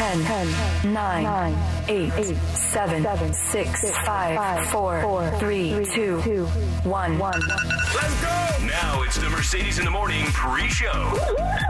10, 10 9, 9 8, 8 7, 7 6, 5 4, 4 3 2 1 1 Let's go! Now it's the Mercedes in the Morning pre-show.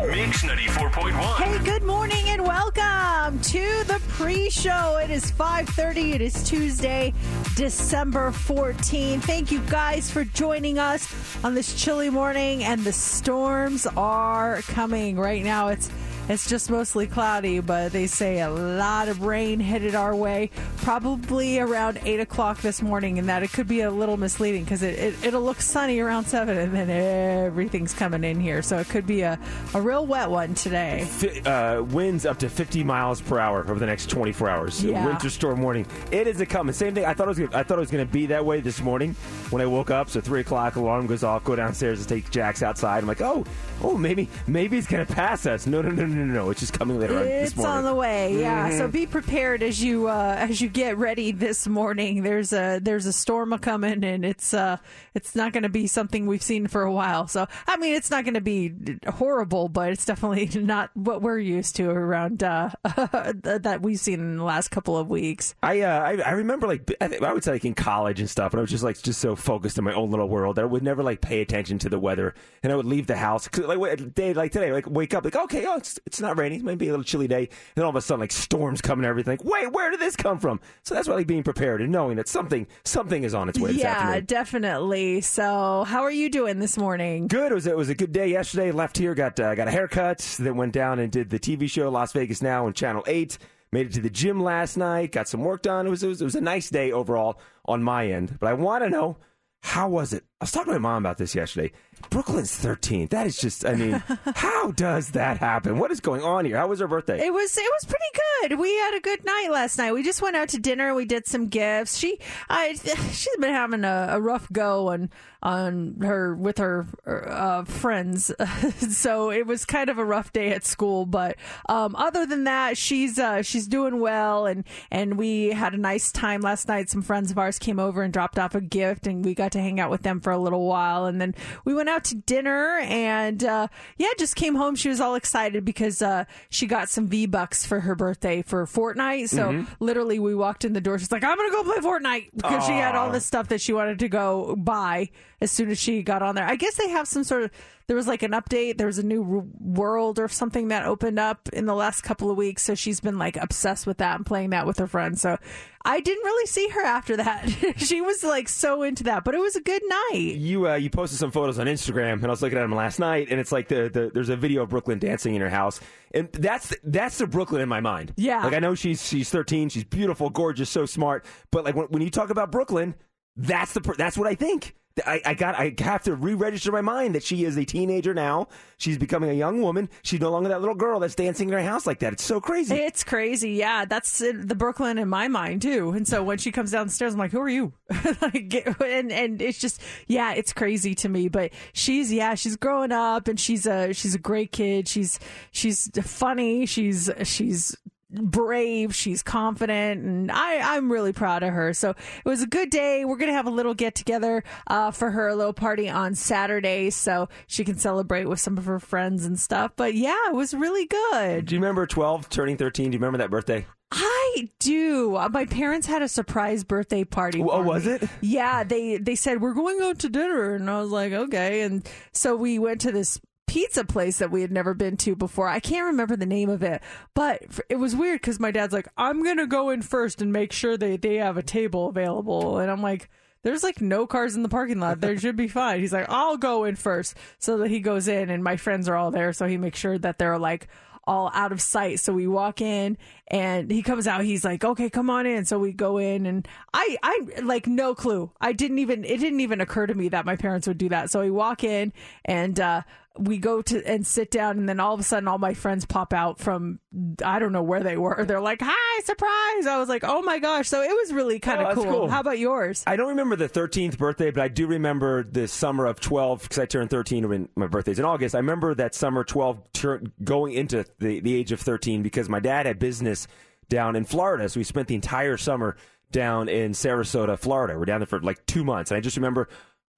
Mix 94.1. Hey, good morning and welcome to the pre-show. It is 5:30. It is Tuesday, December 14. Thank you guys for joining us on this chilly morning and the storms are coming. Right now it's it's just mostly cloudy, but they say a lot of rain headed our way, probably around 8 o'clock this morning, and that it could be a little misleading because it, it, it'll look sunny around 7 and then everything's coming in here. So it could be a, a real wet one today. Uh, winds up to 50 miles per hour over the next 24 hours. Yeah. Winter storm warning. It is a coming. Same thing. I thought it was. Gonna, I thought it was going to be that way this morning when I woke up. So three o'clock, alarm goes off. Go downstairs to take Jax outside. I'm like, oh, oh, maybe, maybe it's going to pass us. No, no, no, no, no, no. It's just coming later on this It's morning. on the way, yeah. Mhm. So be prepared as you uh, as you get ready this morning. There's a there's a storm a coming, and it's uh it's not going to be something we've seen for a while. So I mean, it's not going to be horrible, but it's definitely not what we're used to around uh, that we've seen in the last couple of weeks. I, uh, I I remember like I, I would say like in college and stuff, and I was just like just so focused in my own little world that I would never like pay attention to the weather, and I would leave the house 'cause, like day like today, like wake up like okay, oh it's it's not raining, maybe a little chilly day, and then all of a sudden like storms coming and everything. Like, wait, where did this come from? So that's why like being prepared and knowing that something something is on its way this yeah, definitely. So how are you doing this morning? Good. It was it was a good day yesterday. Left here, got uh, got a haircut. Then went down and did the TV show Las Vegas Now on Channel Eight. Made it to the gym last night. Got some work done. It was it was, it was a nice day overall on my end. But I want to know how was it? I was talking to my mom about this yesterday. Brooklyn's 13. That is just. I mean, how does that happen? What is going on here? How was her birthday? It was it was pretty good. We had a good night last night. We just went out to dinner. And we did some gifts. She I she's been having a, a rough go on on her with her uh, friends, so it was kind of a rough day at school. But um, other than that, she's uh, she's doing well, and and we had a nice time last night. Some friends of ours came over and dropped off a gift, and we got to hang out with them for a little while, and then we went out to dinner, and uh, yeah, just came home. She was all excited because uh, she got some V bucks for her birthday for Fortnite. So literally, we walked in the door. She's like, "I'm gonna go play Fortnite" because she had all this stuff that she wanted to go buy as soon as she got on there. I guess they have some sort of there was like an update. There was a new world or something that opened up in the last couple of weeks. So she's been like obsessed with that and playing that with her friends. So I didn't really see her after that. she was like so into that, but it was a good night. you uh, you posted some photos on Instagram, and I was looking at them last night, and it's like the, the there's a video of Brooklyn dancing in her house, and that's that's the Brooklyn in my mind. Yeah. like I know she's she's 13, she's beautiful, gorgeous, so smart, but like when, when you talk about Brooklyn, that's the that's what I think. I, I got I have to re-register my mind that she is a teenager now. She's becoming a young woman. She's no longer that little girl that's dancing in her house like that. It's so crazy. It's crazy. Yeah, that's uh, the Brooklyn in my mind too. And so when she comes downstairs, I'm like, "Who are you?" like, and and it's just, yeah, it's crazy to me. But she's, yeah, she's growing up, and she's a she's a great kid. She's she's funny. She's she's brave she's confident and I, i'm really proud of her so it was a good day we're gonna have a little get together uh, for her a little party on saturday so she can celebrate with some of her friends and stuff but yeah it was really good Do you remember 12 turning 13? Do you remember that birthday? I do. Uh, My parents had a surprise birthday party. Oh, was me. it? Yeah, they they said we're going out to dinner, and I was like, okay. And so we went to this pizza place that we had never been to before. I can't remember the name of it, but it was weird because my dad's like, I'm going to go in first and make sure they, they have a table available. And I'm like, there's like no cars in the parking lot. There should be fine. He's like, I'll go in first. So that he goes in and my friends are all there. So he makes sure that they're like all out of sight. So we walk in and he comes out. He's like, okay, come on in. So we go in and I, I like no clue. I didn't even, it didn't even occur to me that my parents would do that. So we walk in and, uh, we go to and sit down and then all of a sudden all my friends pop out from I don't know where they were. They're like, "Hi, surprise." I was like, "Oh my gosh." So it was really kind Oh, of that's cool. cool. How about yours? I don't remember the 13th birthday, but I do remember the summer of 12 because I turned 13 when my birthday's in August. I remember that summer 12 tur- going into the, the age of 13 because my dad had business down in Florida. So we spent the entire summer down in Sarasota, Florida. We're down there for like two months. And I just remember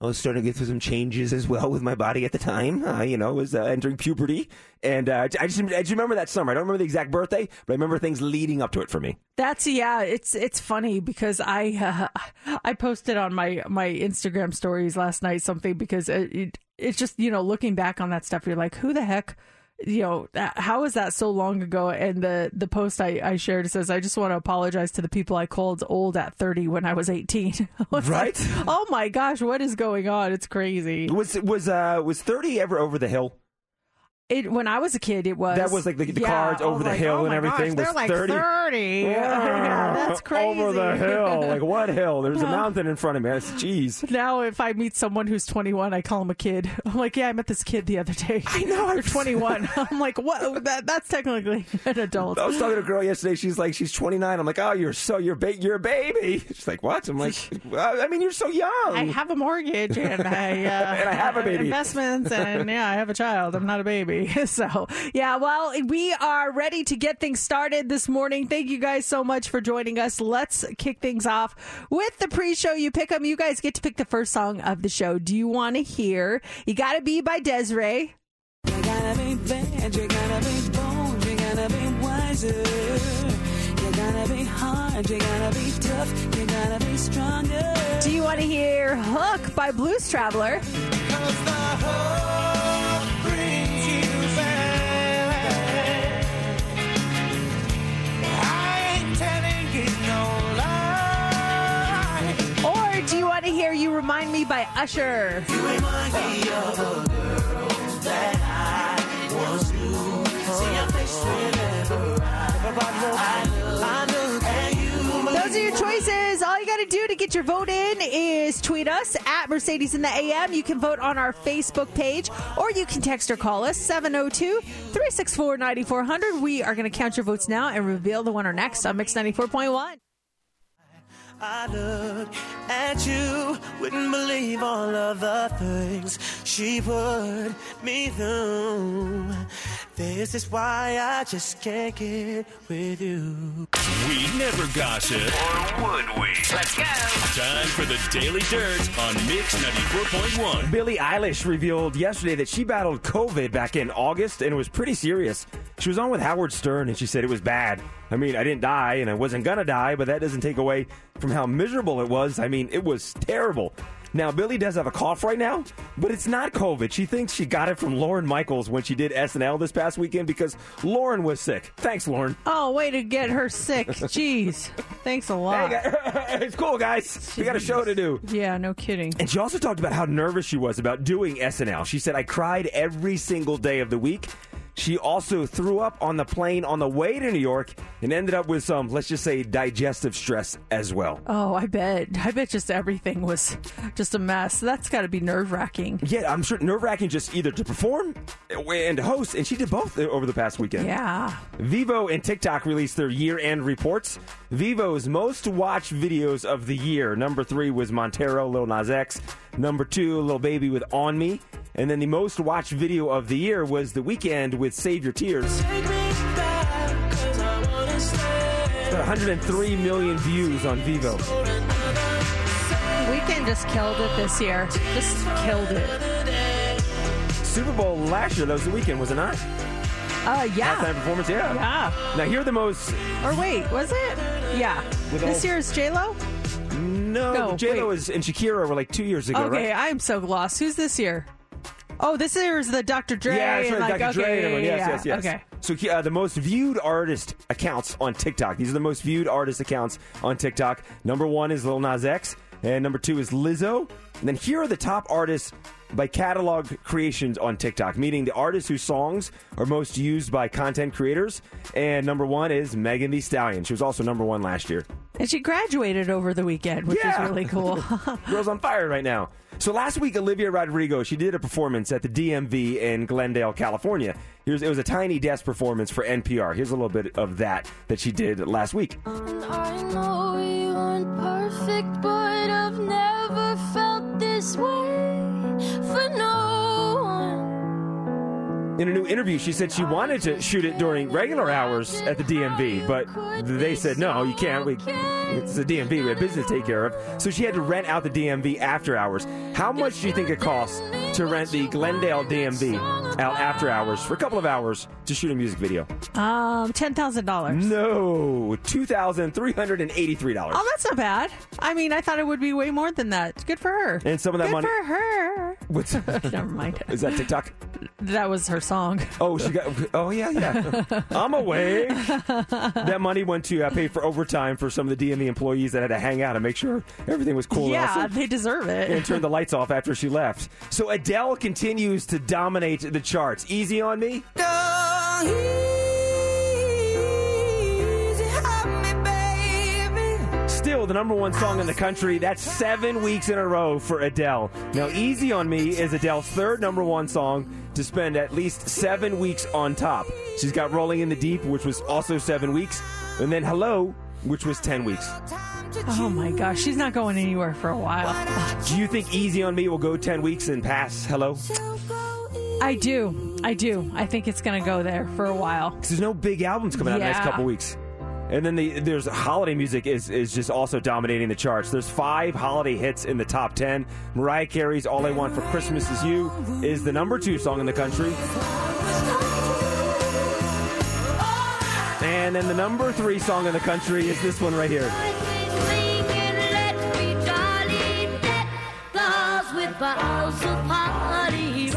I was starting to get through some changes as well with my body at the time. Uh, you know, I was uh, entering puberty. And uh, I, just, I just remember that summer. I don't remember the exact birthday, but I remember things leading up to it for me. That's yeah, it's it's funny because I uh, I posted on my my Instagram stories last night something because it, it it's just you know looking back on that stuff you're like who the heck you know that- how is that so long ago and the the post I, I shared says I just want to apologize to the people I called old at 30 when I was 18 I was like, Right? oh my gosh what is going on it's crazy Was was uh, was 30 ever over the hill? It when I was a kid it was That was like the- the Yeah, cards was over the like, hill oh and everything gosh, was they're like 30. 30 yeah, that's crazy Over the hill. Like what hill? There's a mountain in front of me. That's jeez. Now, if I meet someone who's 21, I call him a kid. I'm like, yeah, I met this kid the other day. I know, I've- 21. I'm like, what? That, that's technically an adult. I was talking to a girl yesterday. She's like, she's 29. I'm like, oh, you're so you're ba- you're a baby. She's like, what? I'm like, I mean, you're so young. I have a mortgage and I, uh, And I have a baby. investments and yeah, I have a child. I'm not a baby. So yeah, well, we are ready to get things started this morning. Thank you guys so much for joining us. Let's kick things off with the pre-show. You pick them. You guys get to pick the first song of the show. Do you want to hear? You got to be by Des'ree. You gotta be bad, you gotta be bold, you gotta be wiser. You gotta be hard, you gotta be tough, you gotta be stronger. Do you want to hear Hook by Blues Traveler? Face whenever I, I look at you. Those are your choices. All you got to do to get your vote in is tweet us at Mercedes in the AM. You can vote on our Facebook page or you can text or call us 702 364 9400. We are going to count your votes now and reveal the winner next on Mix 94.1. I look at you, wouldn't believe all of the things she put me through. This is why I just can't get with you. We never gossip. Or would we? Let's go. Time for the Daily Dirt on Mix 94.1. Billie Eilish revealed yesterday that she battled COVID back in August and it was pretty serious. She was on with Howard Stern and she said it was bad. I mean, I didn't die and I wasn't gonna die, but that doesn't take away from how miserable it was. I mean, it was terrible. Now, Billie does have a cough right now, but it's not COVID. She thinks she got it from Lorne Michaels when she did SNL this past weekend because Lorne was sick. Thanks, Lorne. Oh, way to get her sick. Jeez. Thanks a lot. guys. it's cool, guys. We got a show to do. Yeah, no kidding. And she also talked about how nervous she was about doing SNL. She said, I cried every single day of the week. She also threw up on the plane on the way to New York and ended up with some, let's just say, digestive stress as well. Oh, I bet. I bet just everything was just a mess. That's got to be nerve wracking. Yeah, I'm sure nerve wracking just either to perform and to host, and she did both over the past weekend. Yeah. Vevo and TikTok released their year end reports. Vevo's most watched videos of the year. Number three was Montero, Lil Nas X. Number two, Lil Baby with On Me. And then the most watched video of the year was The Weeknd with Save Your Tears. Take me back, 'cause I wanna stay. 103 million views on Vevo. Weeknd just killed it this year. Just killed it. Super Bowl last year, that was the Weeknd, was it not? Uh, yeah. Halftime performance, yeah. Yeah. Now, here are the most. Or wait, was it? Yeah. With this all- year's J Lo. No, No, J Lo wait. is and Shakira were like two years ago, right? Okay, right? I'm so lost. Who's this year? Oh, this is the Dr. Dre. yeah, that's right, like, Dr. okay, Dre. everyone. yeah, yes, yeah, yes, yes. Okay. So uh, the most viewed artist accounts on TikTok. These are the most viewed artist accounts on TikTok. Number one is Lil Nas X, and number two is Lizzo. And then here are the top artists by catalog creations on TikTok, meaning the artists whose songs are most used by content creators. And number one is Megan Thee Stallion. She was also number one last year. And she graduated over the weekend, which Yeah. is really cool. Girls on fire right now. So last week, Olivia Rodrigo she did a performance at the DMV in Glendale, California. Here's it was a tiny desk performance for NPR. Here's a little bit of that that she did last week. Perfect, but I've never felt this way for no. In a new interview, she said she wanted to shoot it during regular hours at the DMV, but they said no, you can't. We, it's the DMV. We have business to take care of. So she had to rent out the DMV after hours. How much do you think it costs to rent the Glendale DMV out after hours for a couple of hours to shoot a music video? um, ten thousand dollars. No, two thousand three hundred and eighty-three dollars. Oh, that's not bad. I mean, I thought it would be way more than that. It's Good for her. And some of that Good money- for her. What's Never mind. is that TikTok? That was her song. Oh, she got. Oh yeah, yeah. I'm away. that money went to uh, pay for overtime for some of the DMV employees that had to hang out and make sure everything was cool. yeah, also- they deserve it. and turn the lights off after she left. So Adele continues to dominate the charts. Easy on me. Still the number one song in the country. That's seven weeks in a row for Adele. Now, Easy on Me is Adele's third number one song to spend at least seven weeks on top. She's got Rolling in the Deep, which was also seven weeks, and then Hello, which was 10 weeks. Oh my gosh, she's not going anywhere for a while. Do you think Easy on Me will go 10 weeks and pass Hello? I do. I do. I think it's going to go there for a while. 'Cause there's no big albums coming out in the next couple weeks. And then the, there's holiday music is, is just also dominating the charts. There's five holiday hits in the top ten. Mariah Carey's "All I Want for Christmas Is You" is the number two song in the country, and then the number three song in the country is this one right here.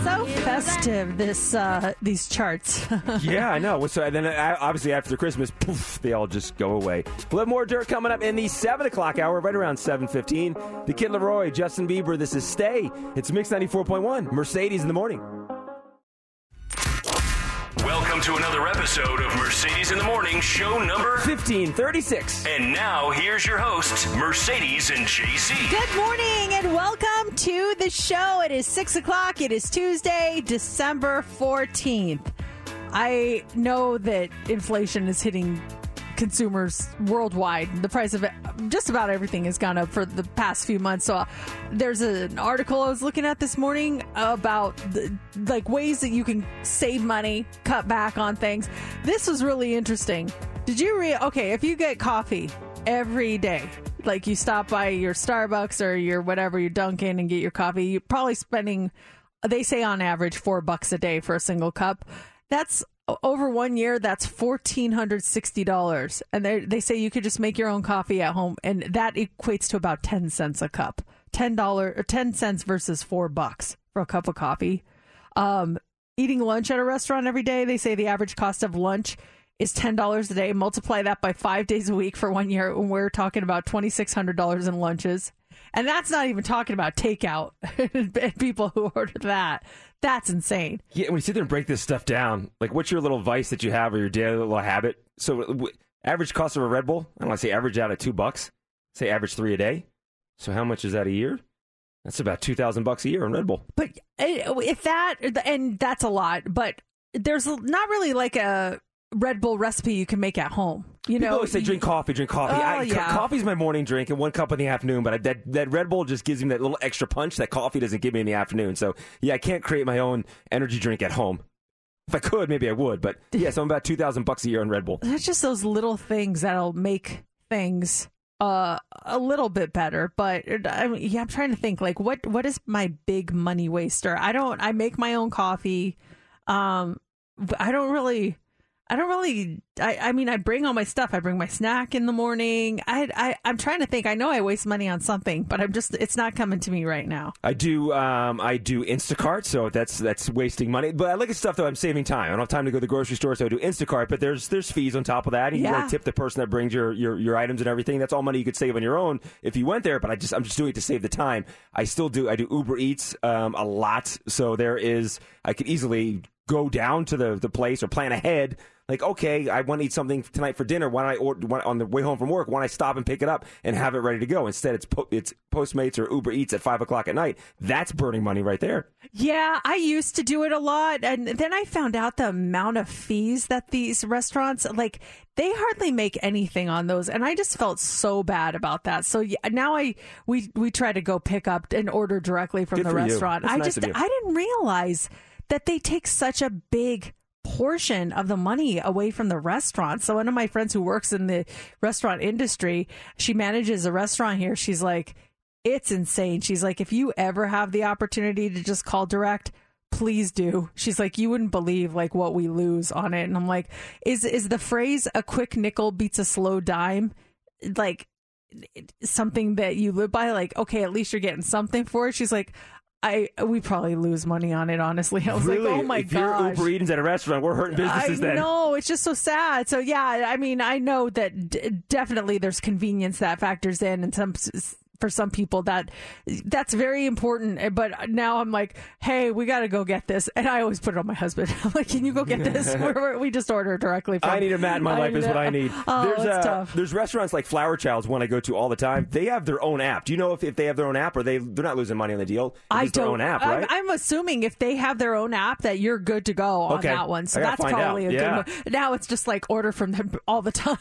So festive this uh these charts. yeah, I know. So then, uh, obviously, after Christmas, poof, they all just go away. We'll have more dirt coming up in the seven o'clock hour, right around seven fifteen. The Kid LAROI, Justin Bieber. This is Stay. It's Mix ninety four point one. Mercedes in the morning. Welcome to another episode of Mercedes in the Morning, show number. Fifteen thirty six. And now here's your hosts, Mercedes and JC. Good morning and welcome to the show. It is six o'clock. It is Tuesday, December 14th. I know that inflation is hitting consumers worldwide. The price of just about everything has gone up for the past few months. So uh, there's an article I was looking at this morning about the, like ways that you can save money, cut back on things. This was really interesting. Did you read? Okay, if you get coffee every day, like you stop by your Starbucks or your whatever, your Dunkin' and get your coffee, you're probably spending, they say on average, four bucks a day for a single cup. That's over one year, that's fourteen hundred sixty dollars, and they they say you could just make your own coffee at home, and that equates to about ten cents a cup, ten dollar or ten cents versus four bucks for a cup of coffee. Um, eating lunch at a restaurant every day, they say the average cost of lunch is ten dollars a day. Multiply that by five days a week for one year, and we're talking about twenty six hundred dollars in lunches. And that's not even talking about takeout and people who order that. That's insane. Yeah, when you sit there and break this stuff down, like what's your little vice that you have or your daily little habit? So, w- average cost of a Red Bull, I don't want to say average out at two bucks, say average three a day. So, how much is that a year? That's about two thousand bucks a year on Red Bull. But uh, if that, and that's a lot, but there's not really like a Red Bull recipe you can make at home. You People know, always say drink coffee, drink coffee. Oh, I, co- yeah. coffee's my morning drink and one cup in the afternoon, but I, that that Red Bull just gives me that little extra punch that coffee doesn't give me in the afternoon. So yeah, I can't create my own energy drink at home. If I could, maybe I would. But yeah, so I'm about two thousand bucks a year on Red Bull. It's just those little things that'll make things uh a little bit better but I mean, yeah i'm trying to think like what what is my big money waster i don't i make my own coffee um i don't really I don't really. I, I mean, I bring all my stuff. I bring my snack in the morning. I, I I'm trying to think. I know I waste money on something, but I'm just. It's not coming to me right now. I do. Um, I do Instacart, so that's that's wasting money. But I look at stuff though. I'm saving time. I don't have time to go to the grocery store, so I do Instacart. But there's there's fees on top of that. And you Yeah. gotta tip the person that brings your, your your items and everything. That's all money you could save on your own if you went there. But I just I'm just doing it to save the time. I still do. I do Uber Eats um, a lot. So there is. I could easily go down to the the place or plan ahead. Like, okay, I want to eat something tonight for dinner. Why don't I order why, on the way home from work? Why don't I stop and pick it up and have it ready to go? Instead, it's po- it's Postmates or Uber Eats at five o'clock at night. That's burning money right there. Yeah, I used to do it a lot, and then I found out the amount of fees that these restaurants like. They hardly make anything on those, and I just felt so bad about that. So yeah, now I we we try to go pick up and order directly from Good the restaurant. I nice just. I didn't realize that they take such a big portion of the money away from the restaurant. So one of my friends who works in the restaurant industry, she manages a restaurant here. She's like, it's insane. She's like, if you ever have the opportunity to just call direct, please do. She's like, you wouldn't believe like what we lose on it. And I'm like, is is the phrase a quick nickel beats a slow dime like something that you live by? Like, okay, at least you're getting something for it. She's like, I we probably lose money on it, honestly. I was really? like, oh my god, if gosh. you're Uber Eats at a restaurant, we're hurting businesses I then. know it's just so sad. So yeah, I mean, I know that d- definitely there's convenience that factors in, and some for some people that that's very important. Eh, But now I'm like, hey, we got to go get this, and I always put it on my husband. I'm like, can you go get this? We just order directly. From, I need a mat in my life is what I need. Oh, there's uh, tough. there's restaurants like Flower Child's one I go to all the time. They have their own app. Do you know if, if they have their own app or they they're not losing money on the deal? I don't. own app, I'm- right? I'm, assuming if they have their own app that you're good to go on Okay. that one. So that's probably out. a Yeah. good one. Now it's just like order from them all the time.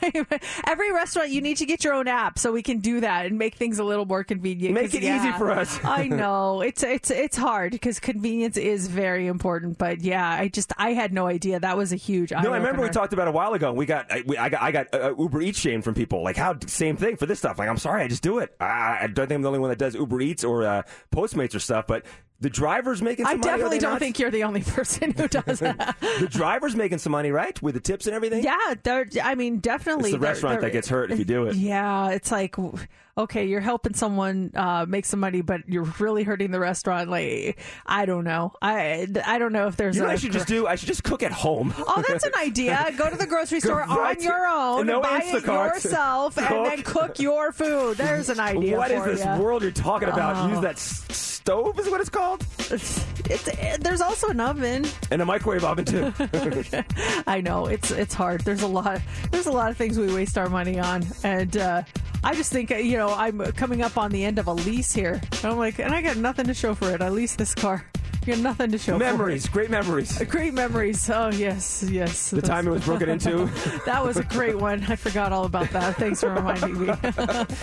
Every restaurant you need to get your own app so we can do that and make things a little more convenient. Make it easy for us. I know it's it's it's hard because convenience is very important. But yeah, I just I had no idea that was a huge. no, I remember we talked about it a while ago. We got I, we, I got I got uh, Uber Eats shame from people like how same thing for this stuff. Like I'm sorry, I just do it. I, I don't think I'm the only one that does Uber Eats or uh, Postmates or stuff, but. The driver's making some I definitely don't not? think you're the only person who does that. the driver's making some money, right? With the tips and everything. Yeah, I mean, definitely. It's the they're- restaurant they're- that gets hurt if you do it. Yeah, it's like, okay, you're helping someone uh, make some money, but you're really hurting the restaurant. Like, I don't know. I I don't know if there's. You know, a what I should just do. I should just cook at home. Oh, that's an idea. Go to the grocery Go store right on your own, no buy Instacart. it yourself, and then cook your food. There's an idea. What is this ya. world you're talking about? Oh. Use that s- stove is what it's called, It's, it, there's also an oven. and a microwave oven too. I know it's it's hard. There's a lot. There's a lot of things we waste our money on, and uh, I just think uh, you know I'm coming up on the end of a lease here. And I'm like, and I got nothing to show for it. I leased this car. You got nothing to show. memories, great memories. Great memories. Oh yes, yes. The time it was broken into. that was a great one. I forgot all about that. Thanks for reminding me.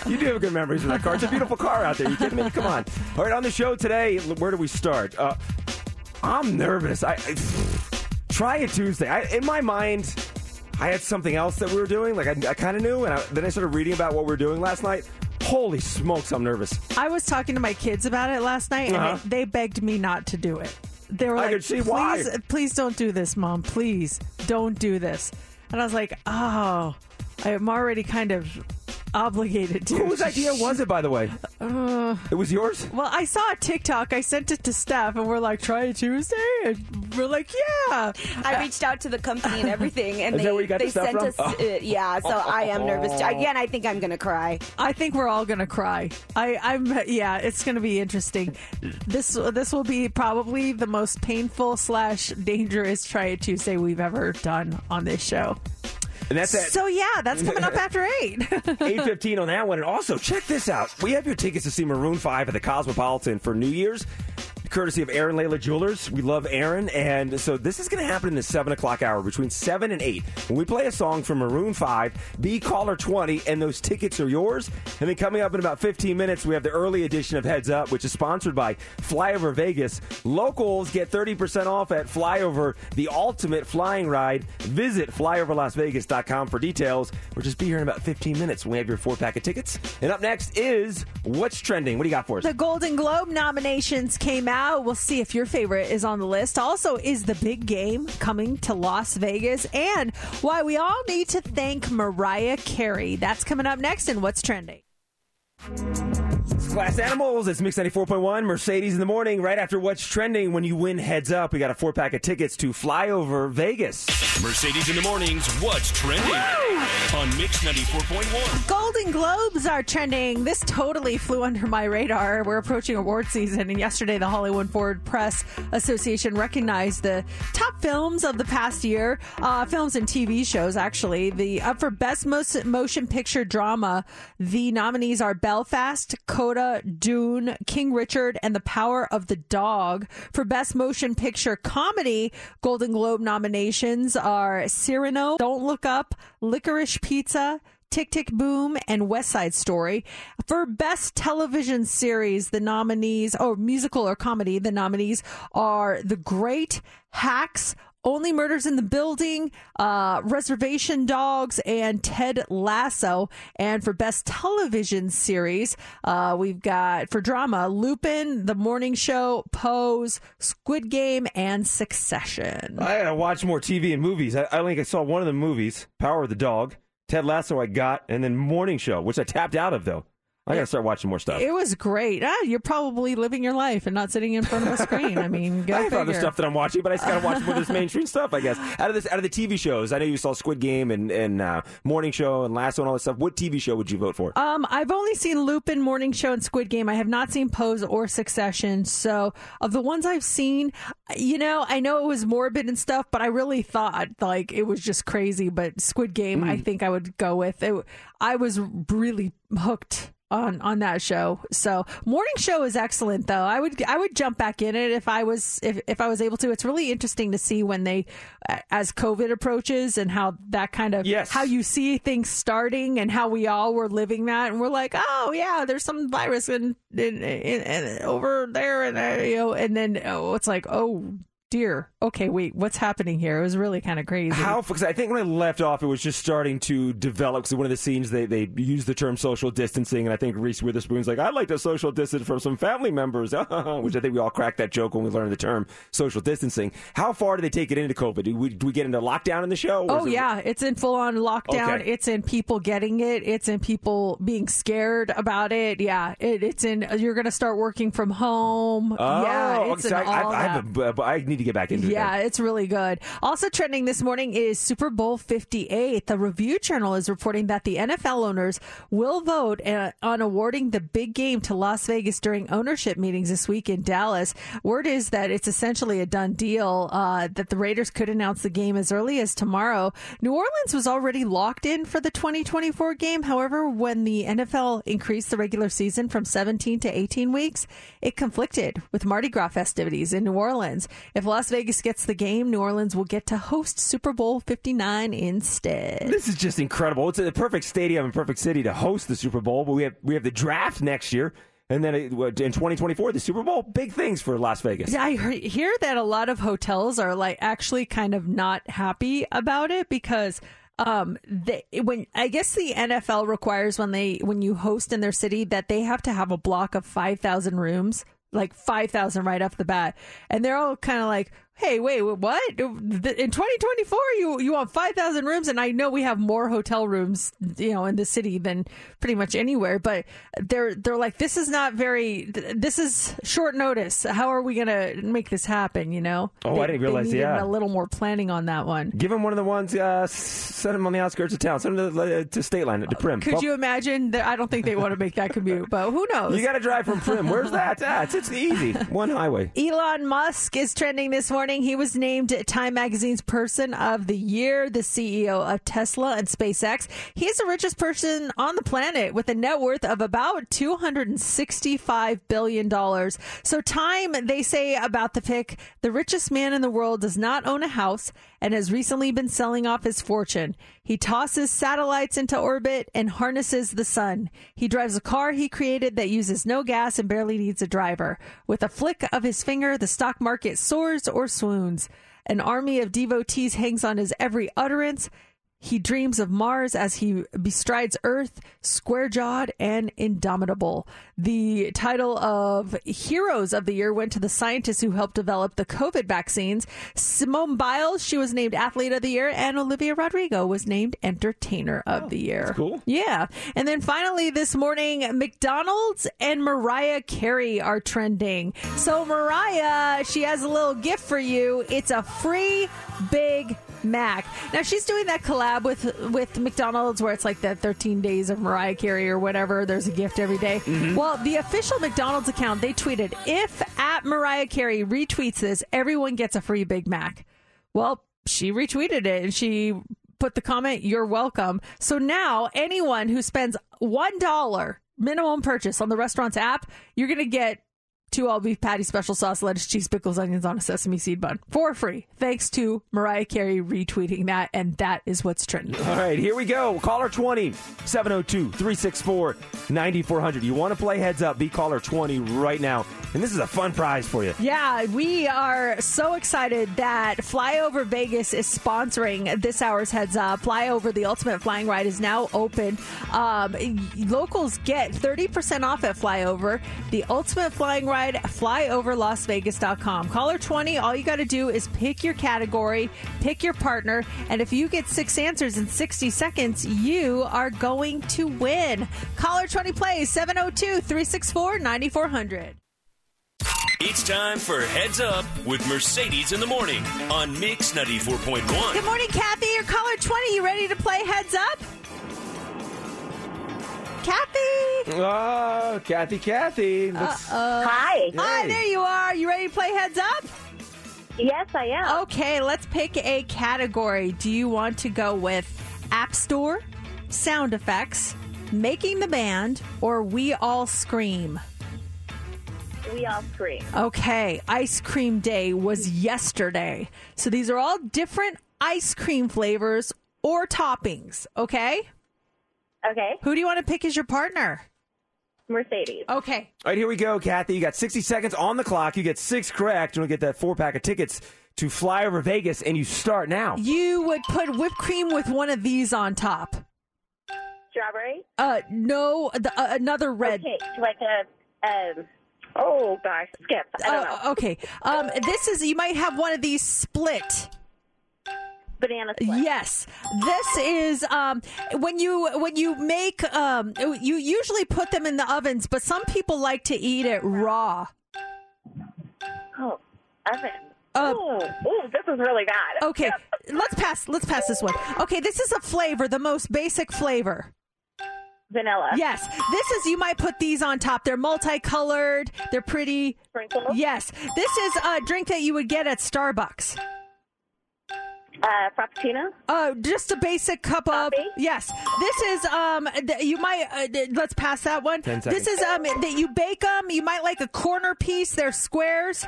You do have good memories of that car. It's a beautiful car out there. You kidding me? Come on. All right, on the show today, where do we start? Uh, I'm nervous. I, I try it Tuesday. I, in my mind, I had something else that we were doing. Like I, I kind of knew, and I, then I started reading about what we were doing last night. Holy smokes, I'm nervous. I was talking to my kids about it last night, Uh-huh. and they, they begged me not to do it. They were I like, "Please, why." please don't do this, mom. Please don't do this." And I was like, "Oh, I'm already kind of obligated to." Whose idea was it, by the way? Uh, It was yours. well, I saw a TikTok. I sent it to Steph, and we're like, "Try it Tuesday," and we're like, "Yeah." I reached out to the company and everything, and they that where you got they the sent from? us. Oh. Uh, yeah, so I am nervous. Again, I think I'm gonna cry. I think we're all gonna cry. I, I'm yeah, it's gonna be interesting. This this will be probably the most painful slash dangerous try it Tuesday we've ever done on this show. And that's at So yeah, that's coming up after eight. 8.15 on that one. And also, check this out. We have your tickets to see Maroon 5 at the Cosmopolitan for New Year's, courtesy of Aaron Layla Jewelers. We love Aaron. And so this is going to happen in the 7 o'clock hour, between 7 and 8. When we play a song from Maroon 5, be caller 20, and those tickets are yours. And then coming up in about 15 minutes, we have the early edition of Heads Up, which is sponsored by Flyover Vegas. Locals get 30% off at Flyover, the ultimate flying ride. Visit flyoverlasvegas.com for details. We'll just be here in about 15 minutes when we have your four pack of tickets. And up next is What's Trending. What do you got for us? the Golden Globe nominations came out. Out. We'll see if your favorite is on the list. Also, is the big game coming to Las Vegas? And why we all need to thank Mariah Carey. That's coming up next in What's Trending. Glass Animals, it's Mix 94.1, Mercedes in the morning, right after what's trending when you win heads up. We got a four pack of tickets to fly over Vegas. Mercedes in the mornings, what's trending on Mix 94.1. Golden Globes are trending. This totally flew under my radar. We're approaching award season, and yesterday the Hollywood Foreign Press Association recognized the top films of the past year, uh, films and TV shows. Actually, the up for best most motion picture drama, the nominees are Belfast, Coda, Dune, King Richard, and The Power of the Dog. For best motion picture comedy, Golden Globe nominations are Cyrano, Don't Look Up, Licorice Pizza. Tick Tick Boom and West Side Story. For Best Television Series, the nominees, or musical or comedy, the nominees are The Great, Hacks, only Murders in the Building, uh, Reservation Dogs, and Ted Lasso. And for Best Television Series, uh, we've got for drama Lupin, The Morning Show, Pose, Squid Game, and Succession. I gotta watch more TV and movies. I, I think I saw one of the movies, Power of the Dog. Ted Lasso, I got, and then Morning Show, which I tapped out of though. I gotta start watching more stuff. It was great. Ah, you're probably living your life and not sitting in front of a screen. I mean, go I have other stuff that I'm watching, but I just gotta watch more of this mainstream stuff. I guess out of this, out of the TV shows, I know you saw Squid Game and, and uh, Morning Show and Last One, all this stuff. What TV show would you vote for? Um, I've only seen Lupin, Morning Show, and Squid Game. I have not seen Pose or Succession. So, of the ones I've seen, you know, I know it was morbid and stuff, but I really thought like it was just crazy. But Squid Game, I think I would go with. It, I was really hooked on on that show. So morning show is excellent though. I would I would jump back in it if I was if if I was able to. It's really interesting to see when they as COVID approaches and how that kind of Yes. how you see things starting and how we all were living that and we're like, "Oh yeah, there's some virus in, in, in, in over there and uh, you know and then oh, it's like, "Oh dear. Okay, wait, what's happening here?" It was really kind of crazy. How? Because I think when I left off, it was just starting to develop. Because one of the scenes they they used the term social distancing, and I think Reese Witherspoon's like, "I'd like to social distance from some family members," which I think we all cracked that joke when we learned the term social distancing. How far do they take it into COVID? Do we, do we get into lockdown in the show? Oh it- yeah, it's in full on lockdown. Okay. It's in people getting it. It's in people being scared about it. Yeah, it, it's in. You're going to start working from home. Oh, yeah, it's in I, all I, I, that. have a, I need to get back into it. Yeah, it's really good. Also trending this morning is Super Bowl 58. The Review Journal is reporting that the NFL owners will vote uh, on awarding the big game to Las Vegas during ownership meetings this week in Dallas. Word is that it's essentially a done deal, uh, that the Raiders could announce the game as early as tomorrow. New Orleans was already locked in for the 2024 game. However, when the NFL increased the regular season from 17 to 18 weeks, it conflicted with Mardi Gras festivities in New Orleans. If Las Vegas gets the game, New Orleans will get to host Super Bowl 59 instead. This is just incredible. It's a perfect stadium and perfect city to host the Super Bowl. But we have we have the draft next year, and then in 2024 the Super Bowl. Big things for Las Vegas. Yeah, I hear that a lot of hotels are like actually kind of not happy about it because um they when I guess the NFL requires when they when you host in their city that they have to have a block of 5000 rooms like 5000 right off the bat. And they're all kind of like hey wait what in 2024 you you want 5000 rooms and I know we have more hotel rooms you know in the city than pretty much anywhere but they're they're like this is not very this is short notice how are we going to make this happen you know Oh, I didn't realize, yeah. a little more planning on that one Give him one of the ones. Uh, send him on the outskirts of town. Send him to, uh, to State Line to Primm. could Well, you imagine that I don't think they want to make that commute but who knows You got to drive from Primm. Where's that? Ah, it's, it's easy. One highway. Elon Musk is trending this morning. He was named Time Magazine's Person of the Year, the CEO of Tesla and SpaceX. He is the richest person on the planet with a net worth of about $265 billion. So, Time, they say about the pick, the richest man in the world does not own a house and has recently been selling off his fortune. He tosses satellites into orbit and harnesses the sun. He drives a car he created that uses no gas and barely needs a driver. With a flick of his finger, the stock market soars or swoons. An army of devotees hangs on his every utterance. He dreams of Mars as he bestrides Earth, square jawed and indomitable. The title of Heroes of the Year went to the scientists who helped develop the COVID vaccines. Simone Biles, she was named Athlete of the Year, and Olivia Rodrigo was named Entertainer of the Year. cool. Yeah. And then finally this morning, McDonald's and Mariah Carey are trending. So, Mariah, she has a little gift for you. It's a free Big Mac. Now she's doing that collab with with McDonald's where it's like the 13 days of Mariah Carey or whatever. There's a gift every day. Mm-hmm. Well, the official McDonald's account they tweeted if at Mariah Carey retweets this, everyone gets a free Big Mac. Well, she retweeted it and she put the comment, "You're welcome." So now anyone who spends one dollar minimum purchase on the restaurant's app, you're gonna get two all beef patty, special sauce, lettuce, cheese, pickles, onions on a sesame seed bun for free. Thanks to Mariah Carey retweeting that, and that is what's trending. All right, here we go. Caller 20 702 364 9400. You want to play heads up? Be caller 20 right now. And this is a fun prize for you. Yeah, we are so excited that Flyover Vegas is sponsoring this hour's Heads Up. Flyover, the ultimate flying ride, is now open. Um, locals get 30% off at Flyover. The ultimate flying ride, flyoverlasvegas.com. Caller 20, all you got to do is pick your category, pick your partner, and if you get six answers in 60 seconds, you are going to win. Caller 20 plays 702 364 9400. It's time for Heads Up with Mercedes in the morning on Mix 94.1. Good morning, Kathy. You're caller 20. You ready to play Heads Up? Kathy. Oh, Kathy, Kathy. Let's- Hi. Hi, Hey. there you are. You ready to play Heads Up? Yes, I am. Okay, let's pick a category. Do you want to go with App Store, sound effects, making the band, or we all scream? We all scream. Okay, ice cream day was yesterday. So these are all different ice cream flavors or toppings, okay? Okay. Who do you want to pick as your partner? Mercedes. Okay. All right, here we go, Kathy. You got 60 seconds on the clock. You get six correct. You'll get that four pack of tickets to fly over Vegas, and you start now. You would put whipped cream with one of these on top. Strawberry. Uh, no, the, uh, another red. Okay, like a um. Oh gosh, skip. I don't know. Uh, okay. Um, this is you might have one of these split. Banana split. Yes, this is um when you when you make um you usually put them in the ovens, but some people like to eat it raw. Oh, oven. Uh, ooh, ooh, this is really bad. Okay, let's pass. Let's pass this one. Okay, this is a flavor, the most basic flavor. Vanilla. Yes, this is. You might put these on top. They're multicolored. They're pretty. Sprinkles. Yes, this is a drink that you would get at Starbucks. Uh, frappuccino. Uh, just a basic cup Coffee? of yes. This is um. th- You might uh, th- let's pass that one. Ten This is um that you bake them. You might like a corner piece. They're squares.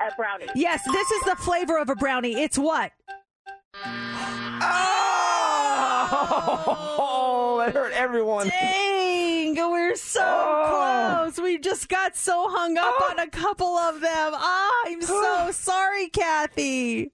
A brownie. Yes, this is the flavor of a brownie. It's what? Oh, that hurt everyone. Dang, we're so Oh. close. We just got so hung up on a couple of them. Ah, I'm so sorry, Kathy.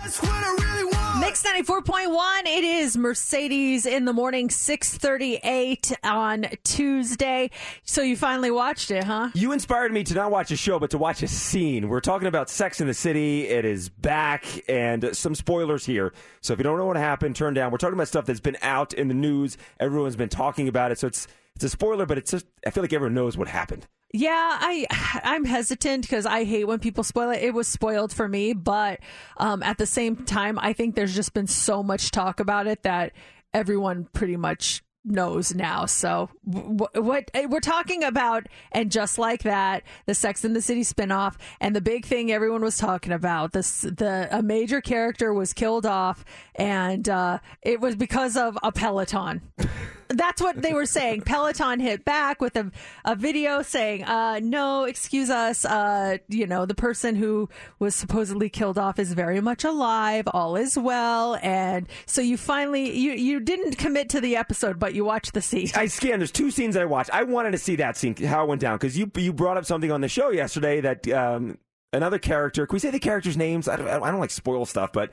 Mix 94.1. It is Mercedes in the morning, 638 on Tuesday. So you finally watched it, huh? You inspired me to not watch a show, but to watch a scene. We're talking about Sex in the City. It is back, and some spoilers here. So if you don't know what happened, turn down. We're talking about stuff that's been out in the news. Everyone's been talking about it. So it's it's a spoiler, but it's just I feel like everyone knows what happened. Yeah, I I'm hesitant because I hate when people spoil it. It was spoiled for me, but um, at the same time, I think there's just been so much talk about it that everyone pretty much knows now. So w- what we're talking about, and just like that, the Sex and the City spinoff, and the big thing everyone was talking about, this the a major character was killed off, and uh, it was because of a Peloton. That's what they were saying. Peloton hit back with a, a video saying, uh, no, excuse us. Uh, you know, the person who was supposedly killed off is very much alive. All is well. And so you finally, you, you didn't commit to the episode, but you watched the scene. I scanned. There's two scenes I watched. I wanted to see that scene, how it went down, because you you brought up something on the show yesterday that um, another character. Can we say the characters' names? I don't, I don't like spoil stuff, but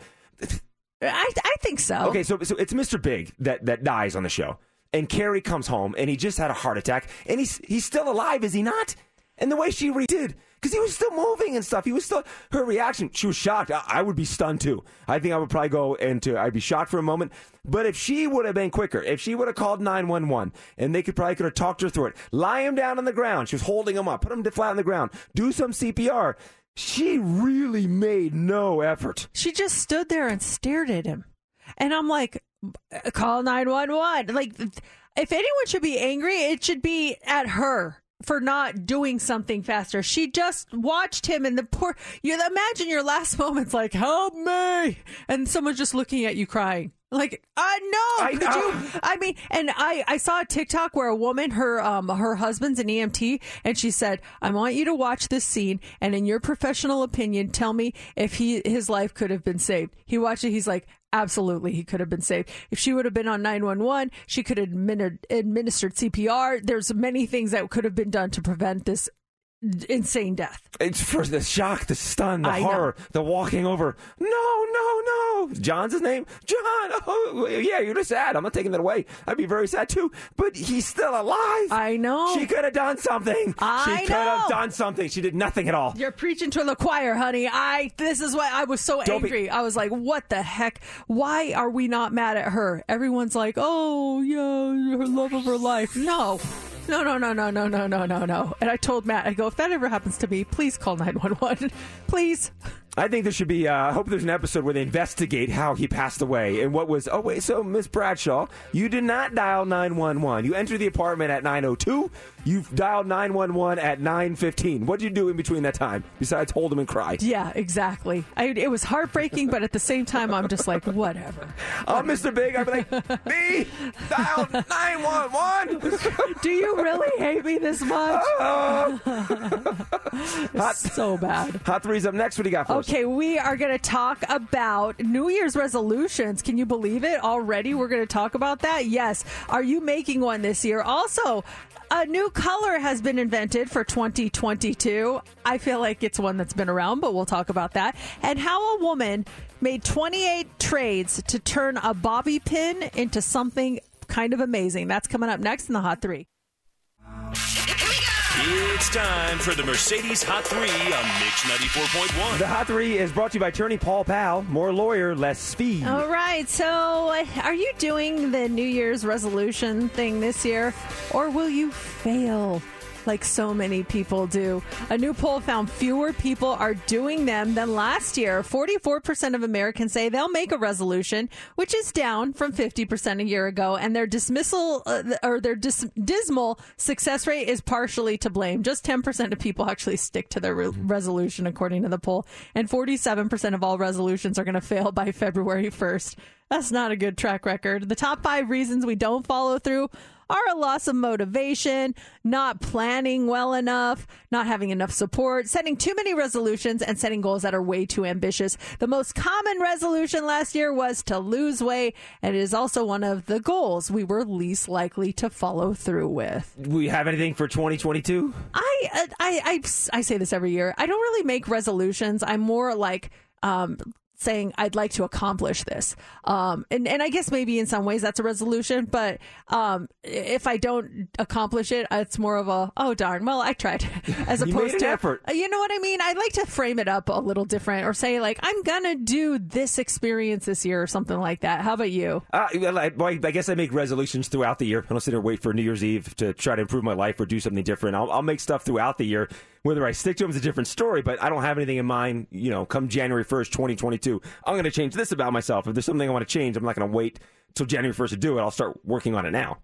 I, I think so. Okay, so so it's Mr. Big that that dies on the show, and Carrie comes home, and he just had a heart attack, and he's he's still alive, is he not? And the way she re- did, because he was still moving and stuff, he was still her reaction. She was shocked. I, I would be stunned too. I think I would probably go into I'd be shocked for a moment. But if she would have been quicker, if she would have called nine one one, and they could probably could have talked her through it, lie him down on the ground. She was holding him up, put him flat on the ground, do some CPR. She really made no effort. She just stood there and stared at him. And I'm like, Uh, call 911. Like, if anyone should be angry, it should be at her for not doing something faster. She just watched him and the poor, you imagine your last moments like, help me. And someone's just looking at you crying. Like, I know. I Could know. you? I mean, and I, I saw a TikTok where a woman, her, um, her husband's an EMT, and she said, "I want you to watch this scene, and in your professional opinion, tell me if he, his life could have been saved." He watched it. He's like, "Absolutely, he could have been saved. If she would have been on nine one one, she could have admin- administered CPR. There's many things that could have been done to prevent this insane death." It's for the shock, the stun, the I know. horror, the walking over. No, no, no. John's his name. John. Oh, yeah, you're just sad. I'm not taking that away. I'd be very sad too. But he's still alive. I know. She could have done something. I she could have done something. She did nothing at all. You're preaching to the choir, honey. I this is why I was so Don't be- angry. I was like, "What the heck? Why are we not mad at her?" Everyone's like, "Oh, yeah, her love of her life." No. No, no, no, no, no, no, no, no, no. And I told Matt, I go, if that ever happens to me, please call 911. please. I think there should be. Uh, I hope there's an episode where they investigate how he passed away and what was. Oh wait, so Miss Bradshaw, you did not dial nine one one. You entered the apartment at nine oh two. You dialed nine one one at nine fifteen. What did you do in between that time besides hold him and cry? Yeah, exactly. I, it was heartbreaking, but at the same time, I'm just like, whatever. I'm Mr. Big. I'm be like, me dialed nine one one. Do you really hate me this much? Hot, so bad. hot threes up next. What do you got for us? Okay, we are going to talk about New Year's resolutions. Can you believe it? Already, we're going to talk about that. Yes. Are you making one this year? Also, a new color has been invented for 2022. I feel like it's one that's been around, but we'll talk about that. And how a woman made 28 trades to turn a bobby pin into something kind of amazing. That's coming up next in the Hot Three. It's time for the Mercedes Hot 3 on Mix 94.1. The Hot Three is brought to you by attorney Paul Powell. More lawyer, less speed. All right. So, uh, are you doing the New Year's resolution thing this year, or will you fail? Like so many people do. A new poll found fewer people are doing them than last year. 44% of Americans say they'll make a resolution, which is down from 50% a year ago. And their dismissal uh, or their dis- dismal success rate is partially to blame. Just 10% of people actually stick to their re- resolution, according to the poll. And 47% of all resolutions are going to fail by February 1st. That's not a good track record. The top five reasons we don't follow through are a loss of motivation, not planning well enough, not having enough support, setting too many resolutions, and setting goals that are way too ambitious. The most common resolution last year was to lose weight, and it is also one of the goals we were least likely to follow through with. We have anything for 2022? I, I, I, I say this every year. I don't really make resolutions. I'm more like, um, saying I'd like to accomplish this. Um, and, and I guess maybe in some ways that's a resolution, but, um, if I don't accomplish it, it's more of a, oh darn, well, I tried as opposed to, effort. you know what I mean? I'd like to frame it up a little different or say like, I'm gonna do this experience this year or something like that. How about you? Uh, well, I, well, I guess I make resolutions throughout the year. I don't sit there and wait for New Year's Eve to try to improve my life or do something different. I'll, I'll make stuff throughout the year. Whether I stick to them is a different story, but I don't have anything in mind, you know, come January 1st, 2022. I'm going to change this about myself. If there's something I want to change, I'm not going to wait till January 1st to do it. I'll start working on it now.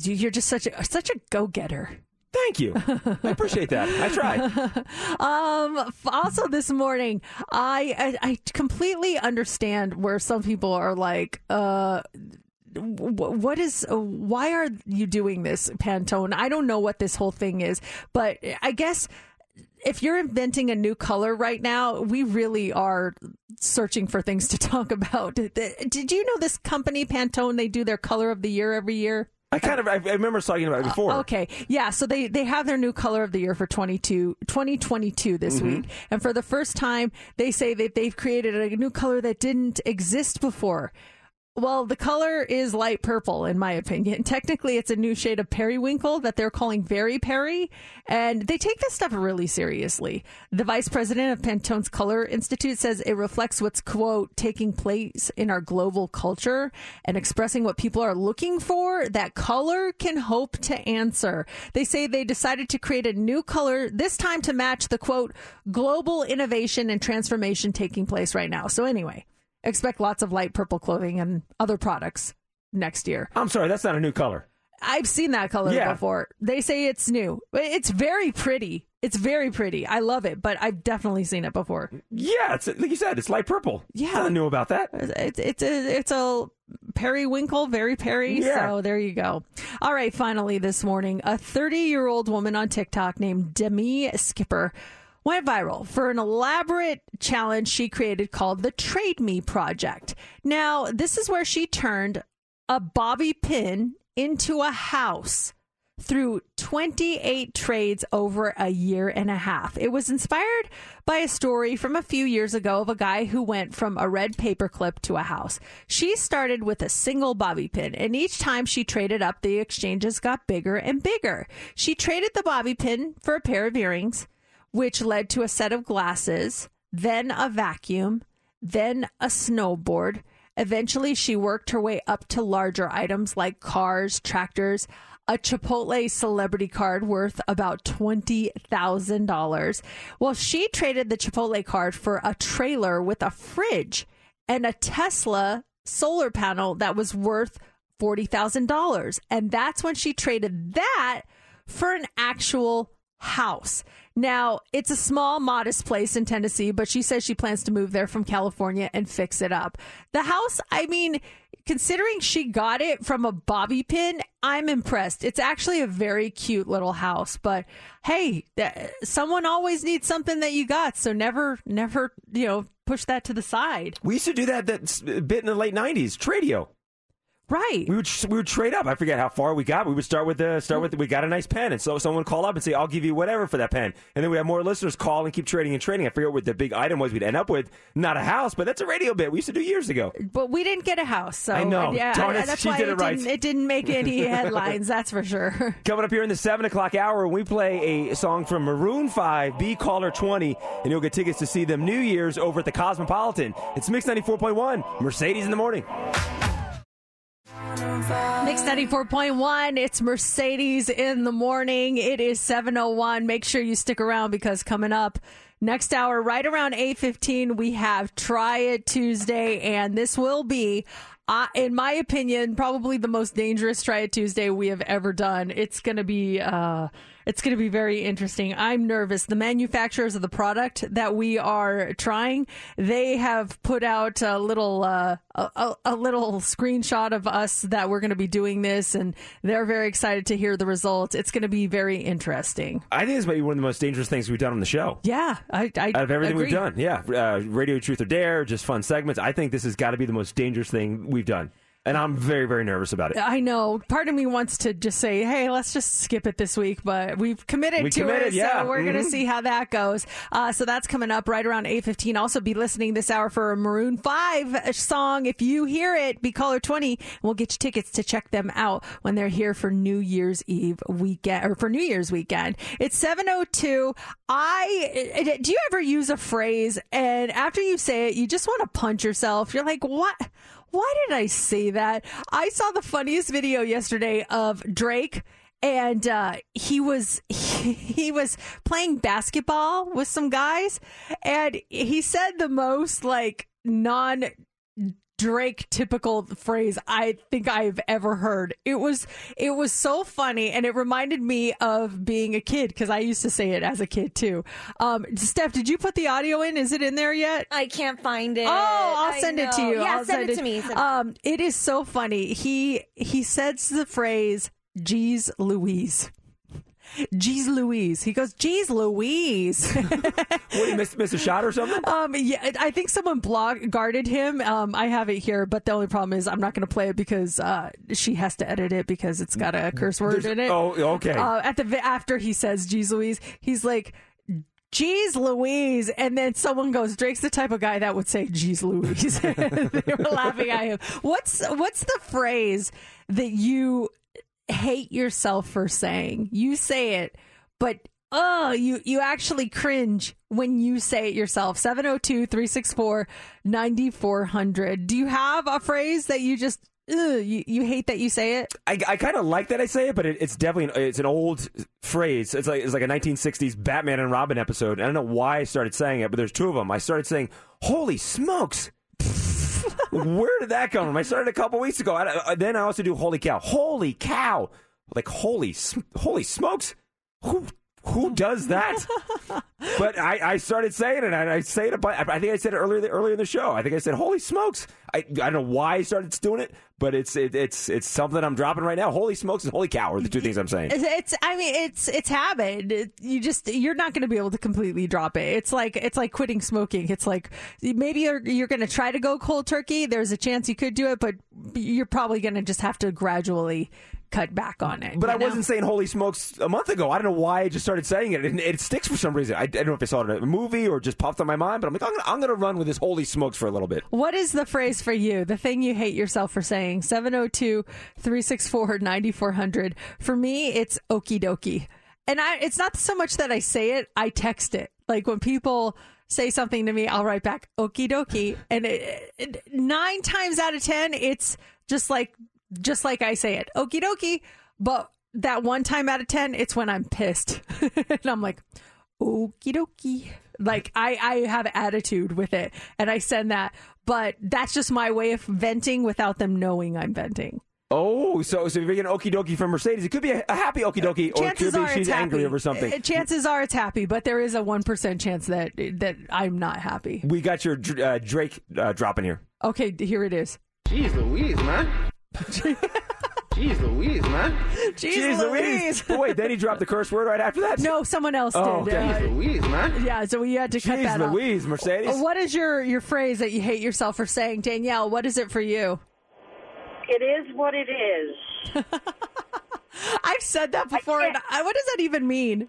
You're just such a, such a go-getter. Thank you. I appreciate that. I try. Um. Also, this morning, I, I I completely understand where some people are like, uh. What is? Why are you doing this, Pantone? I don't know what this whole thing is, but I guess if you're inventing a new color right now, we really are searching for things to talk about. Did you know this company Pantone? They do their color of the year every year. I kind of I, remember talking about it before. Okay. Yeah. So they, they have their new color of the year for 22, 2022 this Mhm. week. And for the first time, they say that they've created a new color that didn't exist before. Well, the color is light purple, in my opinion. Technically, it's a new shade of periwinkle that they're calling Very Peri, and they take this stuff really seriously. The vice president of Pantone's Color Institute says it reflects what's, quote, taking place in our global culture and expressing what people are looking for that color can hope to answer. They say they decided to create a new color, this time to match the, quote, global innovation and transformation taking place right now. So, anyway expect lots of light purple clothing and other products next year. I'm sorry, that's not a new color. I've seen that color Yeah. before. They say it's new. It's very pretty. It's very pretty. I love it, but I've definitely seen it before. Yeah, it's like you said, it's light purple. Yeah. nothing new about that. It's it's a it's a periwinkle, very Peri. Yeah. So there you go. All right, finally this morning, a 30 year old woman on TikTok named Demi Skipper went viral for an elaborate challenge she created called the Trade Me Project. Now, this is where she turned a bobby pin into a house through 28 trades over a year and a half. It was inspired by a story from a few years ago of a guy who went from a red paperclip to a house. She started with a single bobby pin, and each time she traded up, the exchanges got bigger and bigger. She traded the bobby pin for a pair of earrings, which led to a set of glasses, then a vacuum, then a snowboard. Eventually, she worked her way up to larger items like cars, tractors, a Chipotle celebrity card worth about $20,000. Well, she traded the Chipotle card for a trailer with a fridge and a Tesla solar panel that was worth $40,000. And that's when she traded that for an actual house. Now, it's a small, modest place in Tennessee, but she says she plans to move there from California and fix it up. The house, I mean, considering she got it from a bobby pin, I'm impressed. It's actually a very cute little house, but hey, th- someone always needs something that you got, so never, never, you know, push that to the side. We used to do that that bit in the late '90s. Tradio. Right. We would we would trade up. I forget how far we got. We would start with the start with we got a nice pen, and so someone would call up and say, "I'll give you whatever for that pen." And then we have more listeners call and keep trading and trading. I forget what the big item was. We'd end up with not a house, but that's a radio bit we used to do years ago. But we didn't get a house, so I know. Yeah, Darn it, that's she why did it right. Didn't, it didn't make any headlines. that's for sure. Coming up here in the seven o'clock hour, we play a song from Maroon Five, "Be Caller 20, and you'll get tickets to see them New Year's over at the Cosmopolitan. It's Mix ninety four point one, Mercedes in the morning. Mix 94.1. It's Mercedes in the morning. It is 701. Make sure you stick around because coming up next hour, right around 815, we have Try It Tuesday. And this will be, uh, in my opinion, probably the most dangerous Try It Tuesday we have ever done. It's going to be, uh, it's going to be very interesting. I'm nervous. The manufacturers of the product that we are trying, they have put out a little uh, a, a- little screenshot of us that we're going to be doing this, and they're very excited to hear the results. It's going to be very interesting. I think this might be one of the most dangerous things we've done on the show. Yeah, I, I Out of everything agree. we've done, yeah, uh, Radio Truth or Dare, just fun segments. I think this has got to be the most dangerous thing we've done, and I'm very, very nervous about it. I know. Part of me wants to just say, "Hey, let's just skip it this week," but we've committed We to committed, it, yeah. so we're going to see how that goes. Uh, so that's coming up right around eight fifteen. Also, be listening this hour for a Maroon Five song. If you hear it, be caller twenty. We'll get you tickets to check them out when they're here for New Year's Eve weekend or for New Year's weekend. It's seven oh two. I do you ever use a phrase and after you say it, you just want to punch yourself? You're like, what? Why did I say that? I saw the funniest video yesterday of Drake and uh, he was he, was playing basketball with some guys and he said the most like non Drake typical phrase I think I've ever heard. It was it was so funny and it reminded me of being a kid because I used to say it as a kid too. Um, Steph, did you put the audio in? Is it in there yet? I can't find it. Oh, I'll I send it to you. Yeah, I'll send, it to me. It- Um, it is so funny. He he says the phrase "Geez Louise," Jeez Louise. He goes, Jeez Louise. What, he miss, miss a shot or something? Um, yeah, I think someone block guarded him. Um, I have it here, but the only problem is I'm not going to play it because uh, she has to edit it because it's got a curse word There's- in it. oh, okay. Uh, at the after he says "Geez Louise," he's like. Geez Louise, and then someone goes, Drake's the type of guy that would say Geez Louise. they were laughing at him. What's what's the phrase that you hate yourself for saying? You say it, but oh, you you actually cringe when you say it yourself. 702-364-9400. Do you have a phrase that you just you, you hate that you say it? I, I kind of like that I say it, but it, it's definitely an, it's an old phrase. It's like it's like a 1960s Batman and Robin episode. I don't know why I started saying it, but there's two of them. I started saying, "Holy smokes!" Where did that come from? I started a couple weeks ago. I, I- then I also do "Holy cow!" Holy cow! Like holy holy smokes! Who does that? but I, I started saying it, and I say it. About, I think I said it earlier earlier in the show. I think I said, "Holy smokes!" I, I don't know why I started doing it, but it's it, it's it's something I'm dropping right now. Holy smokes and holy cow are the two things I'm saying. It's, it's I mean it's it's habit. It- you just you're not going to be able to completely drop it. It's like it's like quitting smoking. It's like maybe you're you're going to try to go cold turkey. There's a chance you could do it, but you're probably going to just have to gradually cut back on it. But I know? wasn't saying "Holy smokes" a month ago. I don't know why I just started saying it, and it sticks for some reason. I, I don't know if I saw it in a movie or just popped on my mind. But I'm like, I'm gonna, I'm gonna run with this "Holy smokes" for a little bit. What is the phrase for you? The thing you hate yourself for saying? 702 364 9400. For me, it's okie dokie. And I, it's not so much that I say it, I text it. Like when people say something to me, I'll write back okie dokie. And it, it, nine times out of 10, it's just like, just like I say it, okie dokie. But that one time out of 10, it's when I'm pissed. and I'm like, okie dokie. Like I, I have attitude with it and I send that, but that's just my way of venting without them knowing I'm venting. Oh, so so if you're getting okie dokie from Mercedes, it could be a, a happy okie dokie, or it could be she's it's angry over something. Uh, Chances are it's happy, but there is a one percent chance that that I'm not happy. we got your uh, Drake uh, dropping here. Okay, here it is. Jeez Louise, man. Jeez Louise, man. Jeez Louise. But wait, then he dropped the curse word right after that. No, someone else Oh, did. okay. Uh, Jeez Louise, man. yeah, so we had to cut Jeez that Louise, Mercedes. What is your your phrase that you hate yourself for saying, Danielle? What is it for you? It is what it is. I've said that before. And I, what does that even mean?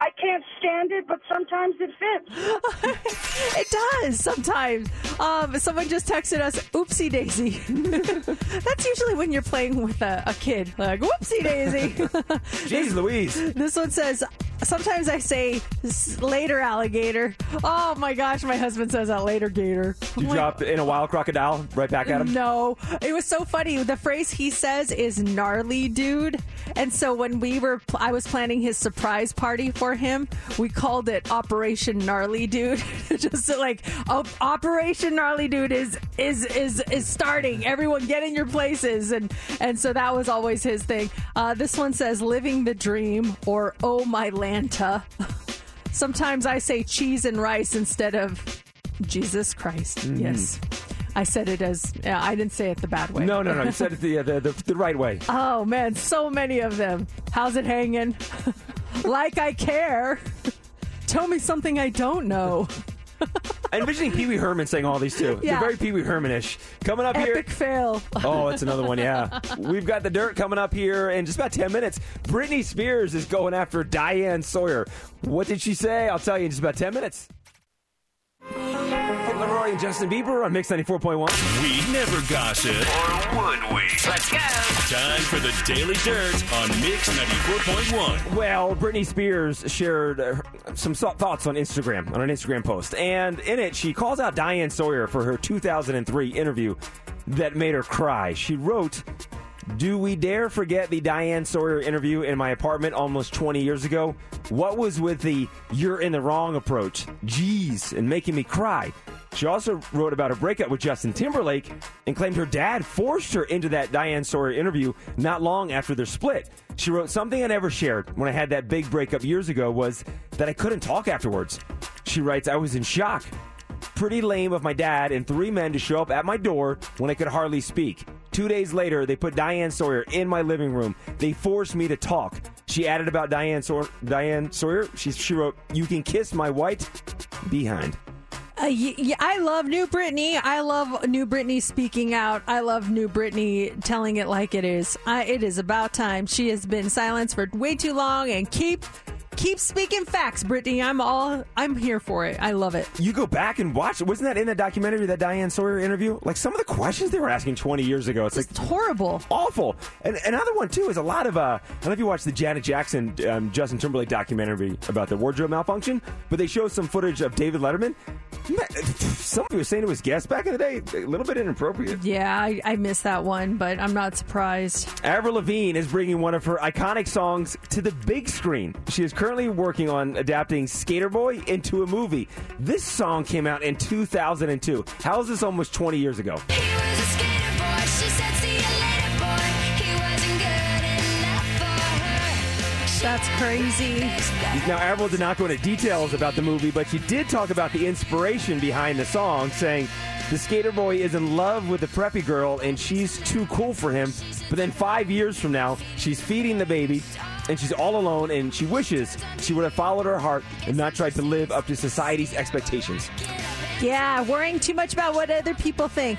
I can't stand it, but sometimes it fits. It does sometimes. Um, someone just texted us, "Oopsie daisy." That's usually when you're playing with a, a kid, like "Whoopsie daisy." Jeez Louise. this one says, "Sometimes I say "S- later alligator." Oh my gosh, my husband says that later gator. You I'm like, dropped in a wild crocodile right back at him. no, it was so funny. The phrase he says is gnarly dude. And so when we were, I was planning his surprise party for him, we called it Operation Gnarly Dude. Just like, oh, Operation Gnarly Dude is, is, is, is starting. Everyone get in your places. And, and so that was always his thing. Uh, this one says living the dream or oh my Lanta. Sometimes I say cheese and rice instead of Jesus Christ. Mm-hmm. Yes. I said it as I didn't say it the bad way. No, no, no. You said it the, uh, the, the, the right way. Oh man, so many of them. How's it hanging? like I care. Tell me something I don't know. I'm envisioning Pee Wee Herman saying all these too. Yeah. They're very Pee Wee Hermanish. Coming up Epic here. fail. Oh, that's another one, yeah. We've got the dirt coming up here in just about 10 minutes. Britney Spears is going after Diane Sawyer. What did she say? I'll tell you in just about 10 minutes. Kid LAROI and Justin Bieber on Mix 94.1. We never gossip. Or would we? Let's go. Time for the Daily Dirt on Mix 94.1. Well, Britney Spears shared uh, some thoughts on Instagram, on an Instagram post. And in it, she calls out Diane Sawyer for her 2003 interview that made her cry. She wrote, Do we dare forget the Diane Sawyer interview in my apartment almost 20 years ago? What was with the you're in the wrong approach? Jeez, and making me cry. She also wrote about her breakup with Justin Timberlake and claimed her dad forced her into that Diane Sawyer interview not long after their split. She wrote, Something I never shared when I had that big breakup years ago was that I couldn't talk afterwards. She writes, I was in shock. Pretty lame of my dad and three men to show up at my door when I could hardly speak. Two days later, they put Diane Sawyer in my living room. They forced me to talk. She added about Diane, Sor- Diane Sawyer. She, she wrote, You can kiss my white behind. Uh, love New Britney. I love New Britney speaking out. I love New Britney telling it like it is. I, it is about time. She has been silenced for way too long, and keep keep speaking facts, Britney. I'm all I'm here for it. I love it. You go back and watch. Wasn't that in the documentary, that Diane Sawyer interview? Like some of the questions they were asking 20 years ago. It's like It's horrible. awful. And another one too is a lot of. Uh, I don't know if you watched the Janet Jackson, um, Justin Timberlake documentary about the wardrobe malfunction, but they show some footage of David Letterman. Man, Somebody was saying to his guests back in the day, a little bit inappropriate. Yeah, I, I missed that one, but I'm not surprised. Avril Lavigne is bringing one of her iconic songs to the big screen. She is currently working on adapting Skater Boy into a movie. This song came out in 2002. How is this almost 20 years ago? That's crazy. Now, Avril did not go into details about the movie, but she did talk about the inspiration behind the song, saying the skater boy is in love with the preppy girl and she's too cool for him. But then five years from now, she's feeding the baby and she's all alone and she wishes she would have followed her heart and not tried to live up to society's expectations. Yeah, worrying too much about what other people think.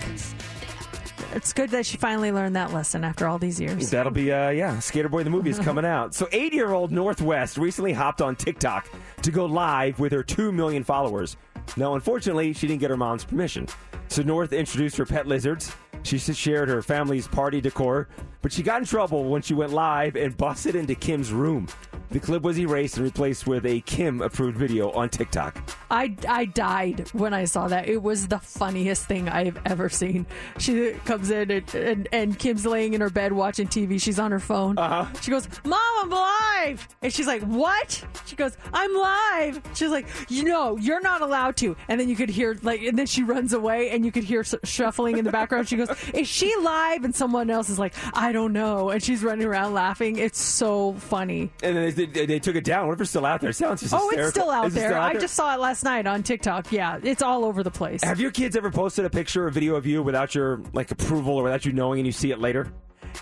It's good that she finally learned that lesson after all these years. That'll be, uh, yeah, Sk8er Boi the movie is coming out. So, eight year old North West recently hopped on TikTok to go live with her 2 million followers. Now, unfortunately, she didn't get her mom's permission. So, North introduced her pet lizards. She shared her family's party decor, but she got in trouble when she went live and busted into Kim's room. The clip was erased and replaced with a Kim approved video on TikTok. I, I died when I saw that. It was the funniest thing I've ever seen. She comes in and, and, and Kim's laying in her bed watching TV. She's on her phone. Uh-huh. She goes, Mom, I'm live. And she's like, What? She goes, I'm live. She's like, You know, you're not allowed to. And then you could hear, like, and then she runs away and you could hear shuffling in the background. She goes, Is she live? And someone else is like, I don't know. And she's running around laughing. It's so funny. And then they, they, they took it down. What if it's still out there? It sounds just Oh, it's still out it there. still out I just saw it last night on TikTok. Yeah, it's all over the place. Have your kids ever posted a picture or video of you without your like approval or without you knowing and you see it later?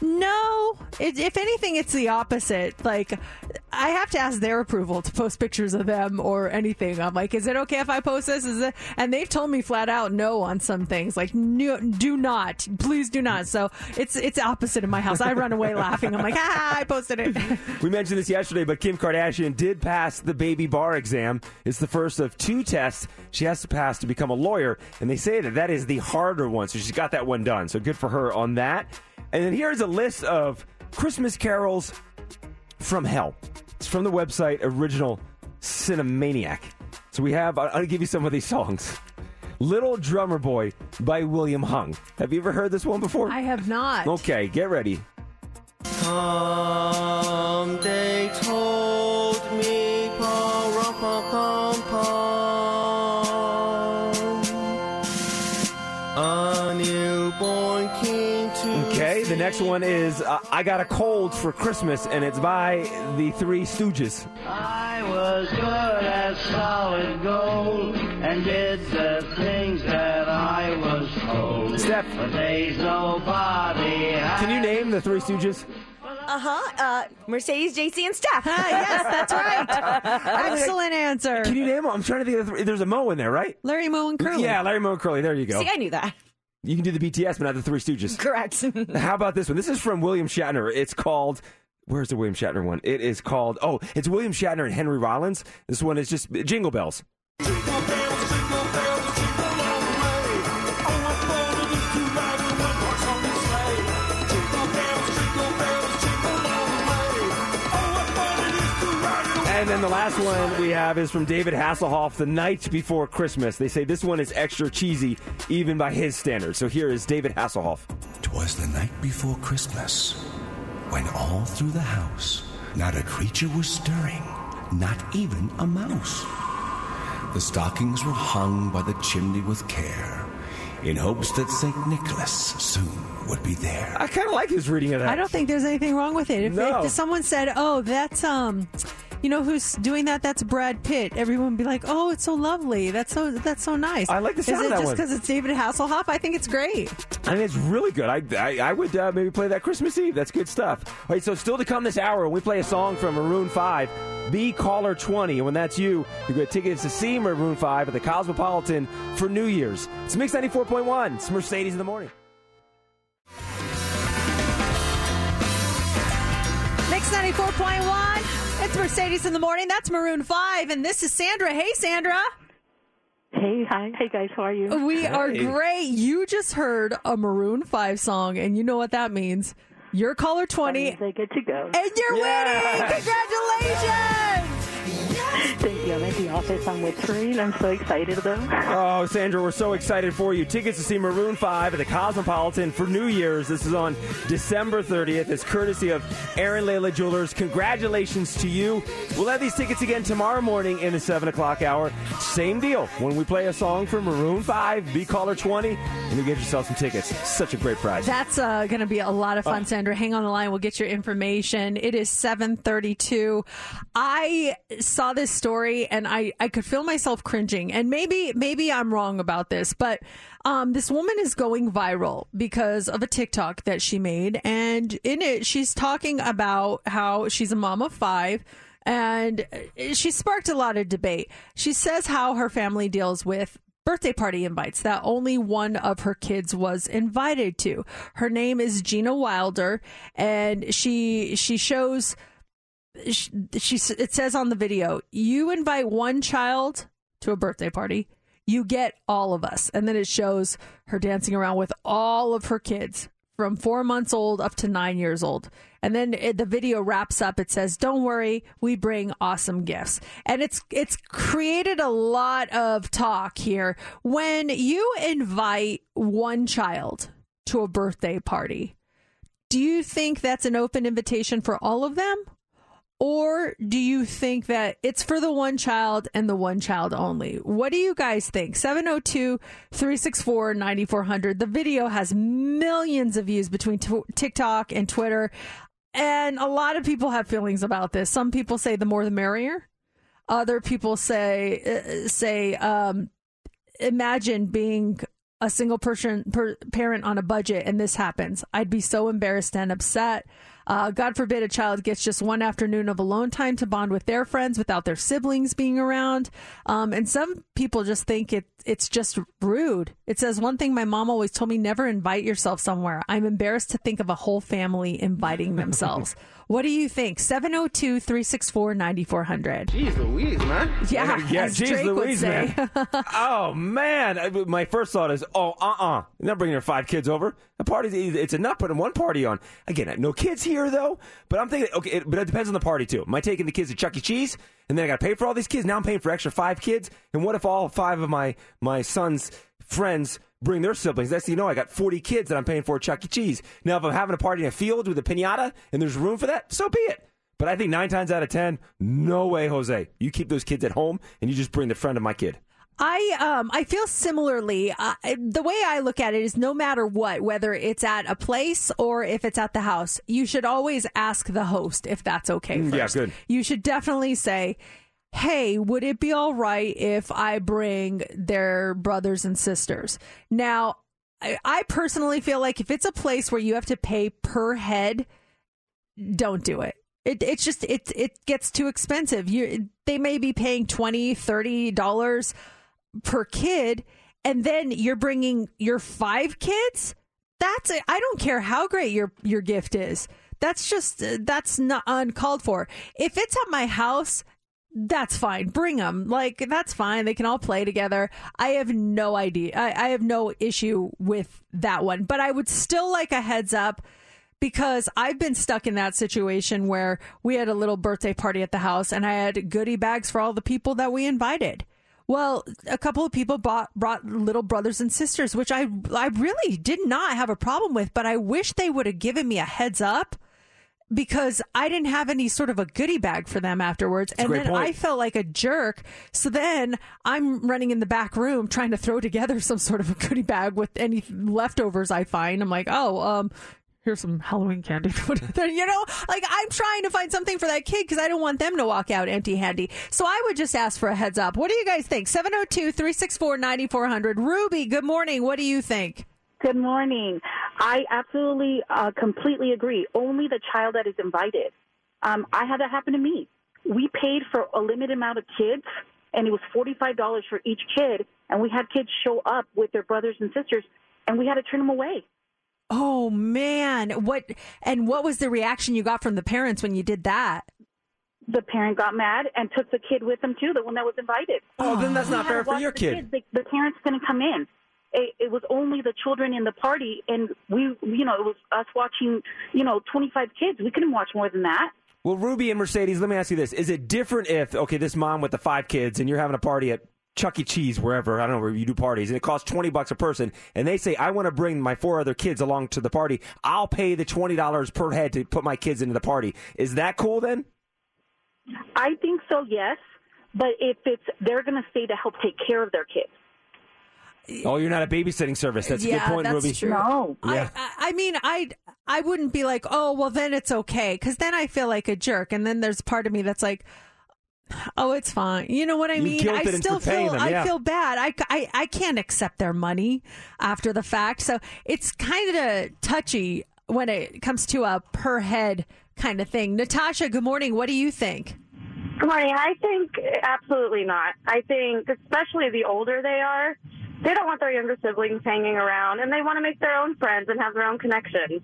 No, it, if anything, it's the opposite. Like, I have to ask their approval to post pictures of them or anything. I'm like, is it okay if I post this? Is it? And they've told me flat out no on some things. Like, no, do not, please do not. So it's it's opposite in my house. I run away laughing. I'm like, ah, I posted it. We mentioned this yesterday, but Kim Kardashian did pass the baby bar exam. It's the first of two tests she has to pass to become a lawyer, and they say that that is the harder one. So she's got that one done. So good for her on that. And then here's a list of Christmas carols from hell. It's from the website Original Cinemaniac. So we have, I'll I'll give you some of these songs. Little Drummer Boy by William Hung. Have you ever heard this one before? I have not. Okay, get ready. Come, they told me, pa-rum-pa-pum-pum. The next one is uh, I Got a Cold for Christmas, and it's by the Three Stooges. I was good as solid gold and did the things that I was told. Steph. But there's nobody. Can you name the Three Stooges? Uh-huh. Uh Mercedes, JC, and Steph. yes, that's right. Excellent answer. Can you name them? I'm trying to think of the three. There's a Mo in there, right? Larry Moe and Curly. Yeah, Larry Moe and Curly. There you go. See, I knew that. You can do the BTS, but not the Three Stooges. Correct. How about this one? This is from William Shatner. It's called. Where's the William Shatner one? It is called. Oh, it's William Shatner and Henry Rollins. This one is just Jingle Bells. And then the last one we have is from David Hasselhoff, The Night Before Christmas. They say this one is extra cheesy, even by his standards. So here is David Hasselhoff. Twas the night before Christmas, when all through the house not a creature was stirring, not even a mouse. The stockings were hung by the chimney with care, in hopes that St. Nicholas soon would be there. I kind of like his reading of that. I don't think there's anything wrong with it. If, No. if someone said, "Oh, that's um." You know who's doing that? That's Brad Pitt. Everyone would be like, "Oh, it's so lovely. That's so that's so nice." I like the sound Is of it that just because it's David Hasselhoff? I think it's great. I mean, it's really good. I I, I would uh, maybe play that Christmas Eve. That's good stuff. All right, so still to come this hour, we play a song from Maroon 5, Be Caller 20. And when that's you, you get tickets to see Maroon 5 at the Cosmopolitan for New Year's. It's Mix 94.1. It's Mercedes in the morning. Mix ninety four point one. It's Mercedes in the morning. That's Maroon Five, and this is Sandra. Hey, Sandra. Hey, hi, hey guys, how are you? We are great. You just heard a Maroon 5 song, and you know what that means. You're caller 20. They get to go. And you're winning! Congratulations! Thank you. I'm at the office. I'm whispering. I'm so excited though. Oh, Sandra, we're so excited for you. Tickets to see Maroon 5 at the Cosmopolitan for New Year's. This is on December 30th. It's courtesy of Aaron Layla Jewelers. Congratulations to you. We'll have these tickets again tomorrow morning in the 7 o'clock hour. Same deal. When we play a song from Maroon 5, be caller 20, and you get yourself some tickets. Such a great prize. That's uh, going to be a lot of fun, Oh. Sandra. Hang on the line. We'll get your information. It is 732. I saw this story and I, I could feel myself cringing. And maybe, maybe I'm wrong about this, but um, this woman is going viral because of a TikTok that she made. And in it, she's talking about how she's a mom of five and she sparked a lot of debate. She says how her family deals with birthday party invites that only one of her kids was invited to. Her name is Gina Wilder and she she shows she, she it says on the video, you invite one child to a birthday party, you get all of us. And then it shows her dancing around with all of her kids from four months old up to nine years old. And then it, the video wraps up. It says, "Don't worry, we bring awesome gifts." And it's it's created a lot of talk here when you invite one child to a birthday party. Do you think that's an open invitation for all of them? Or do you think that it's for the one child and the one child only? What do you guys think? 702 364 9400. The video has millions of views between t- TikTok and Twitter. And a lot of people have feelings about this. Some people say the more the merrier. Other people say, uh, say, um, imagine being a single person per, parent on a budget and this happens i'd be so embarrassed and upset uh, god forbid a child gets just one afternoon of alone time to bond with their friends without their siblings being around. Um, and some people just think it it's just rude. It says one thing my mom always told me never invite yourself somewhere. I'm embarrassed to think of a whole family inviting themselves what do you think 702-364-9400 Jeez Louise, man. yeah, yeah, as geez Drake would Louise, say. man. oh man, I- my first thought is, oh, uh, uh you're not bringing your five kids over. The party's it's enough putting one party on. Again, no kids here though. But I'm thinking, okay, it, but it depends on the party too. Am I taking the kids to Chuck E. Cheese, and then I got to pay for all these kids? Now I'm paying for extra five kids, and what if all five of my my son's friends? Bring their siblings. That's you know, I got forty kids that I'm paying for Chuck E. Cheese. Now, if I'm having a party in a field with a pinata and there's room for that, so be it. But I think nine times out of ten, no way, Jose. You keep those kids at home and you just bring the friend of my kid. I um I feel similarly. Uh, the way I look at it is, no matter what, whether it's at a place or if it's at the house, you should always ask the host if that's okay. Mm, First. yeah, good. You should definitely say, "Hey, would it be all right if I bring their brothers and sisters?" Now, I, personally feel like if it's a place where you have to pay per head, don't do it. It, it's just it it gets too expensive. You they may be paying 20 30 dollars per kid and then you're bringing your five kids that's it i don't care how great your your gift is that's just that's not uncalled for if it's at my house that's fine. Bring them like that's fine. They can all play together. I have no idea. I, I have no issue with that one. But i would still like a heads up because I've been stuck in that situation where we had a little birthday party at the house and I had goodie bags for all the people that we invited. Well, a couple of people bought, brought little brothers and sisters, which I I really did not have a problem with, but I wish they would have given me a heads up because I didn't have any sort of a goodie bag for them afterwards. a and then point. I felt like a jerk. So then I'm running in the back room trying to throw together some sort of a goodie bag with any leftovers I find. I'm like, oh, um, here's some Halloween candy. you know, like I'm trying to find something for that kid because I don't want them to walk out empty handy. So I would just ask for a heads up. What do you guys think? 702 364 9400. Ruby, good morning. What do you think? Good morning. I absolutely, uh, completely agree. Only the child that is invited. Um, I had that happen to me. We paid for a limited amount of kids, and it was $45 for each kid, and we had kids show up with their brothers and sisters, and we had to turn them away. Oh man, what and what was the reaction you got from the parents when you did that? The parent got mad and took the kid with them too, the one that was invited. Oh, then that's not fair for your kid. The, the parents couldn't come in. It, it was only the children in the party, and we, you know, it was us watching, you know, 25 kids. We couldn't watch more than that. Well, Ruby and Mercedes, let me ask you this: Is it different if okay, this mom with the five kids, and you're having a party at Chuck E. Cheese, wherever I don't know where you do parties, and it costs twenty bucks a person, and they say I want to bring my four other kids along to the party, I'll pay the twenty dollars per head to put my kids into the party. Is that cool then? I think so, yes. But if it's they're going to stay to help take care of their kids. Oh, you're not a babysitting service. That's a yeah, good point, that's Ruby. true. Yeah. I, I mean, I I wouldn't be like, oh, well, then it's okay, because then I feel like a jerk, and then there's part of me that's like. Oh, it's fine. You know what I You mean? I still feel them, yeah. I feel bad. I, I, I can't accept their money after the fact. So it's kind of touchy when it comes to a per head kind of thing. Natasha, good morning. What do you think? Good morning. I think absolutely not. I think, especially the older they are, they don't want their younger siblings hanging around, and they want to make their own friends and have their own connections.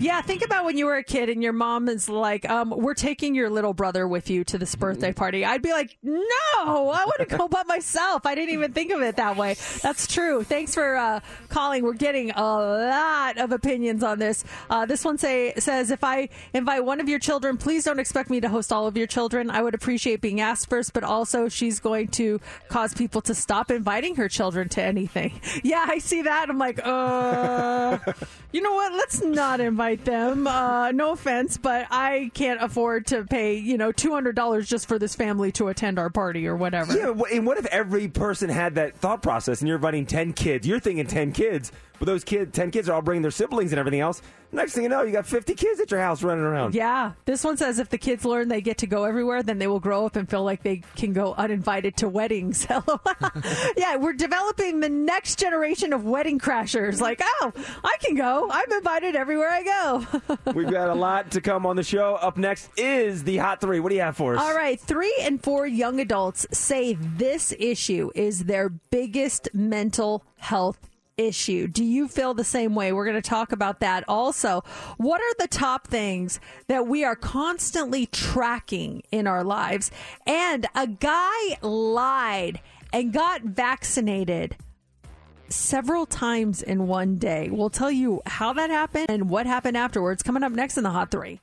Yeah, think about when you were a kid and your mom is like, um, "We're taking your little brother with you to this birthday party." I'd be like, "No, I want to go by myself." I didn't even think of it that way. That's true. Thanks for uh, calling. We're getting a lot of opinions on this. Uh, this one say says, "If I invite one of your children, please don't expect me to host all of your children. I would appreciate being asked first, but also she's going to cause people to stop inviting her children to anything." Yeah, I see that. I'm like, uh, you know what? Let's not invite them. Uh, no offense, but I can't afford to pay, you know, $200 just for this family to attend our party or whatever. Yeah, and what if every person had that thought process and you're inviting 10 kids? You're thinking 10 kids, but those kids, 10 kids are all bringing their siblings and everything else. Next thing you know, you got 50 kids at your house running around. Yeah, this one says if the kids learn they get to go everywhere, then they will grow up and feel like they can go uninvited to weddings. yeah, we're developing the next generation of wedding crashers. Like, oh, I can go. I'm invited everywhere I go. We've got a lot to come on the show. Up next is the Hot Three. What do you have for us? All right, three and four young adults say this issue is their biggest mental health issue. Do you feel the same way? We're going to talk about that. Also, what are the top things that we are constantly tracking in our lives? And a guy lied and got vaccinated several times in one day. We'll tell you how that happened and what happened afterwards coming up next in the Hot 3.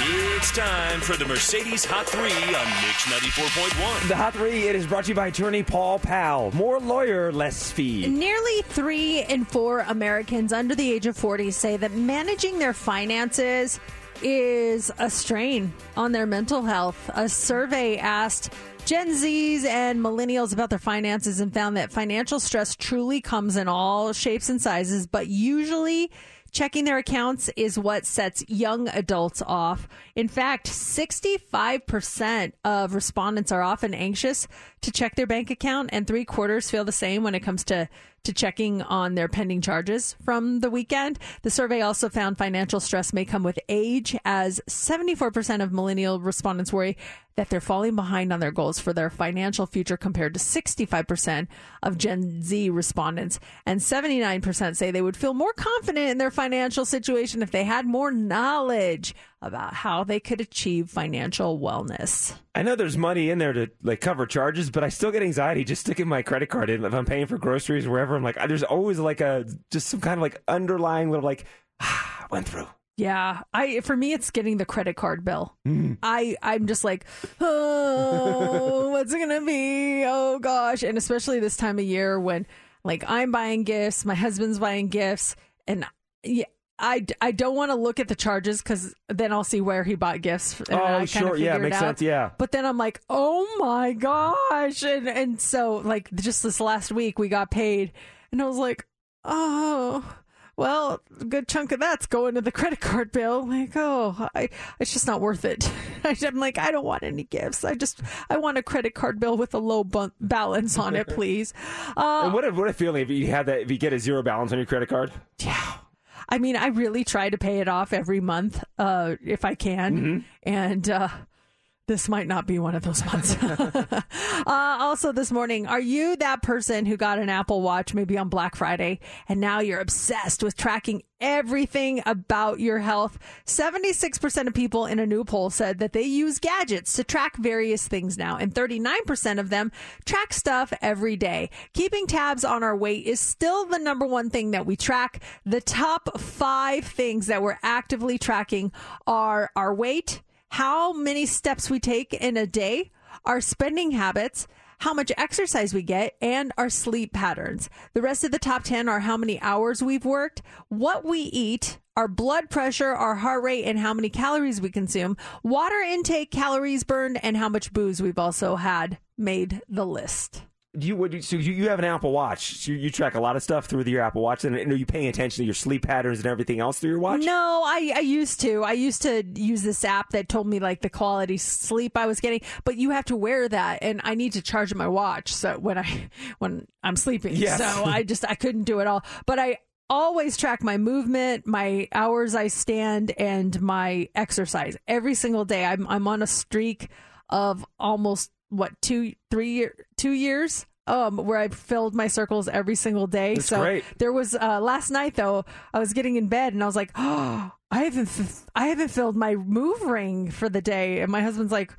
It's time for the Mercedes Hot 3 on Mix 94.1. The Hot Three, it is brought to you by attorney Paul Powell. More lawyer, less fee. Nearly three in four Americans under the age of 40 say that managing their finances is a strain on their mental health. A survey asked Gen Zs and millennials about their finances and found that financial stress truly comes in all shapes and sizes, but usually checking their accounts is what sets young adults off. In fact, 65% of respondents are often anxious to check their bank account, and three quarters feel the same when it comes to to checking on their pending charges from the weekend. The survey also found financial stress may come with age, as 74% of millennial respondents worry that they're falling behind on their goals for their financial future compared to 65% of Gen Z respondents. And 79% say they would feel more confident in their financial situation if they had more knowledge about how they could achieve financial wellness. I know there's money in there to like cover charges, but I still get anxiety just sticking my credit card in if I'm paying for groceries or wherever. I'm like, there's always like a just some kind of like underlying little like ah, went through. Yeah, I for me it's getting the credit card bill. Mm. I I'm just like, oh, what's it gonna be? Oh gosh, and especially this time of year when like I'm buying gifts, my husband's buying gifts, and yeah. I, I don't want to look at the charges because then I'll see where he bought gifts. And Oh, sure. Yeah, it makes sense. Yeah. But then I'm like, oh my gosh. And, and so, like, just this last week, we got paid, and I was like, oh, well, a good chunk of that's going to the credit card bill. Like, oh, I, it's just not worth it. I'm like, I don't want any gifts. I just, I want a credit card bill with a low balance on it, please. Uh, and what a, what a feeling if you had that if you get a zero balance on your credit card. I mean, I really try to pay it off every month uh, if I can, and uh, this might not be one of those months. uh, also, this morning, are you that person who got an Apple Watch maybe on Black Friday and now you're obsessed with tracking everything about your health? 76% of people in a new poll said that they use gadgets to track various things now, and 39% of them track stuff every day. Keeping tabs on our weight is still the number one thing that we track. The top five things that we're actively tracking are our weight, how many steps we take in a day, our spending habits, how much exercise we get, and our sleep patterns. The rest of the top 10 are how many hours we've worked, what we eat, our blood pressure, our heart rate, and how many calories we consume, water intake, calories burned, and how much booze we've also had made the list. Do you would you, so you, you have an Apple Watch? So you, you track a lot of stuff through your Apple Watch, and, and are you paying attention to your sleep patterns and everything else through your watch? No, I, I used to. I used to use this app that told me like the quality sleep I was getting, but you have to wear that, and I need to charge my watch so when I when I'm sleeping. Yes. So I just I couldn't do it all, but I always track my movement, my hours I stand, and my exercise every single day. I'm I'm on a streak of almost what two three year two years um where I filled my circles every single day. That's so great. there was uh last night though I was getting in bed and I was like, oh, I haven't f- I haven't filled my move ring for the day, and my husband's like.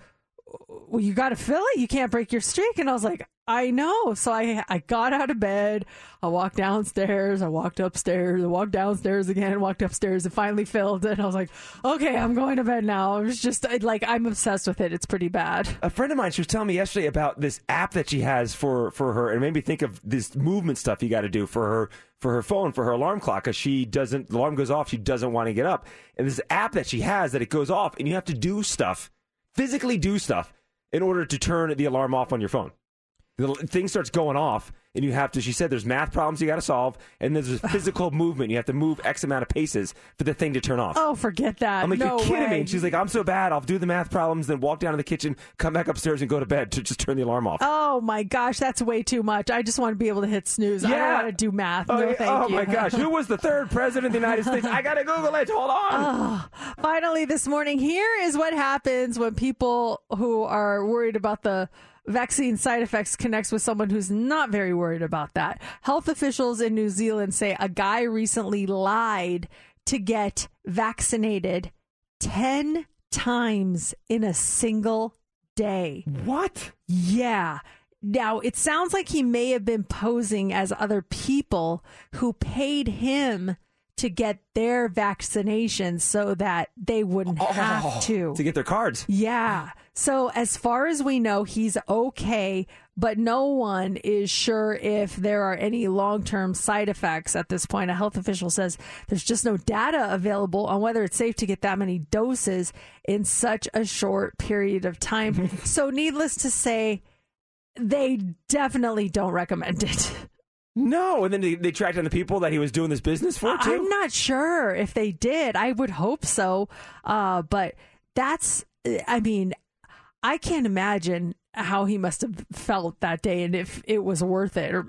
Well, you got to fill it. You can't break your streak. And I was like, I know. So I I got out of bed. I walked downstairs. I walked upstairs. I walked downstairs again. Walked upstairs. and finally filled it. And I was like, okay, I'm going to bed now. It was just like I'm obsessed with it. It's pretty bad. A friend of mine, she was telling me yesterday about this app that she has for for her, and it made me think of this movement stuff you got to do for her for her phone for her alarm clock because she doesn't the alarm goes off, she doesn't want to get up, and this app that she has that it goes off, and you have to do stuff, physically do stuff in order to turn the alarm off on your phone. The thing starts going off, and you have to. She said there's math problems you got to solve, and there's a physical movement. You have to move X amount of paces for the thing to turn off. Oh, forget that. I'm like, no you're kidding way. me. And she's like, I'm so bad. I'll do the math problems, then walk down to the kitchen, come back upstairs, and go to bed to just turn the alarm off. Oh my gosh, that's way too much. I just want to be able to hit snooze. I don't Yeah. want to do math. Oh, no, yeah. thank oh you. my gosh, who was the third president of the United States? I gotta Google it. Hold on. Oh, finally, this morning, here is what happens when people who are worried about the vaccine side effects connects with someone who's not very worried about that. Health officials in New Zealand say a guy recently lied to get vaccinated 10 times in a single day. What? Yeah. Now, it sounds like he may have been posing as other people who paid him to get their vaccinations so that they wouldn't oh, have oh, oh, to. Oh, to get their cards. Yeah. So, as far as we know, he's okay, but no one is sure if there are any long term side effects at this point. A health official says there's just no data available on whether it's safe to get that many doses in such a short period of time. so, needless to say, they definitely don't recommend it. No, and then they, they tracked down the people that he was doing this business for too. I'm not sure if they did. I would hope so. Uh, but that's, I mean, I can't imagine how he must have felt that day and if it was worth it. Or,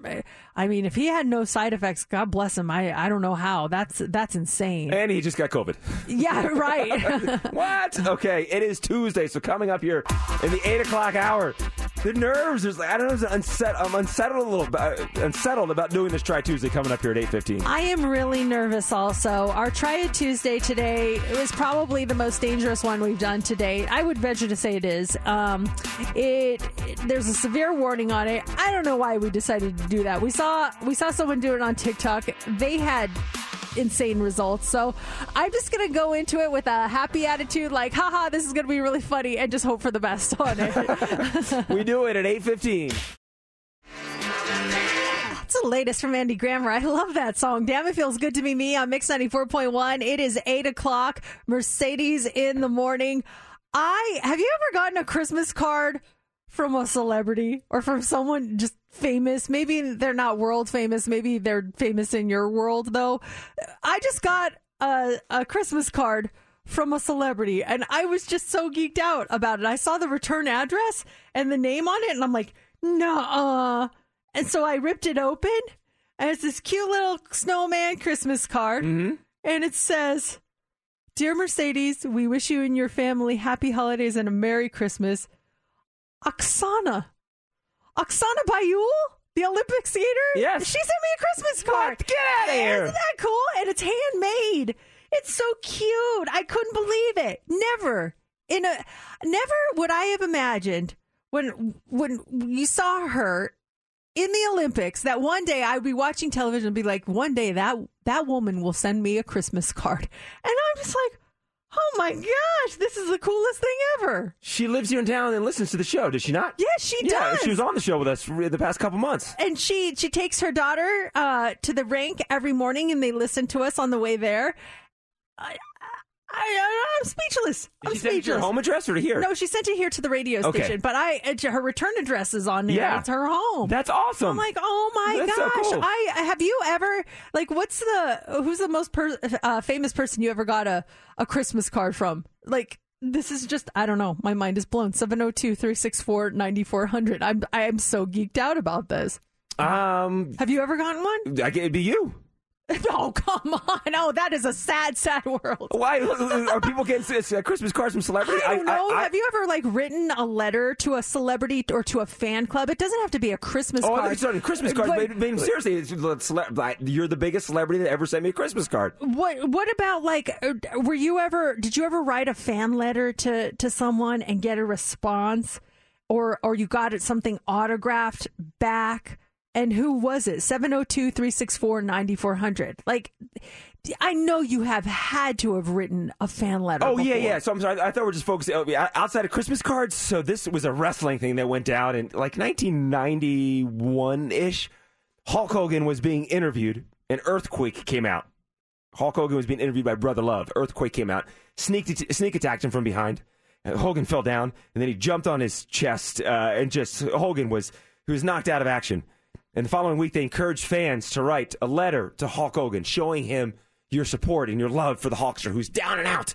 I mean, if he had no side effects, God bless him. I, I don't know how. That's that's insane. and he just got COVID. Yeah, right. what? Okay, it is Tuesday, so coming up here in the eight o'clock hour, the nerves. There's I don't know. Unset, I'm unsettled a little, bit- uh, unsettled about doing this Try Tuesday coming up here at eight fifteen. I am really nervous also. Our Try It Tuesday today was probably the most dangerous one we've done to date. I would venture to say it is. Um, it, it- there's a severe warning on it. I don't know why we decided to do that. We saw we saw someone do it on TikTok. They had insane results. So I'm just gonna go into it with a happy attitude, like, haha, this is gonna be really funny, and just hope for the best on it. we do it at eight fifteen. That's the latest from Andy Grammer. I love that song. Damn, it feels good to be me on Mix 94.1. It is 8 o'clock. Mercedes in the morning. I have you ever gotten a Christmas card from a celebrity or from someone just famous. Maybe they're not world famous. Maybe they're famous in your world, though. I just got a, a Christmas card from a celebrity and I was just so geeked out about it. I saw the return address and the name on it, and I'm like, nah. And so I ripped it open, and it's this cute little snowman Christmas card. Mm-hmm. And it says, Dear Mercedes, we wish you and your family happy holidays and a Merry Christmas. Oksana. Oksana Baiul, the Olympic skater? Yes. She sent me a Christmas card. Get out of here. Isn't that cool? And it's handmade. It's so cute. I couldn't believe it. Never. In a never would I have imagined when when you saw her in the Olympics that one day I'd be watching television and be like, one day that that woman will send me a Christmas card. And I'm just like, oh my gosh, this is the coolest thing ever. She lives here in town and listens to the show, does she not? Yes, she Yeah, does. she was on the show with us the past couple months. And she she takes her daughter uh, to the rink every morning, and they listen to us on the way there. I, I, I'm speechless. I'm she send it to speechless. your home address or to here? No, she sent it here to the radio Okay. station, but I her return address is on there. Yeah. It's her home. That's awesome. I'm like, oh my That's so gosh! cool. I have you ever like what's the who's the most per, uh, famous person you ever got a a Christmas card from? Like this is just I don't know. My mind is blown. 702-364-9400. I'm I am so geeked out about this. Um, Have you ever gotten one? I, it'd be you. Oh come on! Oh, that is a sad, sad world. Why are people getting uh, Christmas cards from celebrities? I don't know. I- Have you ever like written a letter to a celebrity or to a fan club? It doesn't have to be a Christmas card. Oh, I card. not Christmas card. But- But, but seriously, cele- you're the biggest celebrity that ever sent me a Christmas card. What What about like? uh, Were you ever? Did you ever write a fan letter to to someone and get a response, or or you got it something autographed back? And who was it? 702-364-9400. Like, I know you have had to have written a fan letter. Oh yeah, before. yeah. So I'm sorry. I thought we are just focusing oh, outside of Christmas cards. So this was a wrestling thing that went down in like 1991 ish. Hulk Hogan was being interviewed. An earthquake came out. Hulk Hogan was being interviewed by Brother Love. Earthquake came out. Sneak sneak attacked him from behind. Hogan fell down, and then he jumped on his chest, uh, and just Hogan was he was knocked out of action. And the following week, they encouraged fans to write a letter to Hulk Hogan showing him your support and your love for the Hulkster, who's down and out.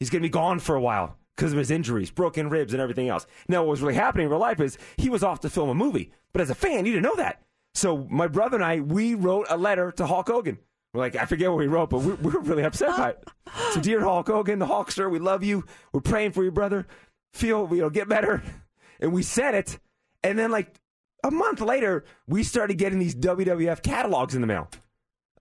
He's going to be gone for a while because of his injuries, broken ribs, and everything else. Now, what was really happening in real life is he was off to film a movie. But as a fan, you didn't know that. So my brother and I, we wrote a letter to Hulk Hogan. We're like, I forget what we wrote, but we, we were really upset by it. So, dear Hulk Hogan, the Hulkster, we love you. We're praying for you, brother. Feel, you know, get better. And we said it. And then, like, a month later, we started getting these WWF catalogs in the mail.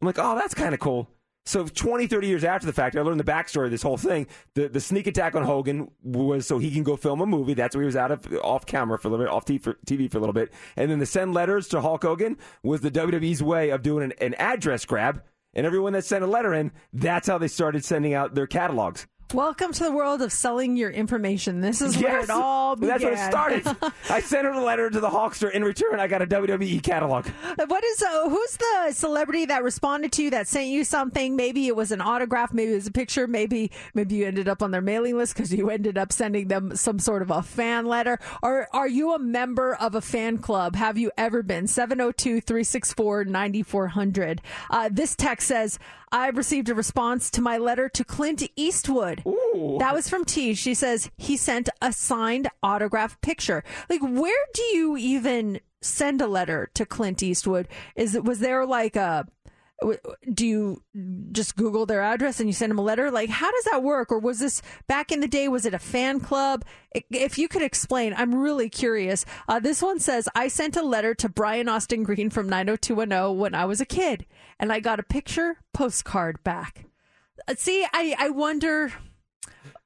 I'm like, oh, that's kind of cool. So 20, 30 years after the fact, I learned the backstory of this whole thing. The the sneak attack on Hogan was so he can go film a movie. That's why he was out of off camera for a little bit, off TV for a little bit. And then the send letters to Hulk Hogan was the WWE's way of doing an, an address grab. And everyone that sent a letter in, that's how they started sending out their catalogs. Welcome to the world of selling your information. This is where it all began. That's where it started. I sent her a letter to the Hulkster. In return, I got a WWE catalog. What is uh, who's the celebrity that responded to you that sent you something? Maybe it was an autograph, maybe it was a picture, maybe maybe you ended up on their mailing list because you ended up sending them some sort of a fan letter. Or are you a member of a fan club? Have you ever been? 702-364-9400. Uh, this text says, I've received a response to my letter to Clint Eastwood. That was from T. She says he sent a signed autograph picture. Like, where do you even send a letter to Clint Eastwood? Is it was there like a do you just Google their address and you send them a letter? Like, how does that work? Or was this back in the day? Was it a fan club? If you could explain, I'm really curious. Uh, this one says, I sent a letter to Brian Austin Green from 90210 when I was a kid, and I got a picture postcard back. Uh, See, I, I wonder,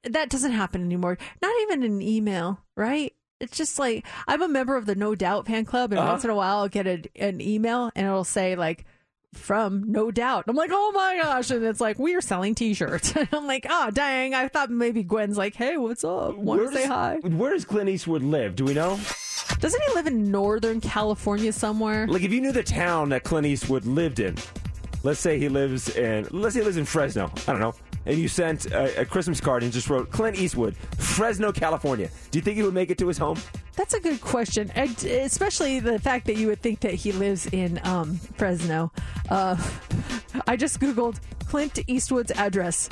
that doesn't happen anymore. Not even an email, right? It's just like, I'm a member of the No Doubt fan club, and Uh-huh. once in a while I'll get a, an email and it'll say, like, from No Doubt. I'm like, oh my gosh. And it's like, we are selling t shirts. I'm like, oh, dang. I thought maybe Gwen's like, hey, what's up? Want to say hi? Where does Clint Eastwood live? Do we know? Doesn't he live in Northern California somewhere? Like, if you knew the town that Clint Eastwood lived in, let's say he lives in, let's say he lives in Fresno. I don't know. And you sent a, a Christmas card and just wrote Clint Eastwood, Fresno, California. Do you think he would make it to his home? That's a good question, and especially the fact that you would think that he lives in um, Fresno. Uh, I just googled Clint Eastwood's address: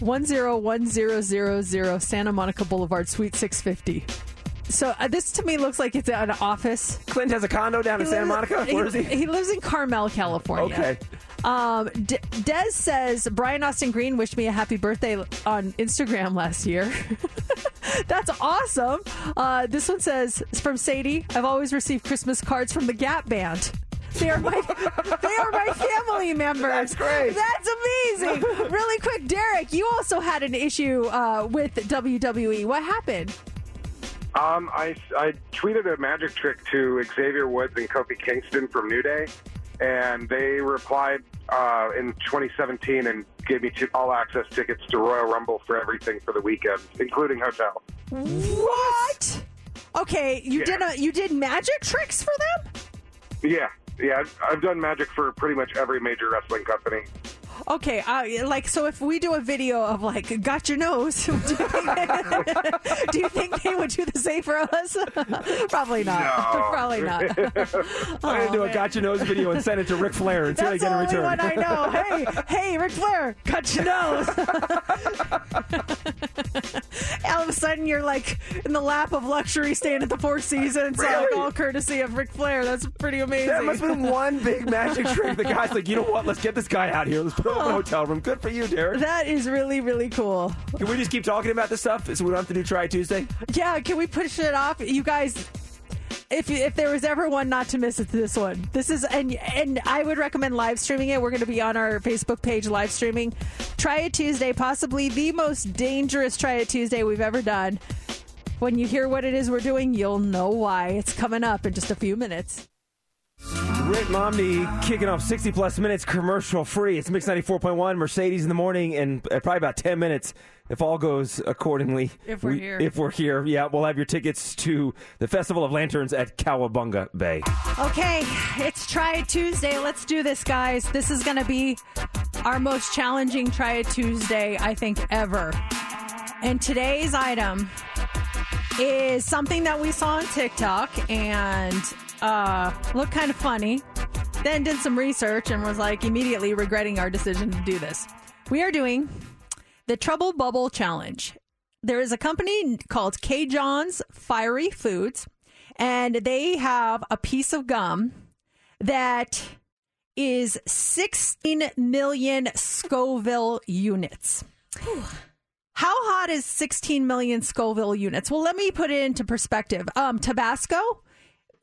one zero one zero zero zero Santa Monica Boulevard, Suite six fifty. So uh, this to me looks like it's an office. Clint has a condo down in Santa Monica. Where is he? He lives in Carmel, California. Okay. Um, D- Des says Brian Austin Green wished me a happy birthday on Instagram last year. That's awesome. Uh, this one says from Sadie. I've always received Christmas cards from the Gap Band. They are my they are my family members. That's great. That's amazing. Really quick, Derek, you also had an issue uh, with WWE. What happened? Um, I, I tweeted a magic trick to Xavier Woods and Kofi Kingston from New Day, and they replied uh, in 2017 and gave me all access tickets to Royal Rumble for everything for the weekend, including hotel. What? Okay, you Yeah. did a you did magic tricks for them? Yeah, yeah, I've, I've done magic for pretty much every major wrestling company. Okay, uh, like so if we do a video of like got your nose, do you think, do you think they would do the same for us? Probably not. No. Probably not. I'm gonna do a got your nose video and send it to Ric Flair and see what I That's get the in only return. one I know. Hey, hey, Ric Flair, got your nose. all of a sudden, you're like in the lap of luxury, staying at the Four Seasons, like Really? all courtesy of Ric Flair. That's pretty amazing. That must have been one big magic trick. The guy's like, you know what? Let's get this guy out here. Let's put a hotel room. Good for you, Derek. That is really, really cool. Can we just keep talking about this stuff so we don't have to do Try Tuesday? Yeah, can we push it off? You guys, if if there was ever one not to miss, it's this one. This is and and I would recommend live streaming it. We're going to be on our Facebook page live streaming. Try it Tuesday, possibly the most dangerous Try It Tuesday we've ever done. When you hear what it is we're doing, you'll know why. It's coming up in just a few minutes. Rick Momney kicking off 60 plus minutes commercial free. It's Mix 94.1, Mercedes in the morning, and uh, probably about 10 minutes if all goes accordingly. If we're We- here. If we're here, yeah, we'll have your tickets to the Festival of Lanterns at Cowabunga Bay. Okay, it's Try It Tuesday. Let's do this, guys. This is going to be our most challenging Try It Tuesday, I think, ever. And today's item is something that we saw on TikTok and uh, looked kind of funny. Then did some research and was like immediately regretting our decision to do this. We are doing the Trouble Bubble Challenge. There is a company called CaJohn's Fiery Foods, and they have a piece of gum that is 16 million Scoville units. How hot is 16 million Scoville units? Well, let me put it into perspective. Um, Tabasco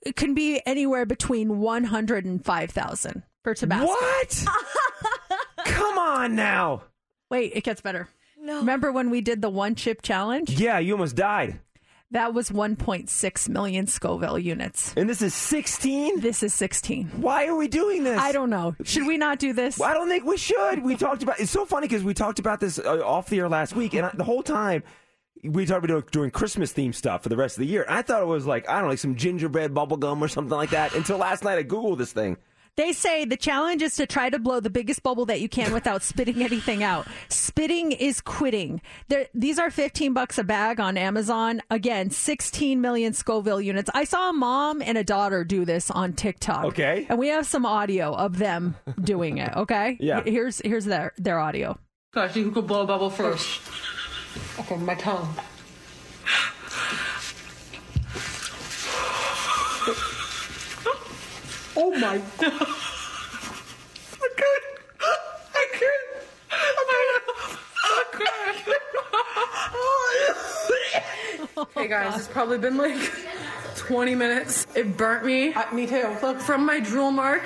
it can be anywhere between 100 and 5,000 for Tabasco. What? Come on now. Wait, it gets better. No. Remember when we did the one chip challenge? Yeah, you almost died. That was 1.6 million Scoville units. And this is 16? This is 16. Why are we doing this? I don't know. Should we not do this? Well, I don't think we should. We talked about it's so funny because we talked about this uh, off the air last week, and I, the whole time we talked about doing, doing Christmas themed stuff for the rest of the year. I thought it was like I don't know, like some gingerbread bubble gum or something like that. Until last night, I googled this thing. They say the challenge is to try to blow the biggest bubble that you can without spitting anything out. Spitting is quitting. There, these are 15 bucks a bag on Amazon. Again, 16 million Scoville units. I saw a mom and a daughter do this on TikTok. Okay. And we have some audio of them doing it, okay? Yeah. Here's here's their their audio. Gosh, who could blow a bubble first? Okay, my tongue. Oh my god. I could. I could. I could. Hey guys, it's probably been like 20 minutes. It burnt me. Uh, me too. Look, from my drool mark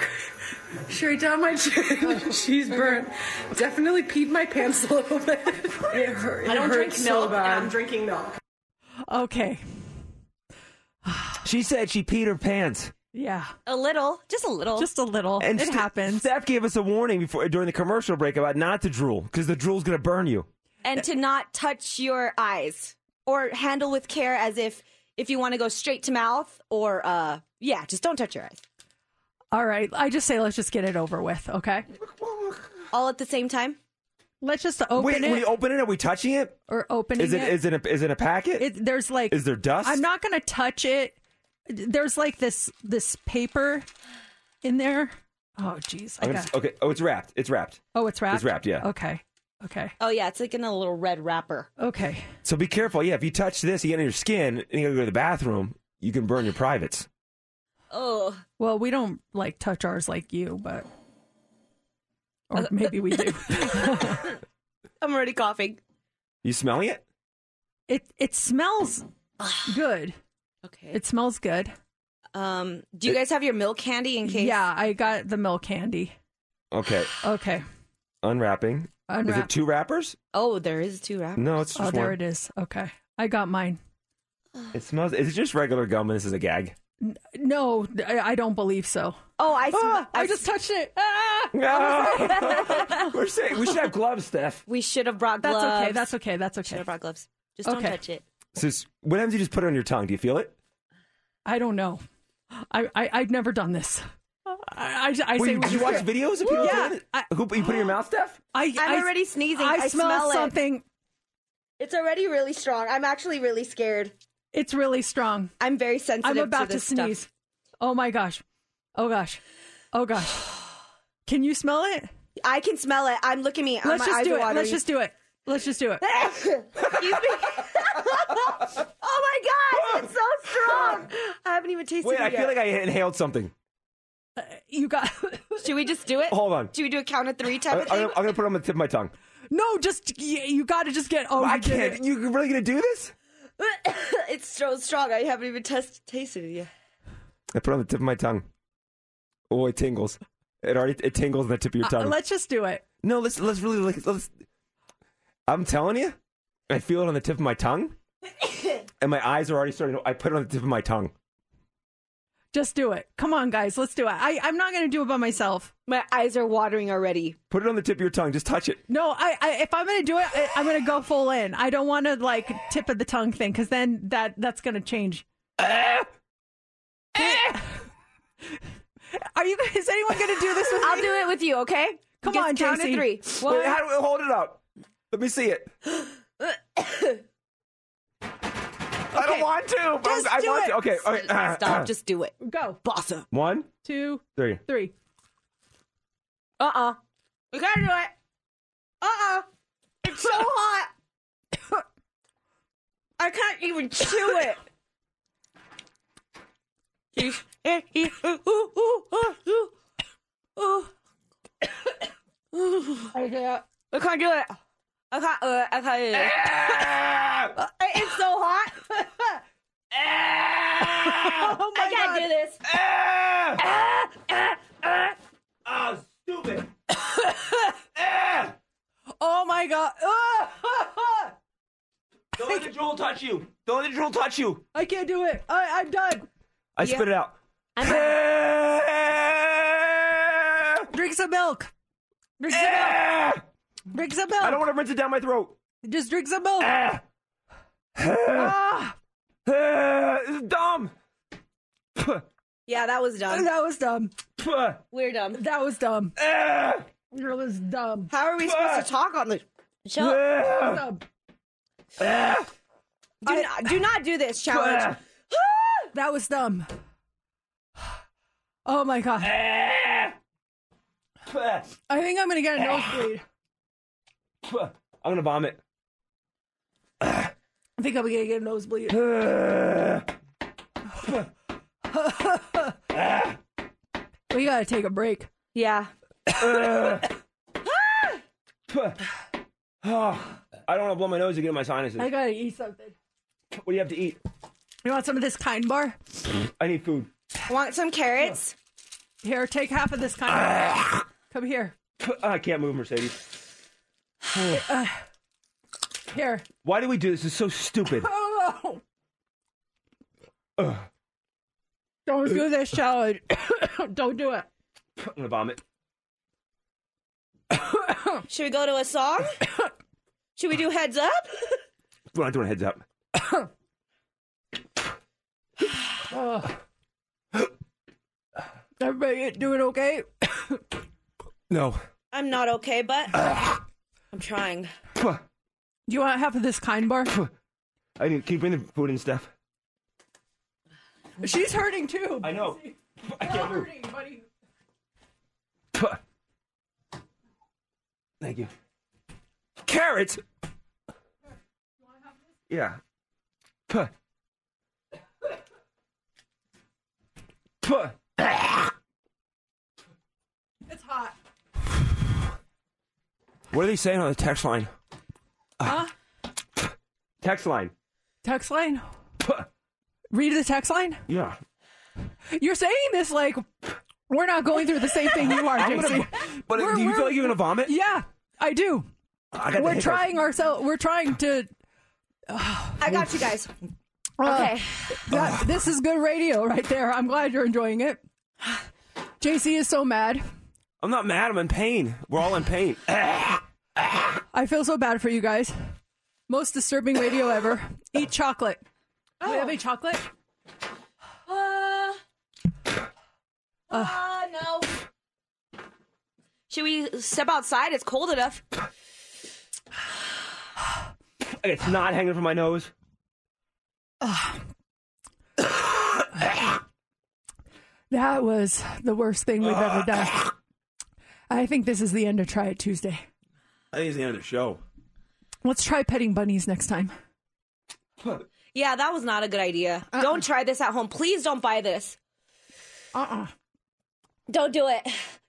straight down my chin. She's burnt. Definitely peed my pants a little bit. It hurt. I don't it drink hurt milk, so bad. and I'm drinking milk. Okay. She said she peed her pants. Yeah. A little, just a little. Just a little. And it St- happens. Steph gave us a warning before during the commercial break about not to drool because the drool's going to burn you. and to not touch your eyes or handle with care as if if you want to go straight to mouth or uh yeah, just don't touch your eyes. All right. I just say let's just get it over with, okay? All at the same time? Let's just open Wait, it when you open it, are we touching it? or opening Is it is it a, is it a packet? It, there's like Is there dust? I'm not gonna touch it. There's like this this paper in there. Oh jeez, I got. gonna- okay. Oh, it's wrapped. It's wrapped. Oh, it's wrapped. It's wrapped. Yeah. Okay. Okay. Oh yeah, it's like in a little red wrapper. Okay. So be careful. Yeah, if you touch this, you get on your skin, and you gotta go to the bathroom. You can burn your privates. Oh. Well, we don't like touch ours like you, but or uh, maybe we do. I'm already coughing. You smelling it? It it smells good. Okay. It smells good. Um, do you guys have your milk candy in case? Yeah, I got the milk candy. Okay. Okay. Unwrapping. Is it two wrappers? Oh, there is two wrappers. No, it's just Oh, there it is. Okay. I got mine. It smells. Is it just regular gum and this is a gag? No, I, I don't believe so. Oh, I, Ah, I just touched it. Ah! We're saying we should have gloves, Steph. We should have brought That's gloves. okay. That's okay. That's Should okay. have brought gloves. Just don't Okay. touch it. So what happens? if You just put it on your tongue. Do you feel it? I don't know. I, I I've never done this. I I, I Wait, say did you watch videos of people yeah, doing it? I, Who you put in your mouth, Steph? I, I'm I- already sneezing. I, I smell, smell it. something. It's already really strong. I'm actually really scared. It's really strong. I'm very sensitive. I'm about to, to, this stuff. sneeze. Oh my gosh. Oh gosh. Oh gosh. Can you smell it? I can smell it. I'm looking at me. Let's my just eyes do it. watering. Let's just do it. Let's just do it. Excuse me. oh my god, it's so strong. I haven't even tasted Wait, it I yet. feel like I inhaled something. You got. Should we just do it? Hold on. Should we do a count of three type Uh, I, of I'm, thing? gonna, I'm gonna put it on the tip of my tongue. No, just you, you got to just get. Oh, I can't. it. You really gonna do this? it's so strong. I haven't even test- tasted it yet. I put it on the tip of my tongue. Oh, it tingles. It already it tingles on the tip of your Uh, tongue. let's just do it. no, let's let's really let's, let's. I'm telling you, I feel it on the tip of my tongue, and my eyes are already starting. to I put it on the tip of my tongue. Just do it. Come on, guys. Let's do it. I, I'm not going to do it by myself. My eyes are watering already. Put it on the tip of your tongue. Just touch it. No, I, I if I'm going to do it, I, I'm going to go full in. I don't want to like tip of the tongue thing because then that that's going to change. Eh! Eh! Are you? Is anyone going to do this with me? I'll me? do it with you, okay? Come Just on, count JC. to three. Wait, One, how do we hold it up? Let me see it. I don't want to. but Just I do want it. to. Okay. Okay. Stop. Just do it. Go. Bossa. One, Two, three. three. Uh uh We gotta do it. Uh uh It's so hot. I can't even chew it. I can't. I can't do it. I can't. Uh, I can't. do it. It's so hot. Oh my I can't God. do this. Oh, stupid. Oh my god. Ah! Don't let the drool touch you. Don't let the drool touch you. I can't do it. I, I'm done. I spit it out. Drink some milk. Drink some milk. Drink some milk. I don't want to rinse it down my throat. Just drink some milk. Ah. Ah, this is dumb. Yeah, that was dumb. that was dumb. We're dumb. That was dumb. Ah. That was dumb. How are we supposed to talk on the show? Dumb. Do not, do not do this challenge. That was dumb. Oh my god. I think I'm gonna get a nosebleed. I'm gonna vomit. I think I'm gonna get a nosebleed. we gotta take a break. Yeah. I don't want to blow my nose to get in my sinuses. I gotta eat something. What do you have to eat? You want some of this kind bar? I need food. Want some carrots? Here, take half of this kind bar. Come here. I can't move, Mercedes. Uh, here. Why do we do this? It's so stupid. Oh, Ugh. don't do this challenge. don't do it. I'm gonna vomit. Should we go to a song? Should we do heads up? We're not doing heads up. Everybody doing okay? No. I'm not okay, but I'm trying. Do you want half of this kind bar? I need to keep in the food and stuff. She's hurting too. I know. I can't move. hurting, buddy. Thank you. Carrots. Yeah. Puh. Puh. What are they saying on the text line? Huh? Text line. Text line. Read the text line. Yeah. You're saying this like we're not going through the same thing you are, I'm gonna but We're- do you feel like you're gonna vomit? Yeah, I do. I got we're trying ourselves. We're trying to. I got you guys. Uh, Okay. that- this is good radio right there. I'm glad you're enjoying it. JC is so mad. I'm not mad. I'm in pain. We're all in pain. I feel so bad for you guys. Most disturbing radio ever. Eat chocolate. Do we have any chocolate? Uh, Uh, uh, no. Should we step outside? It's cold enough. It's not hanging from my nose. that was the worst thing we've ever done. I think this is the end of Try It Tuesday. I think it's the end of the show. Let's try petting bunnies next time. Yeah, that was not a good idea. Uh-uh. Don't try this at home. Please don't buy this. Uh uh Don't do it.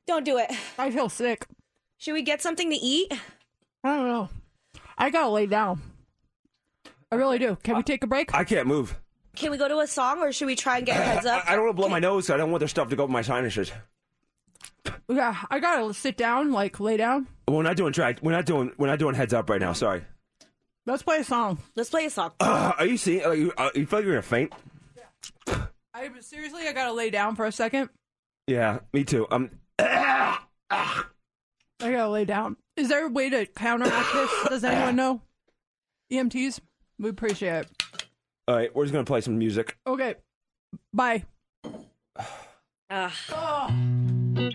Don't do it. I feel sick. Should we get something to eat? I don't know. I gotta lay down. I really do. Can we take a break? I can't move. Can we go to a song or should we try and get heads up? I, I don't want to blow my nose. So I don't want their stuff to go up my sinuses. Yeah, I gotta sit down, like lay down. We're not doing try. We're not doing. We're not doing heads up right now. Sorry. Let's play a song. Let's play a song. Uh, are you seeing? Like, you, uh, you feel like you're gonna faint? I seriously, I gotta lay down for a second. Yeah, me too. Um, I gotta lay down. Is there a way to counteract this? Does anyone know? EMTs, we appreciate it. all right, we're just gonna play some music. Okay, bye. Ugh.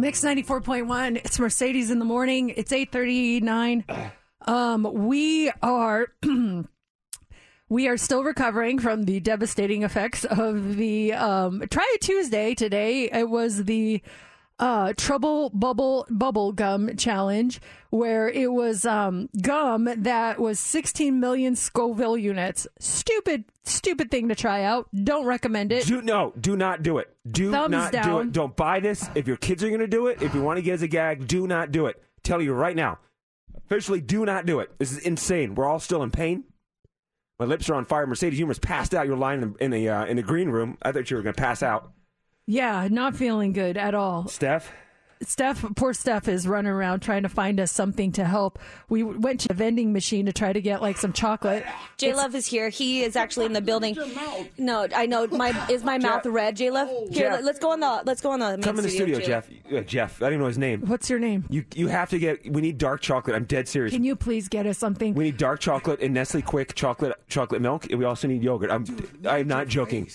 Mix 94.1. It's Mercedes in the morning. It's 839. Um, we are we are still recovering from the devastating effects of the um try it Tuesday today. It was the uh trouble bubble bubble gum challenge where it was um gum that was 16 million Scoville units. Stupid stupid thing to try out. Don't recommend it. Do no, do not do it. Do Thumbs not do it. Don't buy this. If your kids are going to do it, if you want to get as a gag, do not do it. Tell you right now. Officially, do not do it. This is insane. We're all still in pain. My lips are on fire. Mercedes, you almost passed out. You're lying in the in the, uh, in the green room. I thought you were going to pass out. Yeah, not feeling good at all. Steph, Steph, poor Steph is running around trying to find us something to help. We went to a vending machine to try to get like some chocolate. J Love is here. He is actually in the building. No, I know. My is my mouth red, J Love? Here, Jeff. let's go on the let's go on the come in the studio, J-Love. Jeff. Uh, Jeff, I don't even know his name. What's your name? You you have to get. We need dark chocolate. I'm dead serious. Can you please get us something? We need dark chocolate and Nestle Quik chocolate chocolate milk, and we also need yogurt. I'm I'm not joking.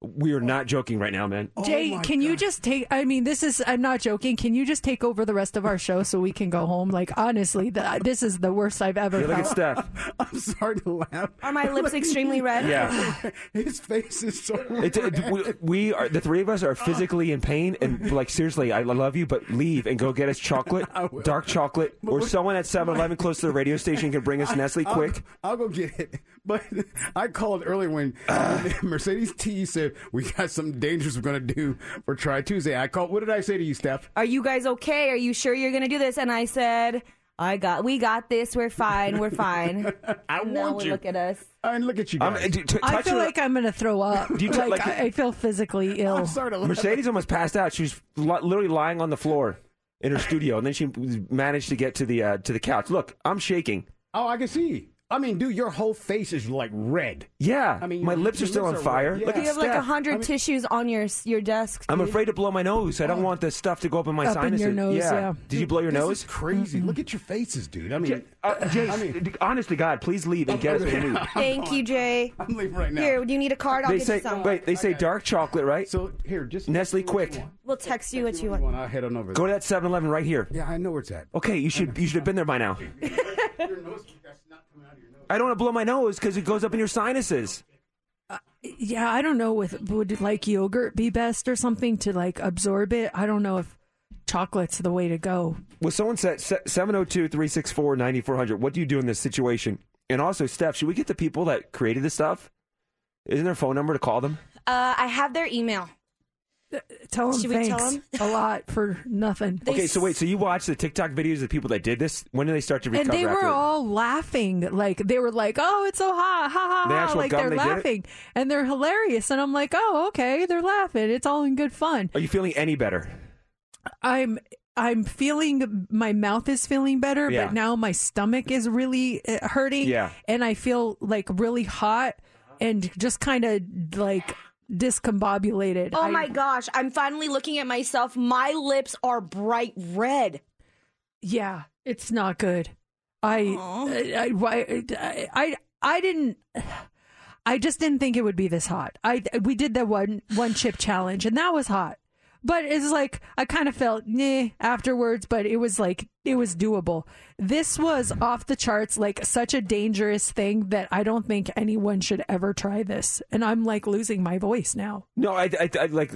We are not joking right now, man. Oh Jay, can you just take? I mean, this is. I'm not joking. Can you just take over the rest of our show so we can go home? Like honestly, the, this is the worst I've ever. Yeah, look at felt. Steph. I'm sorry to laugh. Are my lips extremely red? Yeah. His face is so. It's, it, we, we are the three of us are physically in pain, and like seriously, I love you, but leave and go get us chocolate, dark chocolate, or someone at 7-Eleven close to the radio station can bring us Nestle I'll- Quick. I'll, go get it. But I called earlier when Mercedes T said we got some dangerous we're going to do for Try Tuesday. I called. What did I say to you, Steph? Are you guys okay? Are you sure you're gonna do this? And I said, I got, we got this. We're fine. We're fine. I And now want we you. Look at us. I mean, look at you Um, guys. d- t- I touch feel her- like I'm gonna throw up. Do you t- like, like- I, I feel physically ill. I'm sorry to laugh. Mercedes almost passed out. She was li- literally lying on the floor in her studio, and then she managed to get to the uh, to the couch. Look, I'm shaking. Oh, I can see. I mean, dude, your whole face is like red. Yeah, I mean, my your- lips are your still on are fire. red. Look Yeah. at You have like a Steph. hundred tissues on your your desk. I'm dude. afraid to blow my nose. I don't want the stuff to go up in my Up in sinuses. your nose, yeah. Did you blow your This nose? is crazy. Look at your faces, dude. I mean, Uh, Jay, I mean, honest to God, please leave and get us what we need. Thank you, Jay. I'm leaving right now. Here, do you need a card? I'll They get say you some. wait. They say dark chocolate, right? So here, just Nestle, quick. We'll text you what you you want. want? I'll head on over. Go to that 7-Eleven right here. Yeah, I know where it's at. Okay, you should you should have been there by now. I don't want to blow my nose because it goes up in your sinuses. Yeah, I don't know. With would like yogurt be best or something to like absorb it? I don't know if chocolate's the way to go. Well, someone said 702-364-9400. What do you do in this situation? And also, Steph, should we get the people that created this stuff? Isn't there a phone number to call them? Uh, I have their email. Tell them Should we tell thanks them? a lot for nothing. okay, so wait, so you watched the TikTok videos of the people that did this? When did they start to recover and they after were it? all laughing like they were like oh it's so hot ha ha ha actual like gum they're they did it? laughing and they're hilarious and i'm like oh okay they're laughing it's all in good fun Are you feeling any better? i'm i'm feeling my mouth is feeling better Yeah. but now my stomach is really uh, hurting Yeah. and i feel like really hot and just kind of like discombobulated Oh I- my gosh, I'm finally looking at myself. My lips are bright red. Yeah, it's not good. I, I, I, I, I, I didn't. I just didn't think it would be this hot. I we did the one one chip challenge and that was hot, but it's like I kind of felt nah afterwards. But it was like it was doable. This was off the charts, like such a dangerous thing that I don't think anyone should ever try this. And I'm like losing my voice now. No, I, I, I like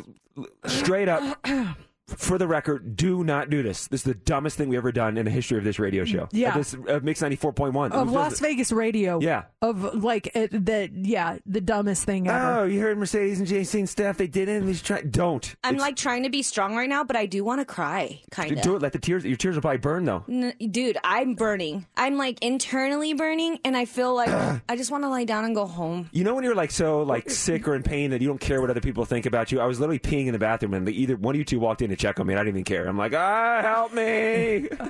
straight up. For the record, do not do this. This is the dumbest thing we've ever done in the history of this radio show. Yeah. Uh, this uh, Mix ninety four point one Of Las Vegas radio, Yeah. Of like it, the yeah, the dumbest thing ever. Oh, you heard Mercedes and Jason and Steph. They did it. And he's trying. Don't. I'm It's- like trying to be strong right now, but I do want to cry, kind of. do it. Let the tears. Your tears will probably burn though. N- dude, I'm burning. I'm like internally burning, and I feel like I just want to lie down and go home. You know when you're like so like sick or in pain that you don't care what other people think about you. I was literally peeing in the bathroom and either one of you two walked in to check on me. and I didn't even care. I'm like, ah, help me.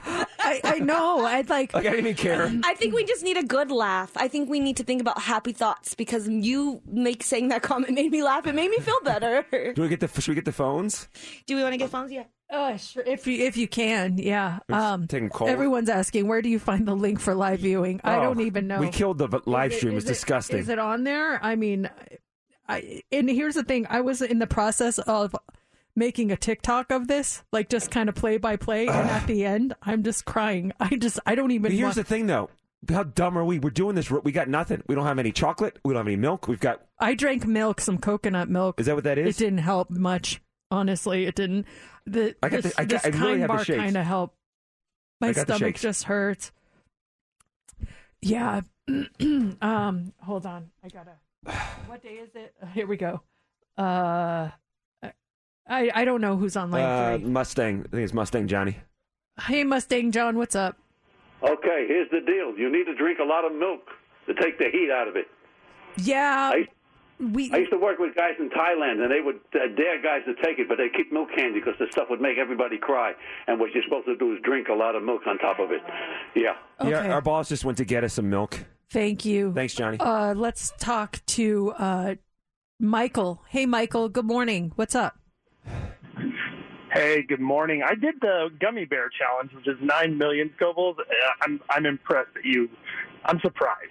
I, I know. I'd like. Like I didn't even care. I think we just need a good laugh. I think we need to think about happy thoughts because you make saying that comment made me laugh. It made me feel better. Do we get the? Should we get the phones? Do we want to get phones? Yeah. Uh, sure. If you if you can, yeah. Um, taking cold. everyone's asking where do you find the link for live viewing? I Oh, don't even know. We killed the live Is stream. It was is it- disgusting. Is it on there? I mean, I and here's the thing. I was in the process of making a TikTok of this, like just kind of play by play, and at the end, I'm just crying. I just I don't even. But here's want, the thing, though. How dumb are we? We're doing this. We got nothing. We don't have any chocolate. We don't have any milk. We've got. I drank milk, some coconut milk. Is that what that is? It didn't help much. Honestly, it didn't. The I got this, the- I got- this I really kind have bar kind of helped. My I got the stomach just hurts. Yeah. um. Hold on. I gotta. What day is it? Here we go. Uh. I I don't know who's on line Uh, three. Mustang. I think it's Mustang Johnny. Hey Mustang John, what's up? Okay, here's the deal. You need to drink a lot of milk to take the heat out of it. Yeah. I, we. I used to work with guys in Thailand, and they would uh, dare guys to take it, but they keep milk candy because the stuff would make everybody cry. And what you're supposed to do is drink a lot of milk on top of it. Yeah. Yeah, our boss just went to get us some milk. Thank you. Thanks, Johnny. Uh, let's talk to uh, Michael. Hey, Michael. Good morning. What's up? Hey, good morning. I did the gummy bear challenge, which is nine million Scovilles. Uh, I'm I'm impressed that you. I'm surprised.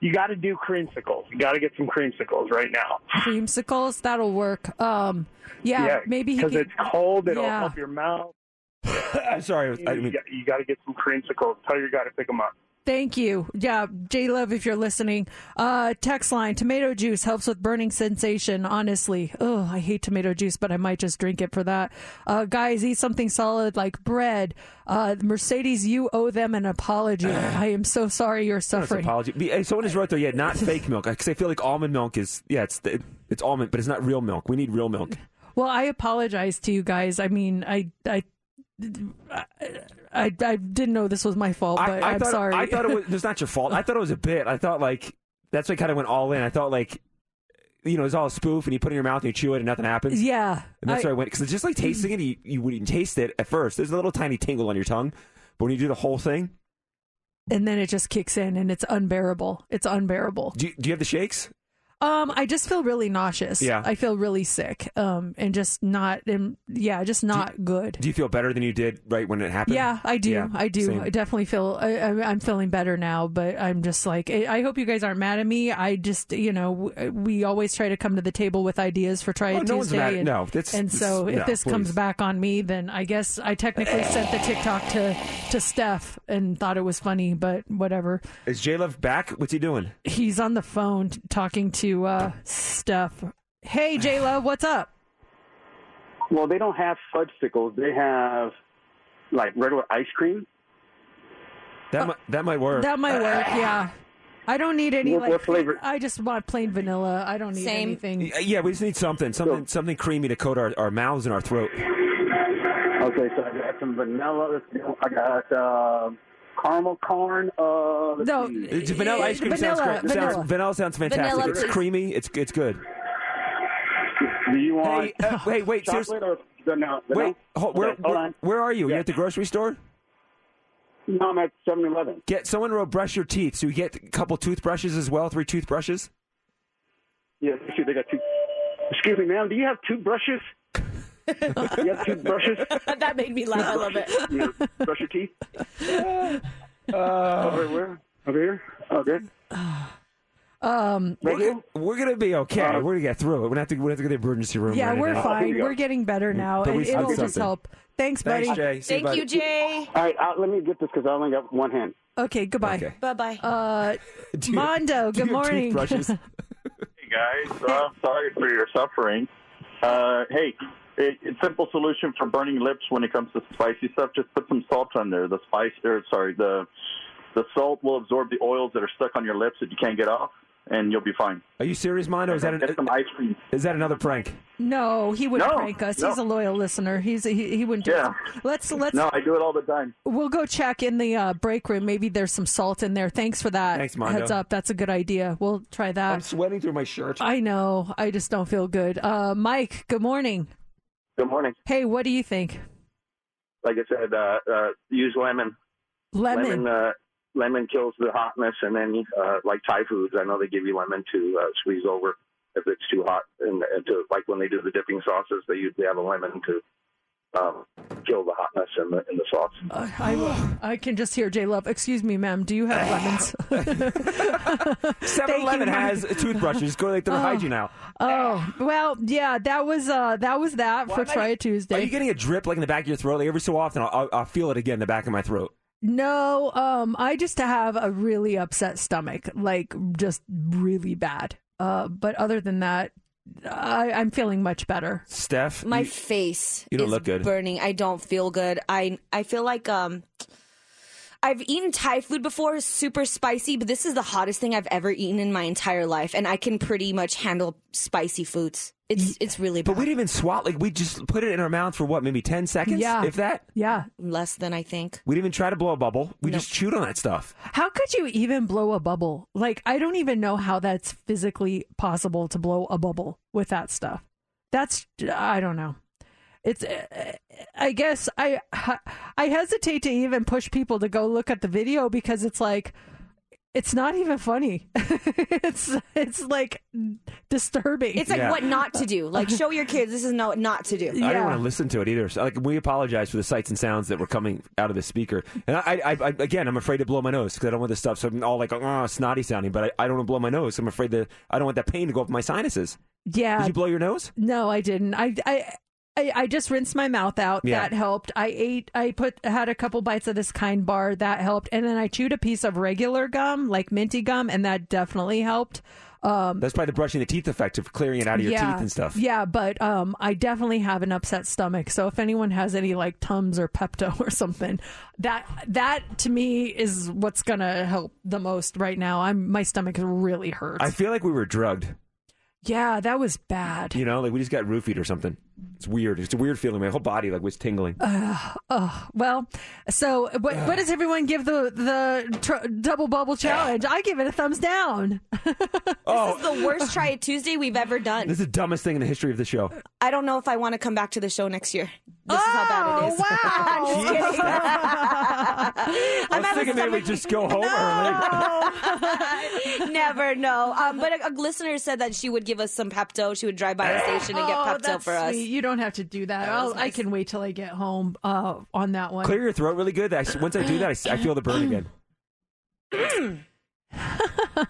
You got to do creamsicles. You got to get some creamsicles right now. Creamsicles. That'll work. Um. Yeah. maybe he because could- it's cold. It'll yeah. help your mouth. I'm sorry. I You, mean, got, you got to get some creamsicles. Tell your guy to pick them up. Thank you. Yeah, J Love, if you're listening. Uh, text line tomato juice helps with burning sensation, honestly. Oh, I hate tomato juice, but I might just drink it for that. Uh, guys, eat something solid like bread. Uh, Mercedes, you owe them an apology. I am so sorry you're suffering. apology. Someone is right though. Yeah, not fake milk. Because I feel like almond milk is yeah, it's it's almond, but it's not real milk. We need real milk. Well, I apologize to you guys. I mean, I, I, I, I, didn't know this was my fault, but I, I am thought, sorry. I thought it was. It's not your fault. I thought it was a bit. I thought like that's why I kind of went all in. I thought like. You know, it's all a spoof, and you put it in your mouth and you chew it, and nothing happens. Yeah, and that's I- where I went because it's just like tasting it. You, you wouldn't taste it at first. There's a little tiny tingle on your tongue, but when you do the whole thing, and then it just kicks in, and it's unbearable. It's unbearable. Do you, do you have the shakes? Um, I just feel really nauseous. Yeah. I feel really sick. Um, and just not, and yeah, just not good. Do you feel better than you did right when it happened? Yeah, I do. Yeah, I do. same. I definitely feel. I, I'm feeling better now, but I'm just like. I I hope you guys aren't mad at me. I just, you know, w- we always try to come to the table with ideas for Try Oh, It no one's Tuesday. mad at- and, no, that's- and so no, if this comes back on me, then I guess I technically sent the TikTok to to Steph and thought it was funny, but whatever. Is J Love back? What's he doing? He's on the phone t- talking to uh, Steph. Hey, J Love, what's up? Well, they don't have fudgesicles. They have like regular ice cream. That might, that might work. That might work. Yeah. I don't need any What- like what flavor? I just want plain vanilla. I don't need anything. Yeah, we just need something, something, something creamy to coat our, our mouths and our throat. Okay, so I got some vanilla. Let's see, I got uh, caramel corn. Uh, No. It's vanilla ice cream sounds vanilla, great. Sounds, vanilla. vanilla sounds fantastic. Vanilla, it's please. creamy. It's it's good. Do you want? Hey, uh, wait, wait, chocolate seriously. or vanilla? Wait, hold, where, Okay, hold where, on. where are you? Are you at the grocery store? No, I'm at 7-Eleven. Get someone to brush your teeth. So you get a couple toothbrushes as well, three toothbrushes. Yeah, they got two. Excuse me, ma'am. Do you have toothbrushes? You have toothbrushes? that made me laugh. I love it. You brush your teeth? Uh, Over where? Over here? Okay. Um, we're, gonna, we're gonna be okay. Uh, we're gonna get through it. We're gonna have to. We have to go to the emergency room. yeah, right we're now. fine. We're getting better now. But and we it'll need just something. help. Thanks, buddy. Thanks, Jay. See you, Thank buddy. you, Jay. All right, uh, let me get this because I only got one hand. Okay, goodbye. Bye bye. Uh, Do you- Mondo, do you good have morning. toothbrushes? Hey guys, uh, sorry for your suffering. Uh, hey, a, a simple solution for burning lips when it comes to spicy stuff: just put some salt on there. The spice, or sorry, the the salt will absorb the oils that are stuck on your lips that you can't get off, and you'll be fine. Are you serious, Mondo? Is that an, get some ice cream? Is that another prank? no, he wouldn't No, prank us. no. He's a loyal listener. He's he, he wouldn't do Yeah. it. Let's let's No, I do it all the time. We'll go check in the uh, break room. Maybe there's some salt in there. Thanks for that. Thanks, Mondo. Heads up. That's a good idea. We'll try that. I'm sweating through my shirt. I know. I just don't feel good. Uh, Mike, good morning. Good morning. Hey, what do you think? Like I said, uh, uh, use lemon. Lemon. Lemon, uh, lemon kills the hotness, and then uh, like Thai foods, I know they give you lemon to uh, squeeze over if it's too hot, and, and to like when they do the dipping sauces, they usually have a lemon to um, kill the hotness in the in the sauce. Uh, I, I can just hear J Love. Excuse me, ma'am. Do you have lemons? Seven Eleven Mike. has toothbrushes. Go like they're Oh. hygiene now. oh well, yeah. That was uh, that was that for Try It Tuesday. Are you getting a drip like in the back of your throat? Like every so often, I'll, I'll, I'll feel it again in the back of my throat. No, um, I just have a really upset stomach, like just really bad. Uh, but other than that, I, I'm feeling much better. Steph, My you- face you don't is look good. burning. I don't feel good. I I feel like um I've eaten Thai food before, super spicy, but this is the hottest thing I've ever eaten in my entire life, and I can pretty much handle spicy foods. It's it's really bad. But we didn't even swat. Like we just put it in our mouth for what, maybe ten seconds, Yeah. if that. Yeah, less than I think. We didn't even try to blow a bubble. We just chewed on that stuff. How could you even blow a bubble? Like, I don't even know how that's physically possible to blow a bubble with that stuff. That's I don't know. It's uh, I guess I I hesitate to even push people to go look at the video because it's like it's not even funny. it's it's like disturbing. It's like Yeah. what not to do. Like show your kids this is no not to do. I didn't want to listen to it either. So, like we apologize for the sights and sounds that were coming out of the speaker. And I, I, I again, I'm afraid to blow my nose because I don't want this stuff. So I'm all like, oh, snotty sounding. But I, I don't want to blow my nose. I'm afraid that I don't want that pain to go up my sinuses. Yeah. Did you blow your nose? No, I didn't. I I I, I just rinsed my mouth out. Yeah. That helped. I ate. I put had a couple bites of this kind bar. That helped. And then I chewed a piece of regular gum, like minty gum, and that definitely helped. Um, That's probably the brushing the teeth effect of clearing it out of your yeah, teeth and stuff. Yeah, but um, I definitely have an upset stomach. So if anyone has any like Tums or Pepto or something, that that to me is what's gonna help the most right now. I'm my stomach really hurts. I feel like we were drugged. yeah, that was bad. You know, like we just got roofied or something. It's weird. It's a weird feeling. My whole body like was tingling. Oh well, so what, what does everyone give the the tr- double bubble challenge? I give it a thumbs down. oh, This is the worst Try It Tuesday we've ever done. this is the dumbest thing in the history of the show. I don't know if I want to come back to the show next year. This is how bad it is. I'm just kidding. I was thinking maybe just go home early. Never know. Um, but a, a listener said that she would give us some Pepto. She would drive by the station and get Oh, Pepto that's for us. sweet. You don't have to do that. I'll, I can wait till I get home uh, on that one. Clear your throat really good. I, once I do that, I feel the burn again.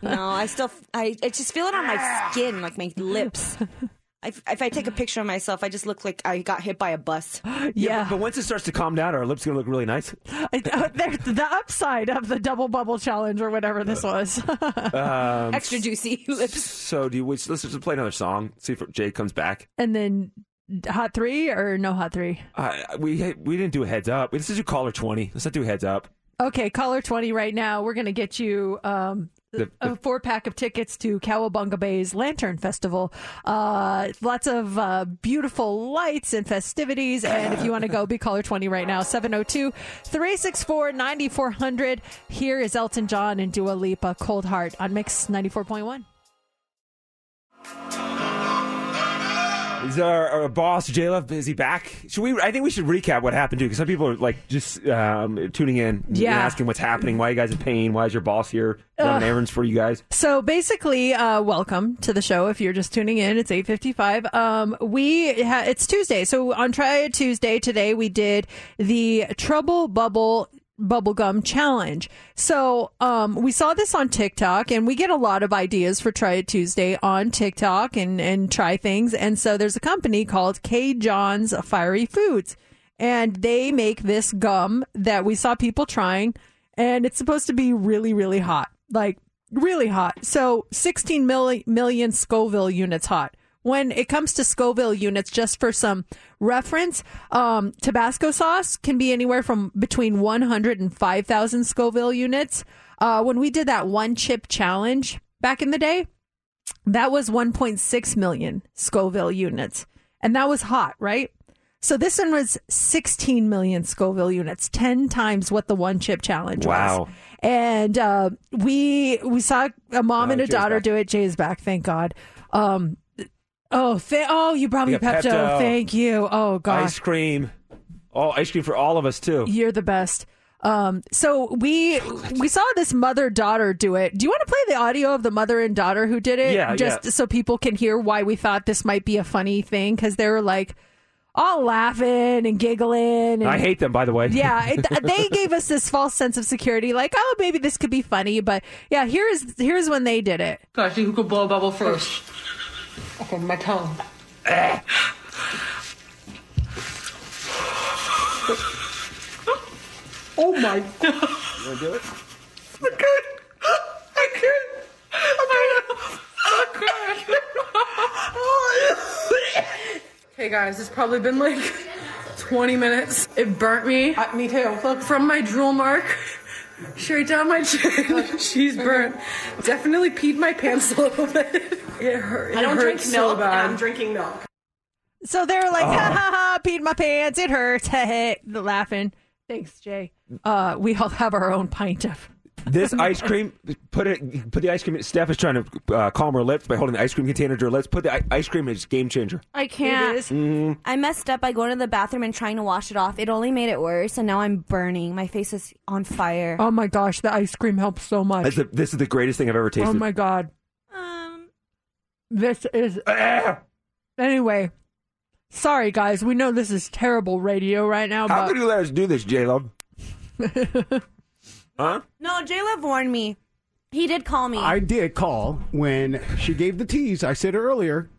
no, I still, I, I just feel it on my skin, like my lips. If, if I take a picture of myself, I just look like I got hit by a bus. Yeah. But, but once it starts to calm down, our lips going to look really nice. Uh, there's the upside of the double bubble challenge or whatever this was. Um, Extra juicy lips. So do you, let's let's just play another song. See if Jay comes back. and then hot three or no hot three? Uh, we we didn't do a heads up. Let's just do caller twenty. Let's not do a heads up. Okay, caller 20 right now. We're going to get you um, The- a four pack of tickets to Cowabunga Bay's Lantern Festival. Uh, lots of uh, beautiful lights and festivities. And if you want to go, be caller 20 right now 702 364 9400. Here is Elton John and Dua Lipa, Cold Heart on Mix 94.1. Is our, our boss J Love is he back? Should we? I think we should recap what happened too, because some people are like just um, tuning in, and Yeah. asking what's happening. Why you guys in pain? Why is your boss here running errands for you guys? So basically, uh, welcome to the show. If you're just tuning in, it's 8:55. Um, we ha- it's Tuesday, so on Try It Tuesday today we did the Trouble Bubble Bubblegum Challenge. So um, we saw this on TikTok, and we get a lot of ideas for Try It Tuesday on TikTok and and try things. And so there's a company called CaJohn's Fiery Foods, and they make this gum that we saw people trying, and it's supposed to be really really hot, like really hot. So 16 milli- million Scoville units hot. When it comes to Scoville units, just for some reference, um, Tabasco sauce can be anywhere from between 100 and 5,000 Scoville units. Uh, when we did that one chip challenge back in the day, that was 1.6 million Scoville units. And that was hot, right? So this one was 16 million Scoville units, 10 times what the one chip challenge Wow. was. And uh, we we saw a mom Oh, and a Jay's daughter back. do it. Jay's back, thank God. Um, oh, th- oh, you brought me We got Pepto. Pepto. Thank you. Oh gosh. Ice cream. Oh, ice cream for all of us too. you're the best. Um, so we we saw this mother daughter do it. Do you want to play the audio of the mother and daughter who did it? Yeah, just yeah. so people can hear why we thought this might be a funny thing because they were like all laughing and giggling. And, I hate them, by the way. Yeah, it, they gave us this false sense of security, like, oh, maybe this could be funny. But yeah, here's here's when they did it. Gosh, who could blow a bubble first? Okay, my tongue. oh my god. You want to do it? I can't. I can't. Hey guys, it's probably been like 20 minutes. It burnt me. Uh, me too. Look, from my drool mark straight down my chin. She's burnt. Definitely peed my pants a little bit. It hurt. I don't it drink hurt milk, so bad. I'm drinking milk. So they're like, Oh. ha ha ha, peed my pants, it hurts, the laughing. Thanks, Jay. Uh, we all have our own pint of. This ice cream, put it, put the ice cream. Steph is trying to uh, calm her lips by holding the ice cream container to her lips. Put the i- ice cream in. It's game changer. I can't. Mhm. I messed up by going to the bathroom and trying to wash it off. It only made it worse, and now I'm burning. My face is on fire. Oh my gosh, the ice cream helps so much. That's the- this is the greatest thing I've ever tasted. Oh my god. Um, This is. Ah! Anyway, sorry guys. We know this is terrible radio right now, How but could you let us do this, J Love? huh? No, J Love warned me. He did call me. I did call when she gave the tease. I said earlier.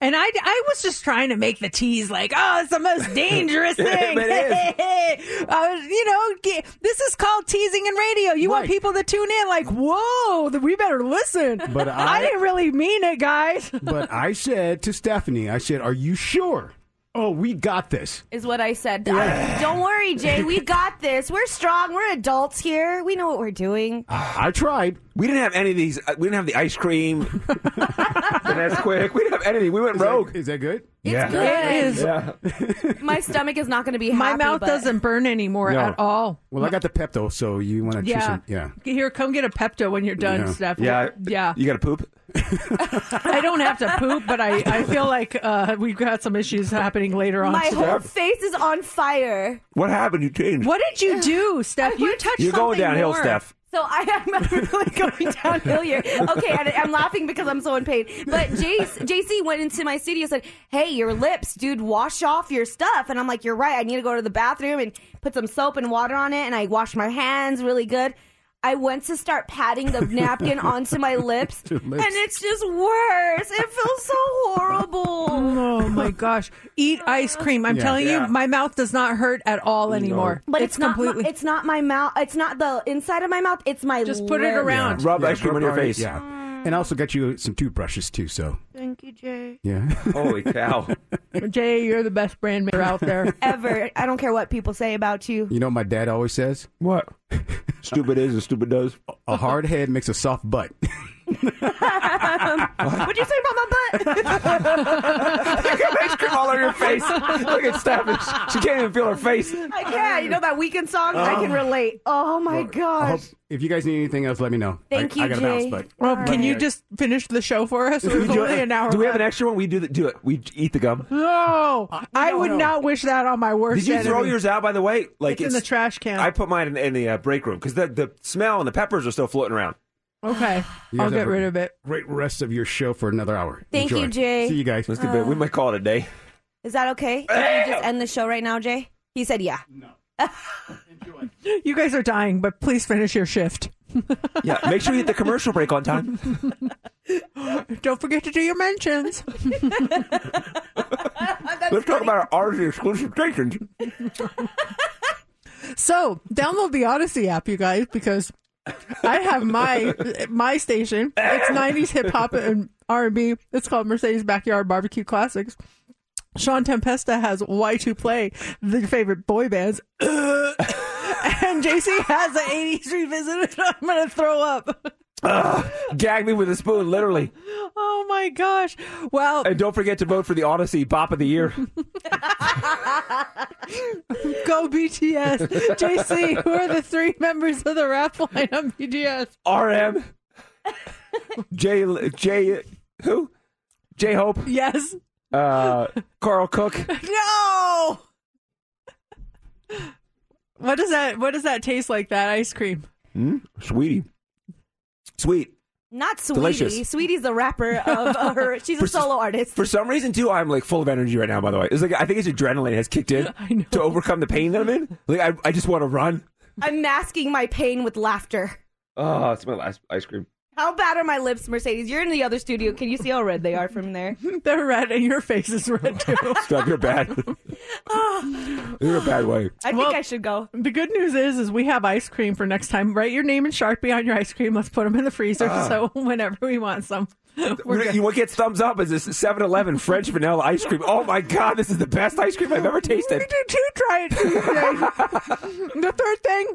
And I, I was just trying to make the tease like, oh, it's the most dangerous thing. is. I was, you know, ge- this is called teasing in radio. You want people to tune in like, whoa, th- we better listen. But I- didn't really mean it, guys. But I said to Stephanie, I said, "Are you sure? Oh, we got this." is what I said. I- don't worry, Jay. We got this. We're strong. We're adults here. We know what we're doing. I tried. We didn't have any of these. uh, We didn't have the ice cream. the Nesquik. We didn't have anything. We went rogue. Is that good? yeah. good. It is. Yeah. My stomach is not going to be My mouth but- doesn't burn anymore No. at all. Well, I got the Pepto, so you want to choose Yeah. some? Yeah. Here, come get a Pepto when you're done, Yeah. Steph. Yeah. Yeah. You got to poop? I don't have to poop, but I, I feel like uh, we've got some issues happening later on. My today. whole face is on fire. What happened? You changed. What did you do, Steph? You touched You're going something downhill, more. Steph. So I am really going downhill here. Okay, and I'm laughing because I'm so in pain. But Jace, JC went into my studio and said, "Hey, your lips, dude, wash off your stuff." And I'm like, "You're right. I need to go to the bathroom and put some soap and water on it." And I wash my hands really good. I went to start patting the napkin onto my lips, Your and it's just worse. It feels so horrible. Oh my gosh! Eat ice cream. I'm Yeah. telling Yeah. you, my mouth does not hurt at all anymore. But it's, not. completely. My, it's not my mouth. It's not the inside of my mouth. It's my. Just put it lips. around. Rub ice cream on your face. Yeah. Mm. And I also got you some toothbrushes too. So Thank you, Jay. yeah. Holy cow! Jay, you're the best brand maker out there. Ever. I don't care what people say about you. You know what my dad always says? What? stupid is and stupid does. A hard head makes a soft butt. What'd you say about my butt? you got ice cream all over your face. Look at Steph. She can't even feel her face. I can. You know that Weeknd song? I can relate. Oh my I hope, gosh. if you guys need anything else, let me know. Thank I, I you, gotta Jay. bounce, but Well, can you just finish the show for us? It was Do, only an hour. do we have an left. extra one? We do the, do it. We eat the gum. No, I no, would no. not wish that on my worst. Did you throw enemy. yours out? By the way, like It's in the trash can. I put mine in, in the uh, break room because the the smell and the peppers are still floating around. Okay, You I'll guys get a rid of it. Great rest of your show for another hour. Thank you, Jay. See you guys. Let's get we might call it a day. Is that okay? Can we just end the show right now, Jay? He said yeah. No. You guys are dying, but please finish your shift. Yeah, make sure you hit the commercial break on time. Don't forget to do your mentions. Let's talk about our RZ exclusive stations. So download the Audacy app, you guys, because I have my my station. It's '90s hip hop and R&B. It's called Mercedes Backyard Barbecue Classics. Sean Tempesta has Why to Play, the favorite boy bands. and JC has the 80s revisited. I'm going to throw up. Ugh, gag me with a spoon, literally. Oh my gosh. Well, And don't forget to vote for the Audacy Bop of the Year. go BTS. JC, who are the three members of the rap line on BTS? RM. J J who? J Hope. Yes. Uh, Carl Cook. No. What does that what does that taste like that ice cream? Hmm? Sweetie. Sweet. Not Sweetie. Delicious. Sweetie's the rapper of uh, her. She's a solo artist. For some reason, too, I'm like full of energy right now. By the way, it's like I think it's adrenaline has kicked in to overcome the pain that I'm in. Like I, I just want to run. I'm masking my pain with laughter. Oh, it's my last ice cream. How bad are my lips, Mercedes? You're in the other studio. Can you see how red they are from there? They're red and your face is red too. Stop, you're bad. you're a bad way. I think I should go. The good news is, is we have ice cream for next time. Write your name in Sharpie on your ice cream. Let's put them in the freezer Ah. so whenever we want some. You what gets thumbs up is this 7-Eleven French vanilla ice cream. Oh my god, this is the best ice cream I've ever tasted. We did two try it the third thing,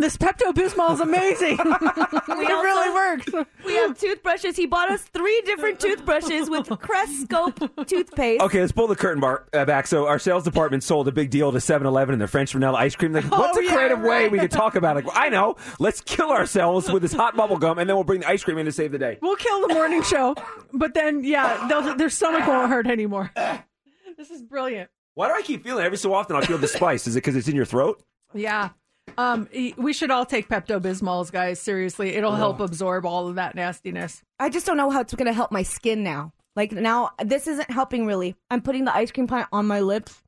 this Pepto Bismol is amazing. it really works. We have toothbrushes. He bought us three different toothbrushes with Crest Scope toothpaste. Okay, let's pull the curtain bar uh, back. So our sales department sold a big deal to 7-Eleven and their French vanilla ice cream. Like, what's a yeah, creative way we could talk about it? Like, I know. Let's kill ourselves with this hot bubble gum, and then we'll bring the ice cream in to save the day. We'll kill the morning show, but then yeah, their stomach won't hurt anymore. This is brilliant. Why do I keep feeling every so often? I feel the spice. Is it because it's in your throat? Yeah. Um, e- we should all take Pepto Bismols, guys. Seriously, it'll help absorb all of that nastiness. I just don't know how it's going to help my skin now. Like now, this isn't helping really. I'm putting the ice cream pie on my lips.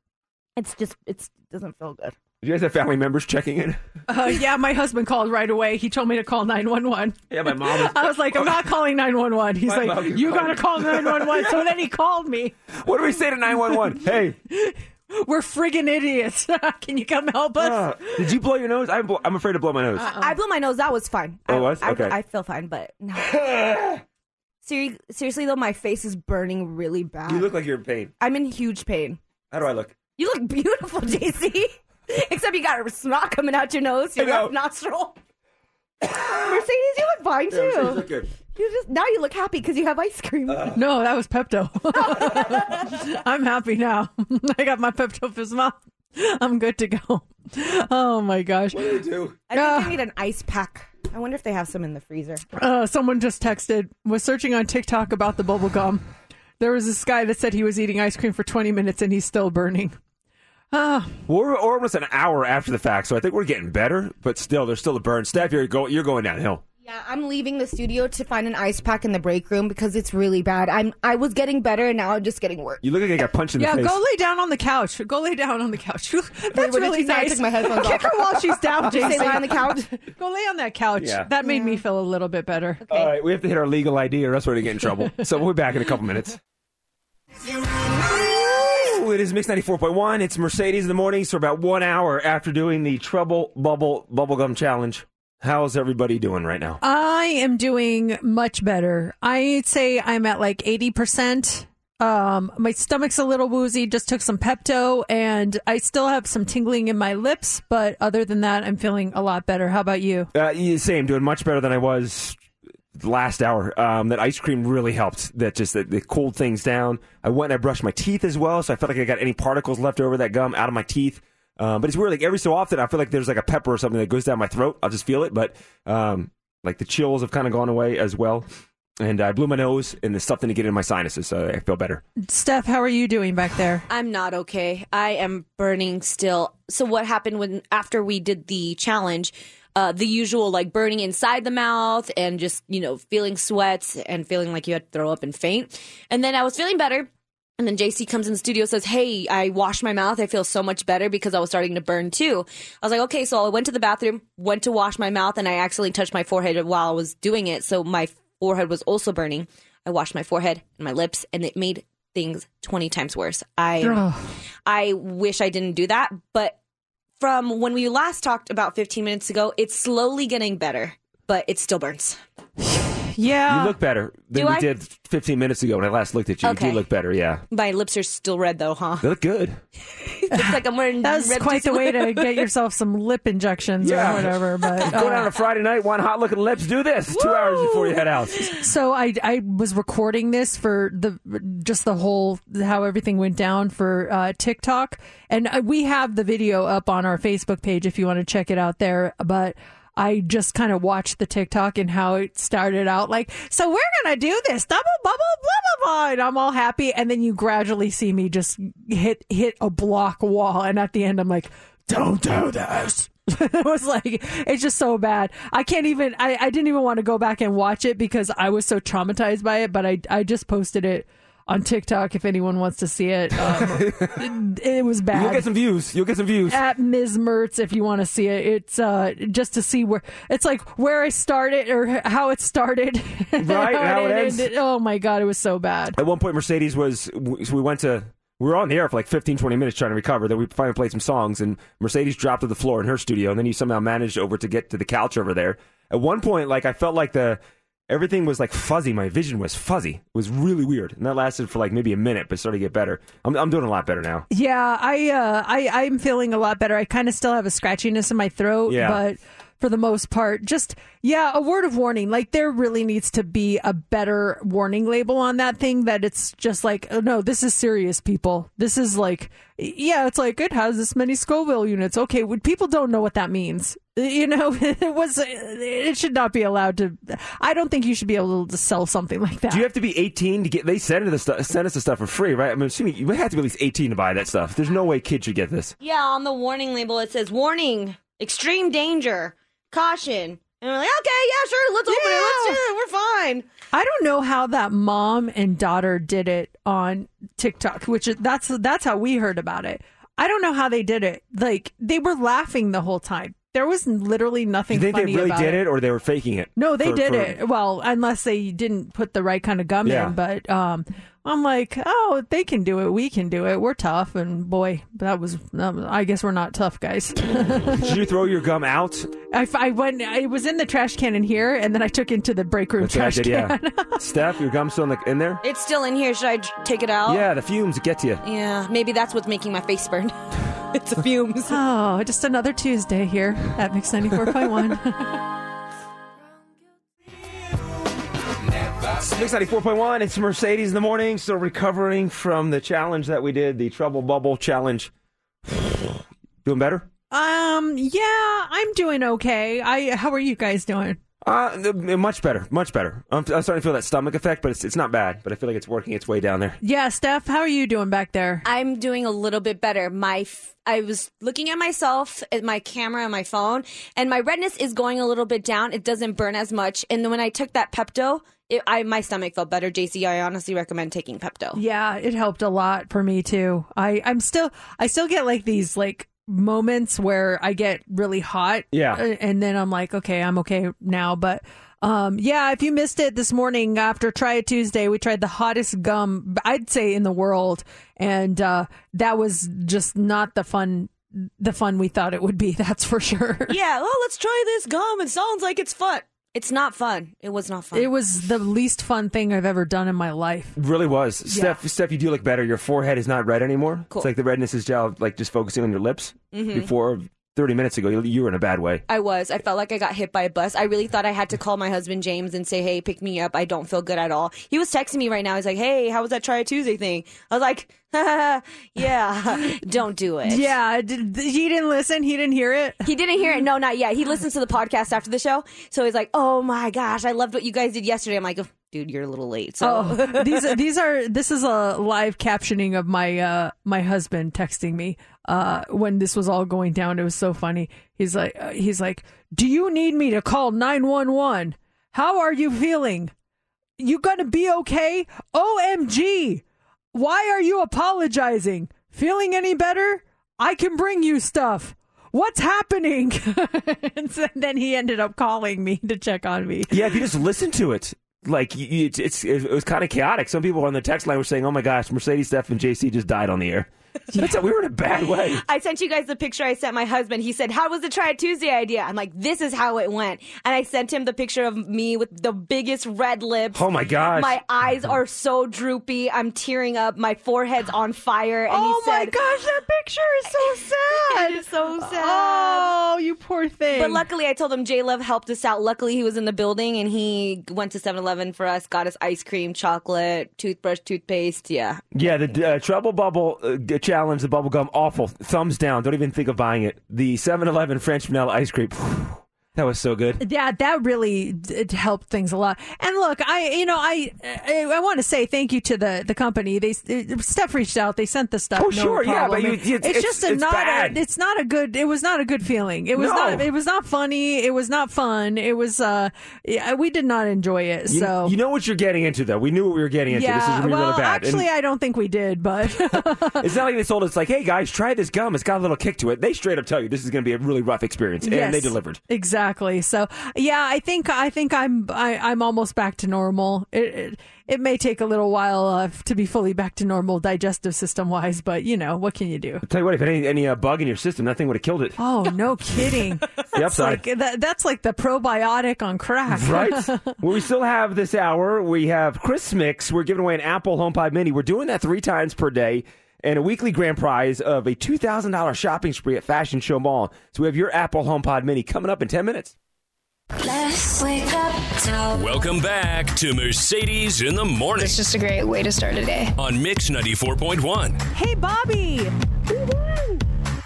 It's just, it's doesn't feel good. Do you guys have family members checking in? Uh, yeah, my husband called right away. He told me to call 911. Yeah, my mom. I was like, I'm not calling 911. He's My like, mom you called got to call 911. So then he called me. What do we say to 911? Hey, We're friggin' idiots. Can you come help us? uh, did you blow your nose? I'm, bl- I'm afraid to blow my nose. I blew my nose. That was fine. Oh, I, it was? Okay. I, feel fine, but no. Seri- seriously though, my face is burning really bad. You look like you're in pain. I'm in huge pain. How do I look? You look beautiful, JC. Except you got a snot coming out your nose, your left nostril. Mercedes, you look fine too. Yeah, Mercedes look good. You just now you look happy because you have ice cream. No, that was Pepto. I'm happy now. I got my Pepto Bismol. I'm good to go. Oh my gosh. What do we do? I think I need an ice pack. I wonder if they have some in the freezer. Uh, someone just texted, was searching on TikTok about the bubble gum. There was this guy that said he was eating ice cream for 20 minutes and he's still burning. Ah, We're, we're almost an hour after the fact, so I think we're getting better, but still, there's still a burn. Steph, you're, go, you're going downhill. Yeah, I'm leaving the studio to find an ice pack in the break room because it's really bad. I'm I was getting better and now I'm just getting worse. You look like I got punched in yeah, the face. Yeah, go lay down on the couch. Go lay down on the couch. That's what did really you say? I nice. took my headphones Kick off. her while she's down, Did you say Jason. lie on the couch? Go lay on that couch. Yeah. That made me feel a little bit better. Okay. All right, we have to hit our legal ID or else we're going to get in trouble. so we'll be back in a couple minutes. It is Mix 94.1. It's Mercedes in the morning, so about one hour after doing the Trouble Bubble Bubblegum Challenge. How's everybody doing right now? I am doing much better. I'd say I'm at like 80%. Um, my stomach's a little woozy, just took some Pepto, and I still have some tingling in my lips, but other than that, I'm feeling a lot better. How about you? Uh, same, doing much better than I was last hour. Um, that ice cream really helped. That just that it cooled things down. I went and I brushed my teeth as well, so I felt like I got any particles left over that gum out of my teeth. Um, but it's weird. Like every so often, I feel like there's like a pepper or something that goes down my throat. I'll just feel it, but um, like the chills have kind of gone away as well. And I blew my nose, and there's something to get in my sinuses, so I feel better. Steph, how are you doing back there? I'm not okay. I am burning still. So what happened when after we did the challenge? Uh, the usual like burning inside the mouth and just you know feeling sweats and feeling like you had to throw up and faint. And then I was feeling better. And then JC comes in the studio says, "Hey, I washed my mouth. I feel so much better because I was starting to burn too." I was like, "Okay." So I went to the bathroom, went to wash my mouth, and I accidentally touched my forehead while I was doing it. So my forehead was also burning. I washed my forehead and my lips, and it made things twenty times worse. I. I wish I didn't do that, but from when we last talked about 15 minutes ago, it's slowly getting better, but it still burns. Yeah. You look better than Do we I? did 15 minutes ago when I last looked at you. You Okay. do look better, yeah. My lips are still red though, huh? They look good. Looks like I'm wearing That's red quite the way to get yourself some lip injections Yeah. or whatever. But Go uh, down on a Friday night, one hot looking lips, do this two hours before you head out. So I I was recording this for the just the whole how everything went down for uh, TikTok, and uh, we have the video up on our Facebook page if you want to check it out there. But I just kind of watched the TikTok and how it started out like, so we're gonna do this double bubble blah blah blah, and I'm all happy, and then you gradually see me just hit hit a block wall, and at the end I'm like, don't do this. it was like it's just so bad. I can't even. I, I didn't even want to go back and watch it because I was so traumatized by it. But I I just posted it on TikTok if anyone wants to see it. Um, it, it was bad. You'll get some views. You'll get some views. At Ms. Mertz, if you want to see it, it's uh, just to see where it's like where I started or how it started, Right, how it ends. ended. Oh my god, it was so bad. At one point, Mercedes was, we we went to, we were on the air for like 15, 20 minutes trying to recover. Then we finally played some songs, and Mercedes dropped to the floor in her studio, and then you somehow managed over to get to the couch over there. At one point, like, I felt like the, everything was like fuzzy. My vision was fuzzy. It was really weird. And that lasted for like maybe a minute, but started to get better. I'm, I'm doing a lot better now. Yeah, I uh, I I'm feeling a lot better. I kind of still have a scratchiness in my throat, Yeah. but for the most part, just yeah, a word of warning. Like there really needs to be a better warning label on that thing. That it's just like, oh, no, this is serious, people. This is like, yeah, it's like it has this many Scoville units. Okay, people don't know what that means. You know, it was. It should not be allowed to. I don't think you should be able to sell something like that. Do you have to be 18 to get? They send, the stuff, send us the stuff for free, right? I mean, assuming you have to be at least 18 to buy that stuff. There's no way kids should get this. Yeah, on the warning label it says warning, extreme danger, caution. And we're like, okay, yeah, sure, let's open it. Let's do it. We're fine. I don't know how that mom and daughter did it on TikTok, which is that's that's how we heard about it. I don't know how they did it. Like they were laughing the whole time. There was literally nothing. Do you think they really did it. or they were faking it? No, they For- did for- it. Well, unless they didn't put the right kind of gum Yeah. in. But um, I'm like, oh, they can do it. We can do it. We're tough. And boy, that was. Um, I guess we're not tough guys. Did you throw your gum out? I, I went. It was in the trash can in here, and then I took it to the break room That's trash did. Yeah. can. Steph, your gum's still in, the, in there. It's still in here. Should I take it out? Yeah, the fumes get to you. Yeah, maybe that's what's making my face burn. it's the fumes. Oh, just another Tuesday here at Mix 94.1. Mix 94.1, it's Mercedes in the morning, still recovering from the challenge that we did, the Trouble Bubble Challenge. Doing better? um, yeah, I'm doing okay. I how are you guys doing? Uh, much better, much better. I'm, I'm starting to feel that stomach effect, but it's, it's not bad. But I feel like it's working its way down there. Yeah, Steph, how are you doing back there? I'm doing a little bit better. My f- I was looking at myself at my camera on my phone, and my redness is going a little bit down. It doesn't burn as much. And then when I took that Pepto, it, I my stomach felt better. JC, I honestly recommend taking Pepto. Yeah, it helped a lot for me too. I I'm still I still get like these like moments where I get really hot. Yeah. uh, and then I'm like, okay, I'm okay now. But um, yeah, if you missed it this morning after Try It Tuesday, we tried the hottest gum I'd say in the world, and uh, that was just not the fun the fun we thought it would be. That's for sure. yeah, well, let's try this gum. It sounds like it's fun. It's not fun. It was not fun. It was the least fun thing I've ever done in my life. Really was. Yeah. Steph, Steph, you do look better. Your forehead is not red anymore. Cool. It's like the redness is now like just focusing on your lips. Mhm. Before 30 minutes ago, you, you were in a bad way. I was. I felt like I got hit by a bus. I really thought I had to call my husband James and say, "Hey, pick me up. I don't feel good at all." He was texting me right now. He's like, "Hey, how was that Try a Tuesday thing?" I was like, "Yeah, don't do it." Yeah, did, he didn't listen. He didn't hear it. He didn't hear it. No, not yet. He listens to the podcast after the show, so he's like, "Oh my gosh, I loved what you guys did yesterday." I'm like, "Oh, "Dude, you're a little late." So Oh, these are- these are this is a live captioning of my uh my husband texting me uh when this was all going down. It was so funny. He's like uh, he's like, "Do you need me to call 911? How are you feeling? You gonna be okay? OMG! Why are you apologizing? Feeling any better? I can bring you stuff." What's happening? and so then he ended up calling me to check on me. Yeah, if you just listen to it, like it's it was kind of chaotic. Some people on the text line were saying, "Oh my gosh, Mercedes, Steph, and JC just died on the air." That's we were in a bad way. I sent you guys the picture I sent my husband. He said, How was the Try It Tuesday idea? I'm like, This is how it went. And I sent him the picture of me with the biggest red lips. Oh my gosh. My eyes are so droopy. I'm tearing up. My forehead's on fire. And Oh he my gosh, that picture is so sad. it is so sad. Oh, you poor thing. But luckily, I told him J Love helped us out. Luckily, he was in the building and he went to 7 Eleven for us, got us ice cream, chocolate, toothbrush, toothpaste. Yeah. Yeah, the uh, Trouble Bubble uh, challenge, the bubble gum, awful. Thumbs down. Don't even think of buying it. The 7-Eleven French vanilla ice cream, that was so good. Yeah, that really helped things a lot. And look, I you know I I, I want to say thank you to the the company. They Steph reached out. They sent the stuff. Oh, no sure, yeah, but you- it's, it's- just a it's not bad. a, it's not a good. It was not a good feeling. It was No. not. It was not funny. It was not fun. It was. uh yeah, We did not enjoy it. You, So. you know what you're getting into, though. We knew what we were getting into. yeah, this is gonna be well, really bad. And actually, I don't think we did, but it's not like they told us, like, "Hey guys, try this gum. It's got a little kick to it." They straight up tell you this is going to be a really rough experience, and Yes. they delivered. Exactly. So yeah, I think I think I'm I, I'm almost back to normal. It, it it may take a little while uh, to be fully back to normal digestive system wise, but you know what can you do? I'll tell you what, if any any uh, bug in your system, that thing would have killed it. Oh no, kidding! the That's upside. like that, that's like the probiotic on crack, Right. well, we still have this hour. We have Chris Mix. We're giving away an Apple HomePod Mini. We're doing that three times per day. And a weekly grand prize of a $2,000 shopping spree at Fashion Show Mall. So we have your Apple HomePod Mini coming up in 10 minutes. Let's wake up to Welcome back to Mercedes in the Morning. It's just a great way to start a day. On Mix 94.1. Hey, Bobby,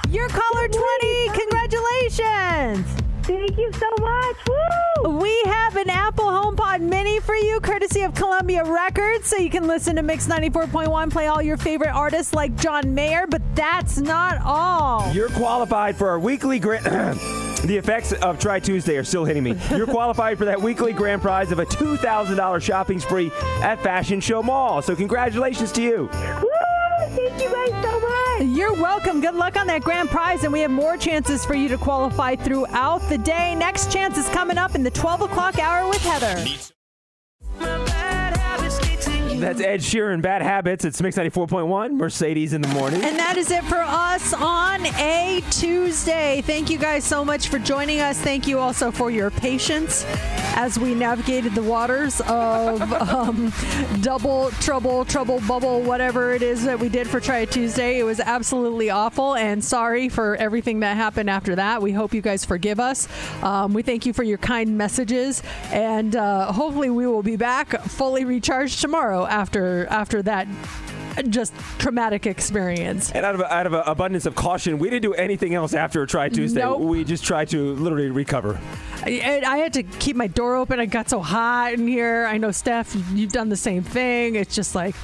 you're caller twenty. Congratulations! Thank you so much. Woo! We have an Apple HomePod Mini for you, courtesy of Columbia Records, so you can listen to Mix 94.1, play all your favorite artists like John Mayer, but that's not all. You're qualified for our weekly grand. the effects of Try Tuesday are still hitting me. You're qualified for that weekly grand prize of a $2,000 shopping spree at Fashion Show Mall. So congratulations to you. Woo! Thank you guys so much. You're welcome. Good luck on that grand prize, and we have more chances for you to qualify throughout the day. Next chance is coming up in the 12 o'clock hour with Heather. That's Ed Sheeran, Bad Habits. It's Mix 94.1, Mercedes in the morning. And that is it for us on a Tuesday. Thank you guys so much for joining us. Thank you also for your patience as we navigated the waters of um, double trouble, trouble bubble, whatever it is that we did for Try It Tuesday. It was absolutely awful, and sorry for everything that happened after that. We hope you guys forgive us. Um, we thank you for your kind messages, and uh, hopefully we will be back fully recharged tomorrow after after that just traumatic experience. And out of out of an abundance of caution, we didn't do anything else after a Try Tuesday. Nope. We just tried to literally recover. I, I had to keep my door open. I got so hot in here. I know, Steph, you've done the same thing. It's just like,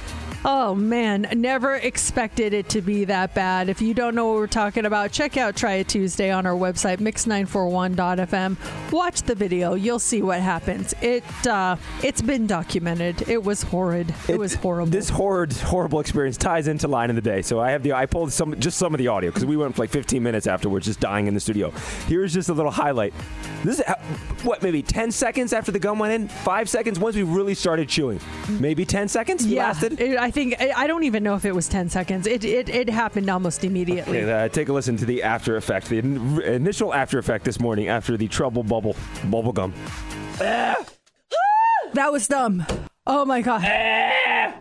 oh man, never expected it to be that bad. If you don't know what we're talking about, check out Try It Tuesday on our website, mix941.fm. Watch the video. You'll see what happens. It uh, it's been documented. It was horrid. It, was horrible. This horrid, horrible experience ties into line of the day. So I have the I pulled some just some of the audio because we went for like 15 minutes afterwards, just dying in the studio. Here's just a little highlight. This is uh, what maybe 10 seconds after the gun went in, five seconds once we really started chewing. Maybe 10 seconds yeah, lasted. it- I think I I don't even know if it was ten seconds. It it, it happened almost immediately. Okay, uh, take a listen to the after effect, the in- initial after effect this morning after the trouble bubble bubble gum. That was dumb. Oh my god. I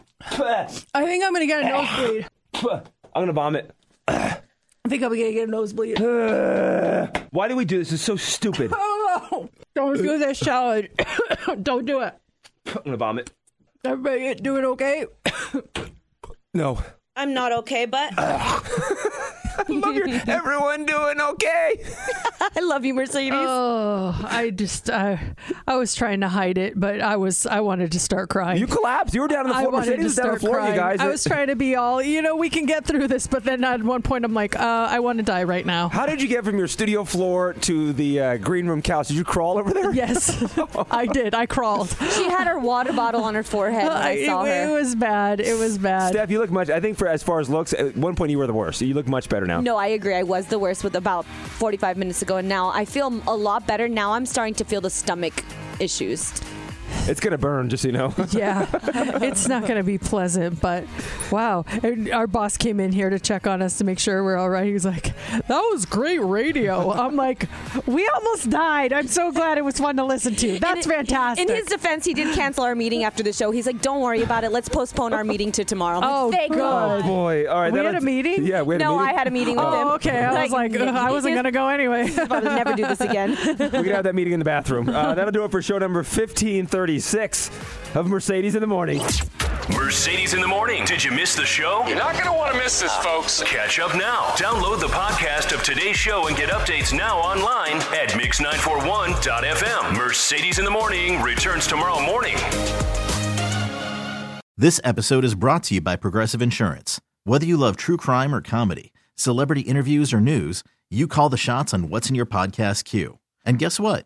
think I'm gonna get a nosebleed. I'm gonna vomit. I think I'm gonna get a nosebleed. Why do we do this? It's so stupid. Oh, don't do this challenge. don't do it. I'm gonna vomit. Everybody doing okay? No. I'm not okay, but love your everyone doing okay. I love you, Mercedes. Oh, I just I, I was trying to hide it, but I was I wanted to start crying. You collapsed. You were down on the I floor. wanted Mercedes to was down on the start floor, you crying. guys. I was trying to be all, you know, we can get through this, but then at one point I'm like, uh, I want to die right now. How did you get from your studio floor to the uh, green room couch? Did you crawl over there? Yes, I did. I crawled. She had her water bottle on her forehead when I saw it her. It was bad. It was bad. Steph, you look much. I think for as far as looks, at one point you were the worst. You look much better now. No, I agree. I was the worst with about 45 minutes ago, and now I feel a lot better. Now I'm starting to feel the stomach issues. It's gonna burn, just so you know. yeah, it's not going to be pleasant, but wow. And our boss came in here to check on us to make sure we're all right. He was like, that was great radio. I'm like, we almost died. I'm so glad it was fun to listen to. That's fantastic. In his defense, he did cancel our meeting after the show. He's like, "Don't worry about it. Let's postpone our meeting to tomorrow." I'm like, Oh, Thank good. God. Oh boy! All right, We had a meeting? Yeah, we had No, a meeting. I had a meeting with him. Oh, okay. I was like, ugh, I wasn't going to go anyway. about to never do this again. we can have that meeting in the bathroom. Uh, that'll do it for show number 1536 of Mercedes in the Morning. Mercedes in the morning. Did you miss the show? You're not going to want to miss this, folks. Catch up now. Download the podcast of today's show and get updates now online at mix941.fm. Mercedes in the morning returns tomorrow morning. This episode is brought to you by Progressive Insurance. Whether you love true crime or comedy, celebrity interviews or news, you call the shots on what's in your podcast queue. And guess what?